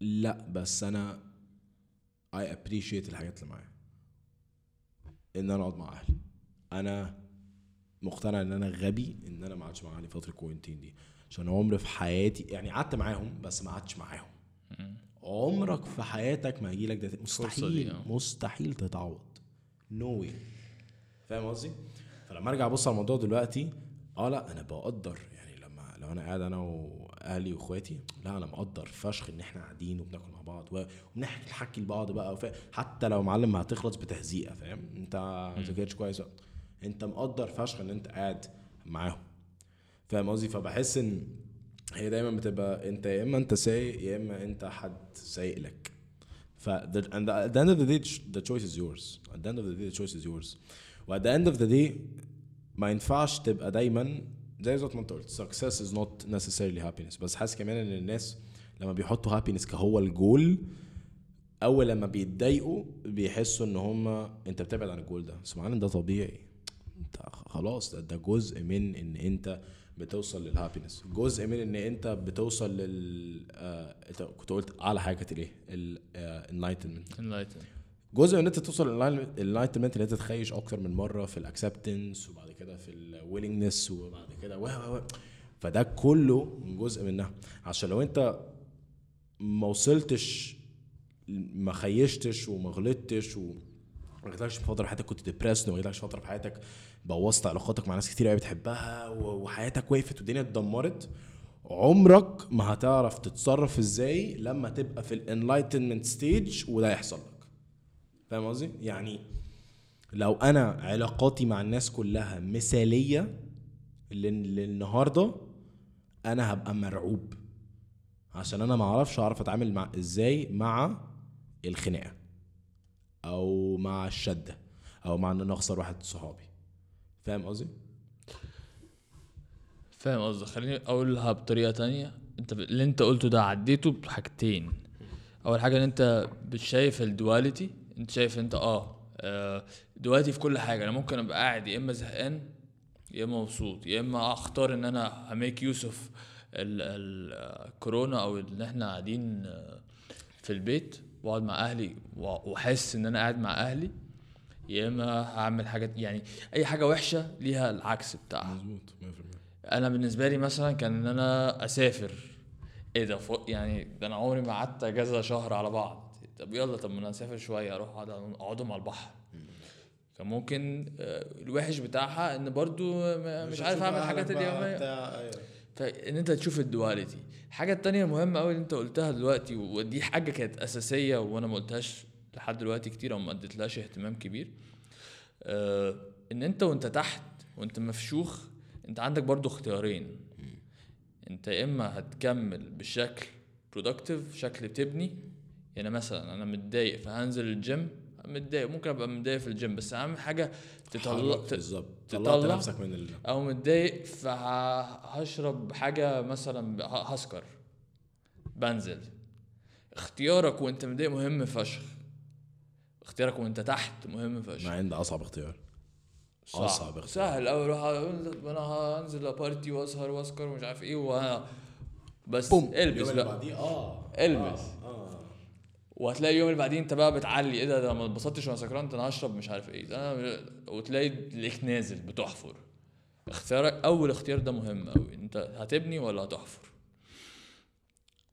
لا بس أنا I appreciate الحاجات اللي معايا. إن أنا أقعد مع أهلي. أنا مقتنع إن أنا غبي إن أنا ما قعدتش مع أهلي فترة ال quarantine دي. عشان عمري في حياتي يعني قعدت معاهم بس ما قعدتش معاهم. عمرك في حياتك ما هيجي لك ده مستحيل
آه.
مستحيل تتعوض. no way فاهم قصدي؟ فلما أرجع أبص على الموضوع دلوقتي آه لا أنا بقدر. يعني لما لو أنا قاعد أنا واهلي وإخواتي لا أنا مقدر فشخ إن إحنا قاعدين وبناكل مع بعض وبنحكي نحكي لبعض بقى حتى لو معلم ما هتخلص بتهزيقة فاهم؟ أنت ما ذاكرتش كويس. أنت مقدر فشخ إن أنت قاعد معاهم. فاهم قصدي؟ فبحس إن هي دايما بتبقى أنت يا إما أنت سايق يا إما أنت حد سايق لك. ف and at the end of the day the choice is yours. At the end of the day the choice is yours. و at the end of the day ما ينفعش تبقى دايما زي ما انت قلت success is not necessarily happiness. بس حاسس كمان إن الناس لما بيحطوا happiness كهو الجول أول لما بيتضايقوا بيحسوا إن هم أنت بتبعد عن الجول ده. بس ده طبيعي. أنت خلاص ده, ده جزء من إن أنت بتوصل لل happiness جزء من إن أنت بتوصل لل آه كنت قلت أعلى حاجة كانت إيه؟ الانلايتمنت
enlighten
جزء من إن أنت توصل لل enlightenment إن أنت تخش أكتر من مرة في ال acceptance وبعد كده في ال willingness وبعد كده. و و فده كله جزء منها. عشان لو انت ما وصلتش ما خشيتش وما غلطتش و ما جاتلكش في فتره حياتك كنت depressed وما جاتلكش فترة في حياتك بوظت علاقاتك مع ناس كتير قوي بتحبها وحياتك وقفت والدنيا اتدمرت عمرك ما هتعرف تتصرف إزاي لما تبقى في ال enlightenment stage وده يحصل لك. فاهم قصدي؟ يعني لو أنا علاقاتي مع الناس كلها مثالية للنهاردة أنا هبقى مرعوب. عشان أنا ما أعرفش اعرف أتعامل مع إزاي مع الخناقة أو مع الشدة أو مع إن أنا أخسر واحد صحابي. فاهم قصدي؟
فاهم قصدك. خليني أقولها بطريقة تانية. أنت. اللي أنت قلته ده عديته بحاجتين. أول حاجة إن أنت شايف الدواليتي أنت شايف أنت آه آه، duality في كل حاجة. أنا ممكن أبقى قاعد يا إما زهقان يا اما مبسوط يا إما أختار إن أنا ه make use of الكورونا أو إن إحنا قاعدين في البيت وأقعد مع أهلي وأحس إن أنا قاعد مع أهلي يا إما هعمل حاجات يعني أي حاجة وحشة ليها العكس بتاعها.
مظبوط 100%
أنا بالنسبة لي مثلا كان إن أنا أسافر. إيه ده فوق يعني ده أنا عمري ما قعدت أجازة شهر على بعض. طب يلا طب ما أنا أسافر شوية أروح اقعد أقعدهم على البحر. كان ممكن آه، الوحش بتاعها إن برضو مش عارف أعمل الحاجات اليوميه فإن أنت تشوف ال duality. الحاجة التانية المهمه قوي اللي أنت قلتها دلوقتي ودي حاجة كانت أساسية وأنا ما قلتهاش لحد دلوقتي كتير أو ما اديتلهاش اهتمام كبير. آه إن أنت وأنت تحت وأنت مفشوخ أنت عندك برضو اختيارين. أنت يا إما هتكمل بشكل productive بشكل تبني يعني مثلا أنا متضايق فهنزل الجيم متضايق. ممكن أبقى متضايق في الجيم بس أهم حاجة تطلع
بالظبط
تطلع-
نفسك من ال...
أو متضايق فهشرب حاجة مثلا هسكر. بنزل. اختيارك وأنت متضايق مهم فشخ. اختيارك وأنت تحت مهم فشخ.
مع ان ده أصعب اختيار.
صعب.
أصعب اختيار.
سهل قوي أروح أنا هنزل party وأسهر وأسكر ومش عارف إيه وأنا بس البس
اليوم اللي
بقى
آه.
البس.
آه.
وهتلاقي اليوم اللي بعدين انت بقى بتعلي. إيه ده؟ ده ما اتبسطتش وأنا سكران أنا هشرب مش عارف إيه. ده وتلاقي تلاقيك نازل بتحفر. اختيارك أول اختيار ده مهم قوي انت هتبني ولا هتحفر؟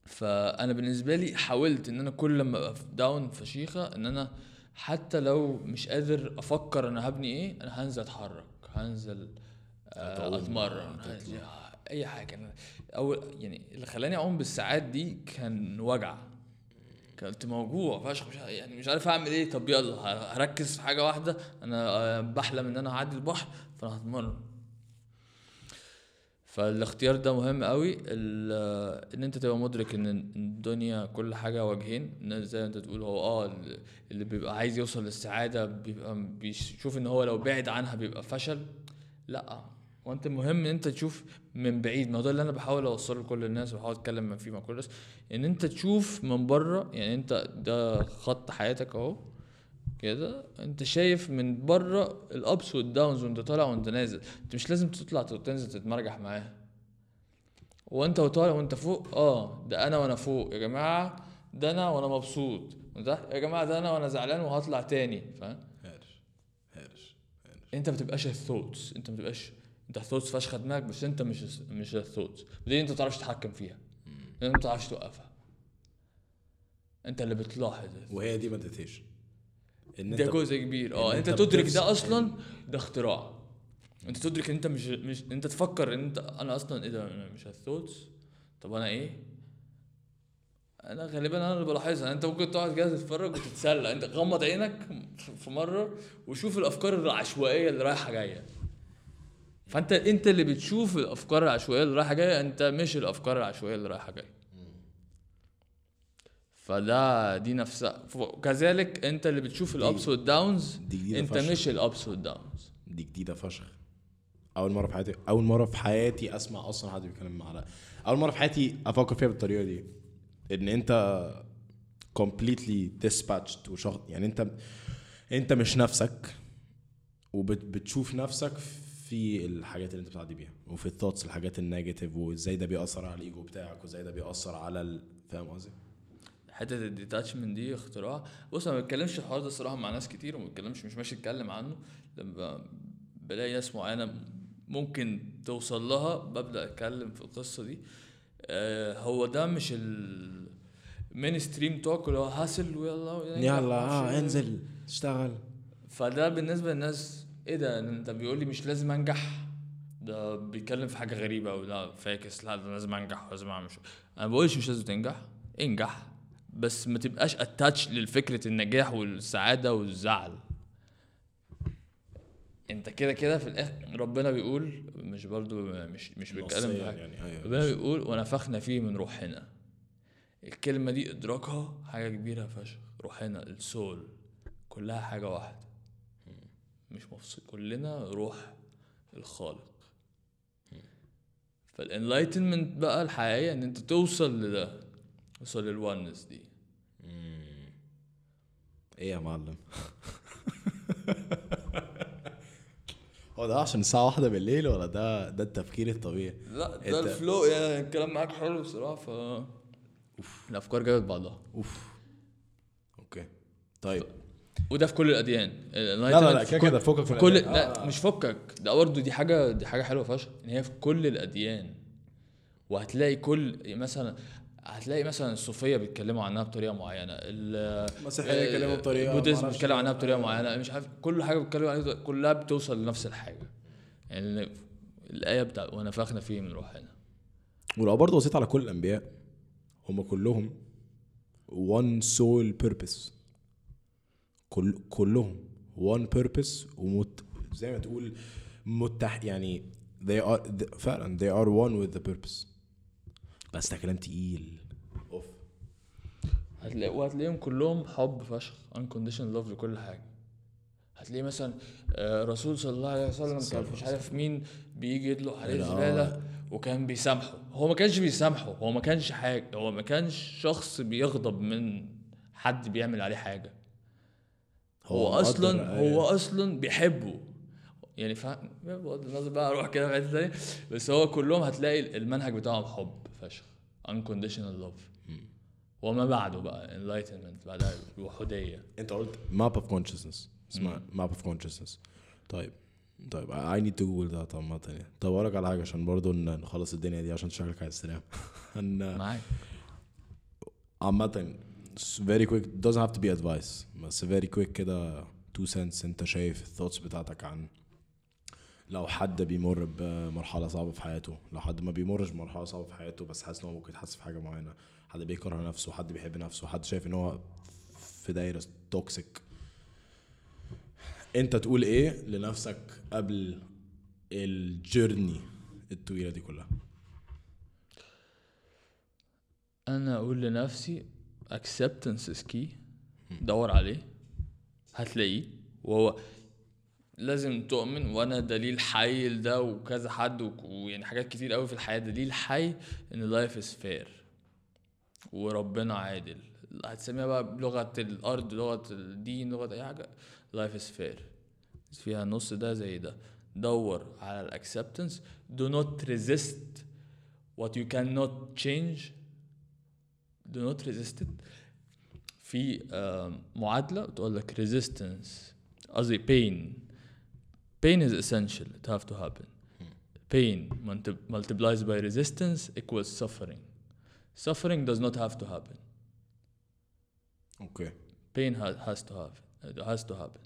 فأنا بالنسبة لي حاولت إن أنا كل لما أبقى داون فشيخة إن أنا حتى لو مش قادر أفكر أنا هبني إيه أنا هنزل أتحرك هنزل آه، أتمرن
هتطلع.
ه- أي حاجة. أول يعني اللي خلاني أعوم بالساعات دي كان وجع. كنت موجوع فشخ مش يعني مش عارف أعمل إيه. طب يلا هركز في حاجة واحدة. أنا آه، بحلم إن أنا هعدي البحر فأنا هتمرن. فالاختيار ده مهم قوي إن أنت تبقى مدرك إن الدنيا كل حاجة وجهين إن زي ما أنت تقول هو آه ال- اللي بيبقى عايز يوصل للسعادة بيبقى بيشوف إن هو لو بعد عنها بيبقى فشل. لأ وانت المهم ان انت تشوف من بعيد. ما هو ده اللي أنا بحاول اوصله لكل الناس وبحاول اتكلم فيه مع كل الناس. ان انت تشوف من بره يعني انت ده خط حياتك اهو كده انت شايف من بره الابس والداونز وانت طالع وانت نازل. انت مش لازم تطلع تنزل تتمرجح معاه. وانت وطالع وانت فوق آه ده أنا وأنا فوق. يا جماعة ده أنا وأنا مبسوط. يا جماعة ده أنا وأنا زعلان وهطلع تاني. فاهم؟
harsh harsh
انت ما بتبقاش ال thoughts انت ما بتبقاش انت ال thoughts فشخ دماغك بس انت مش مش ال thoughts. دي انت ما بتعرفش تتحكم فيها. انت ما بتعرفش توقفها. انت اللي بتلاحظ.
وهي دي meditation إن
ده جزء كبير.
آه
أنت
أنت
تدرك. ده أصلا ده اختراع. أنت تدرك إن أنت مش مش أنت تفكر إن أنت أنا أصلا إيه ده؟ أنا مش ال thoughts. طب أنا إيه؟ أنا غالبا أنا اللي بلاحظها. أنت ممكن تقعد كده تتفرج وتتسلى. أنت غمض عينك في مرة وشوف الأفكار العشوائية اللي رايحة جاية. فانت انت اللي بتشوف الأفكار العشوائية اللي رايحة جاية انت مش الأفكار العشوائية اللي رايحة جاية. فده دي نفسها. كذلك انت اللي بتشوف الابس والداونز انت
فشخ.
مش الابس والداونز
دي جديدة فشخ. أول مرة في حياتي أول مرة في حياتي أسمع أصلا حد بيتكلم على أول مرة في حياتي أفكر فيها بالطريقة دي إن أنت completely detached وشخص يعني أنت أنت مش نفسك وبتشوف نفسك في الحاجات اللي انت بتعدي بيها وفي ال thoughts الحاجات ال negative وازاي ده بيأثر على الايجو بتاعك وازاي ده بيأثر على ال... فاهم قصدي؟
حتة ال detachment دي اختراع. بص أنا ما بتكلمش الحوار ده الصراحة مع ناس كتير وما بتكلمش مش ماشي اتكلم عنه. لما بلاقي ناس معينة ممكن توصل لها ببدأ أتكلم في القصة دي. آه هو ده مش ال mainstream talk اللي هو hustle ويلا
يلا آه انزل اشتغل.
فده بالنسبة للناس إيه ده؟ أنت بيقول لي مش لازم أنجح. ده بيتكلم في حاجة غريبة أو لا فاكس. لا ده لازم أنجح لازم أعمل show. أنا ما بقولش مش لازم تنجح. انجح. بس ما تبقاش attached للفكره النجاح والسعادة والزعل. أنت كده كده في الآخر ربنا بيقول مش برضو مش مش بيتكلم.
يعني. أيوه.
ربنا بيقول ونفخنا فيه من روحنا. الكلمة دي إدراكها حاجة كبيرة فشخ. روحنا ال soul. كلها حاجة واحدة. مش مفصول كلنا روح الخالق. فال enlightenment بقى الحقيقية إن أنت توصل لده. توصل لل oneness دي.
إيه يا معلم؟ [laughs] هو ده عشان الساعة واحدة بالليل ولا ده ده التفكير الطبيعي؟
لا ده ال flow يعني الكلام معاك حلو بصراحة ف الأفكار جابت بعضها.
أوف. okay. طيب.
وده في كل الأديان
لا لا لا كده كده فوقك
في كل
الأديان.
لا
آه.
مش فكك ده برضه دي حاجة دي حاجة حلوة فشخ إن هي في كل الأديان وهتلاقي كل مثلا هتلاقي مثلا الصوفية بيتكلموا عنها بطريقة معينة ال-
المسيحية بيتكلموا بطريقة
ال Buddhism
معرفش
بيتكلم عنها بطريقة
آه.
معينة مش عارف كل حاجة بيتكلم عنها كلها بتوصل لنفس الحاجة يعني الآية بتاع ونفخنا فيه من روحنا
ولو برضه بصيت على كل الأنبياء هم كلهم one soul purpose كل كلهم one purpose ومت زي ما تقول متح يعني they are th- فعلا they are one with the purpose. بس ده كلام تقيل. أوف.
هتلاقي وهتلاقيهم كلهم حب فشخ unconditional love لكل حاجة. هتلاقي مثلا آه، رسول صلى الله عليه وسلم كان مش عارف مين بيجي يدلق عليه. زبالة وكان بيسامحه. هو ما كانش بيسامحه هو ما كانش حاجة هو ما كانش شخص بيغضب من حد بيعمل عليه حاجة. هو,
مقدر أصلا
هو أصلا بيحبه. يعني فاهم؟ بغض النظر بقى أروح كده في حتة تانية. بس هو كلهم هتلاقي المنهج بتاعهم حب فشخ. Unconditional love. وما بعده بقى enlightenment بعدها الوحودية.
أنت قلت map of consciousness. اسمها map of consciousness. طيب طيب I need to google ده عامة يعني طب أقول لك على حاجة عشان برضه نخلص الدنيا دي عشان شكلك عايز تنام. [laughs]
معاك.
عامة very quick doesn't have to be advice بس very quick كده two cents انت شايف الثوتس بتاعتك عن لو حد بيمر بمرحلة صعبة في حياته. لو حد ما بيمرش بمرحلة صعبة في حياته بس حاسس إن هو ممكن يتحسن في حاجة معينة. حد بيكره نفسه حد بيحب نفسه حد شايف إن هو في دايرة توكسيك انت تقول إيه لنفسك قبل الجيرني الطويلة دي كلها؟
أنا أقول لنفسي acceptance is key دور عليه هتلاقيه. وهو لازم تؤمن وأنا دليل حي لده وكذا حد ويعني حاجات كتير قوي في الحياة. دليل حي إن life is fair وربنا عادل. هتسميها بقى بلغة الأرض لغة الدين لغة أي حاجة. life is fair. فيها نص ده زي ده. دور على الاكسبتنس do not resist what you cannot change. Do not resist it في آم، معادلة بتقول لك resistance قصدي pain pain is essential it have to happen pain multi- multiplies by resistance equals suffering suffering does not have to happen
okay
pain ha- has to happen has to happen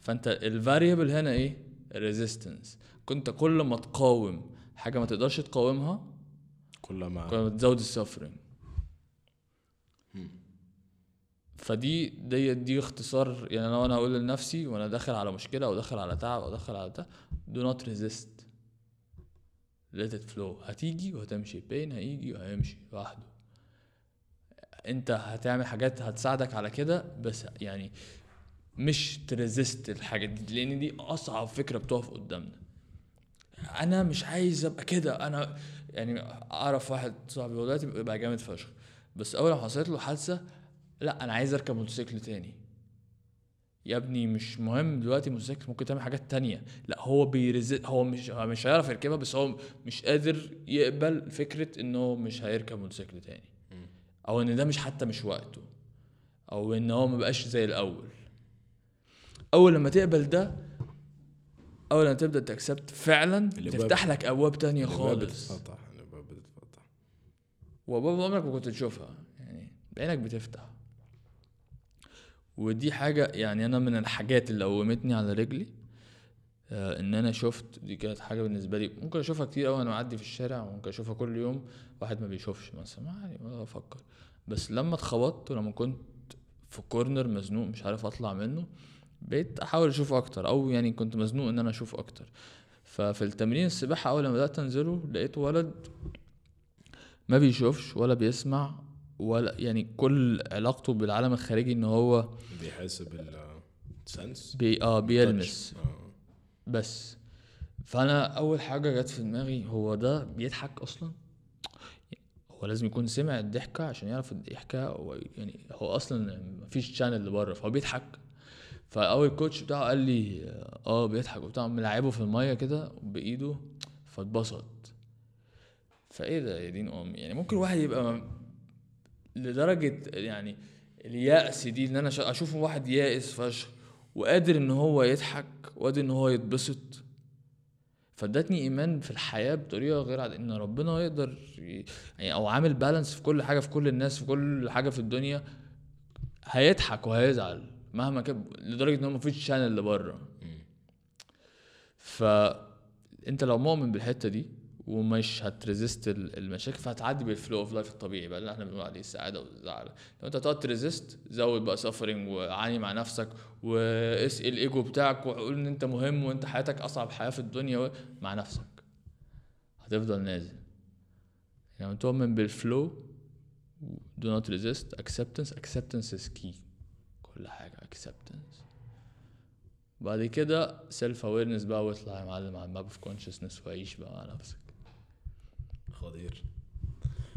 فانت ال variable هنا إيه resistance كنت كل ما تقاوم حاجة ما تقدرش تقاومها
كل ما
كنا بتزود ال suffering فدي دي دي اختصار يعني أنا وأنا أقول لنفسي وأنا داخل على مشكلة أو داخل على تعب أو داخل على ده do not resist. Let it flow. هتيجي وهتمشي. بين هيجي وهيمشي لوحده. أنت هتعمل حاجات هتساعدك على كده بس يعني مش تريزست الحاجات دي لأن دي أصعب فكرة بتقف قدامنا. أنا مش عايز أبقى كده. أنا يعني أعرف واحد صاحبي دلوقتي بقى جامد فشخ. بس أول ما حصلت له حادثة لا أنا عايز أركب موتوسيكل تاني. يا ابني مش مهم دلوقتي موتوسيكل ممكن تعمل حاجات تانية. لا هو بيرزق هو مش هو مش هيعرف يركبها بس هو مش قادر يقبل فكرة إنه مش هيركب موتوسيكل تاني. أو إن ده مش حتى مش وقته. أو إن هو مبقاش زي الأول. أول لما تقبل ده أول لما تبدأ تكسبت فعلا تفتح لك أبواب تانية خالص.
بتتفتح الباب بتتفتح.
وأبواب عمرك ما كنت تشوفها. يعني بعينك بتفتح. ودي حاجة يعني أنا من الحاجات اللي قومتني على رجلي. آه إن أنا شفت دي كانت حاجة بالنسبة لي ممكن أشوفها كتير أوي وأنا معدي في الشارع ممكن أشوفها كل يوم واحد ما بيشوفش مثلا يعني ولا أفكر بس لما اتخبطت ولما كنت في كورنر مزنوق مش عارف أطلع منه بقيت أحاول أشوف أكتر أو يعني كنت مزنوق إن أنا أشوف أكتر. ففي التمرين السباحة أول ما بدأت أنزله لقيت ولد ما بيشوفش ولا بيسمع ولا يعني كل علاقته بالعالم الخارجي إن هو
بيحس بال sense
بي آه بيلمس. بس. فأنا أول حاجة جت في دماغي هو ده بيضحك أصلا؟ هو لازم يكون سمع الضحكة عشان يعرف الضحكة هو يعني هو أصلا مفيش channel لبره فهو بيضحك. فأول coach بتاعه قال لي آه بيضحك وبتاع بلعبه في المية كده بإيده فاتبسط. فإيه ده يا دين أمي؟ يعني ممكن واحد يبقى لدرجة يعني اليأس دي إن أنا أشوف واحد يائس فشخ وقادر إن هو يضحك وقادر إن هو يتبسط. فادتني إيمان في الحياة بطريقة غير عادية إن ربنا يقدر يعني أو عامل بالانس في كل حاجة في كل الناس في كل حاجة في الدنيا هيضحك وهيزعل مهما كان لدرجة إن هو مفيش شانل لبره. فانت لو مؤمن بالحتة دي ومش هت resist ال- المشاكل فهتعدي بال flow of life الطبيعي بقى اللي إحنا بنقول عليه السعادة والزعل. لو انت هتقعد ت resist بقى suffering وعاني مع نفسك واسأل الإيجو بتاعك وقول إن أنت مهم وأنت حياتك أصعب حياة في الدنيا مع نفسك. هتفضل نازل. يعني تؤمن بال flow do not resist. Acceptance acceptance is key. كل حاجة acceptance. بعد كده self awareness بقى واطلع يا معلم على الماب of consciousness وعيش بقى مع نفسك.
خطير.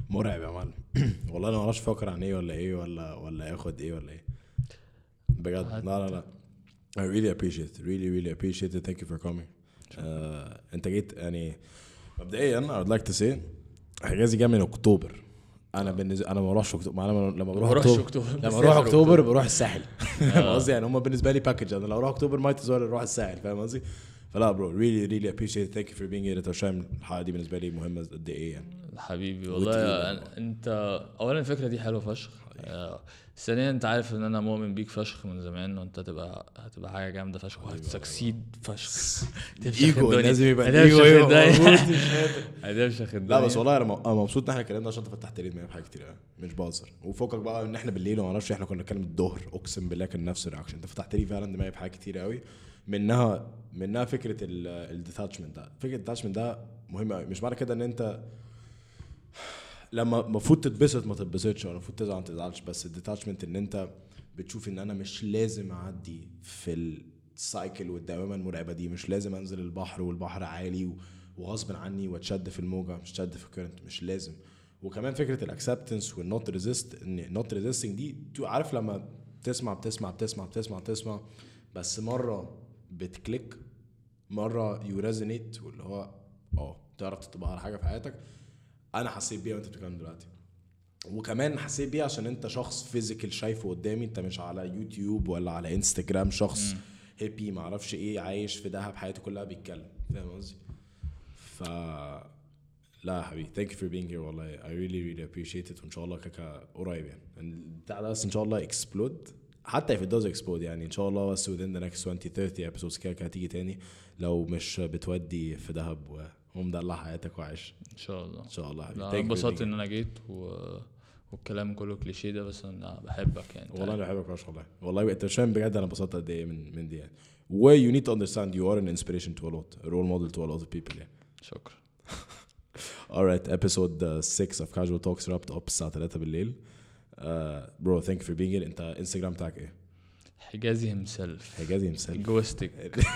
مرعب يا معلم. [clears throat] والله أنا ما أعرفش أفكر عن إيه ولا إيه ولا ولا اخد إيه ولا إيه. بجد. لا لا لا. I really appreciate it. Really really appreciate it. Thank you for coming. آه، أنت جيت يعني مبدئيا I would like to say حجازي جاي من أكتوبر. أنا بالنسبة أنا ما بروحش أكتوبر. لما لما بروح اكتوبر لما بروح [laughs]
أكتوبر.
بروح الساحل. فاهم [laughs] قصدي يعني هم بالنسبة لي package أنا لو أروح أكتوبر might as أروح الساحل. فاهم قصدي؟ فلا bro really really appreciate it. Thank you for being here. انت مش فاهم الحلقة دي بالنسبة لي مهمة قد إيه يعني.
حبيبي والله. أنا- أنت اولا الفكرة دي حلوة فشخ. آه، ثانيا أنت عارف إن أنا مؤمن بيك فشخ من زمان وأنت هتبقى هتبقى حاجة جامدة فشخ وهت succeed فشخ.
ايجو. لازم يبقى قادر.
هتفشخ
لا بس والله أنا مبسوط إن إحنا اتكلمنا عشان أنت فتحت لي دماغي في حاجات كتير قوي مش بهزر. وفوقك بقى إن إحنا بالليل وما أعرفش إحنا كنا بنتكلم الظهر أقسم بالله كان نفس ال reaction أنت فتحت لي فعلا دماغي في حاجات كتير قوي منها منها فكرة ال detachment ده. فكرة ال detachment ده مهم قوي مش معنى كده إن أنت لما المفروض تتبسط ما تتبسطش ولا المفروض تزعل ما تزعلش. بس ال detachment إن أنت بتشوف إن أنا مش لازم أعدي في ال cycle والدوامة المرعبة دي. مش لازم أنزل البحر والبحر عالي وغصب عني وأتشد في الموجة مش تشد في ال current مش لازم. وكمان فكرة ال acceptance وال not resist إن not resisting دي عارف لما تسمع بتسمع بتسمع بتسمع بتسمع بس مرة بت click مرة you resonate واللي هو آه تعرف تطبق على حاجة في حياتك. أنا حسيت بيها وأنت بتتكلم دلوقتي. وكمان حسيت بيها عشان أنت شخص physical شايفه قدامي. أنت مش على يوتيوب ولا على انستجرام شخص hippie معرفش إيه عايش في دهب حياته كلها بيتكلم. فاهم قصدي؟ ف لا يا حبيبي thank you for being here والله. I really really appreciate it. وإن شاء الله كاكا قريب يعني. البتاع ده بس إن شاء الله explode حتى if it does explode يعني إن شاء الله بس within the next 20 30 episodes كده كده هتيجي تاني. لو مش بتودي في دهب ومدلع حياتك وعايش
إن شاء الله.
إن شاء الله حبيبي.
انبسطت إن أنا جيت و... والكلام كله كليشيه ده بس أنا بحبك يعني.
والله أنا بحبك فشخ والله. والله انت مش فاهم بجد أنا انبسطت قد إيه من من دي يعني. و you need to understand you are an inspiration to a lot. A role model to a lot of people يعني.
شكرا. [laughs]
Alright episode 6 of casual talks wrapped up الساعة 3 بالليل. You for being here. انت انستجرام بتاعك إيه؟
حجازي همسلف
حجازي مثال
جوستك [laughs]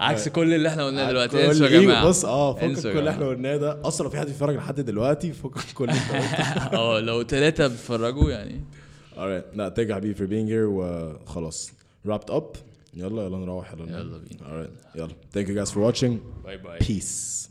عكس كل اللي إحنا قلناه دلوقتي. انسوا يا جماعة.
بص آه فكك
يا
كل اللي. إحنا قلناه ده. أصلا لو في حد بيتفرج لحد دلوقتي فكك كل [laughs]
آه لو ثلاثة بيتفرجوا يعني.
Alright لا thank you حبيبي for being here وخلاص wrapped up. يلا يلا نروح يلا.
يلا بينا.
alright يلا. Thank you guys for watching.
باي باي
peace.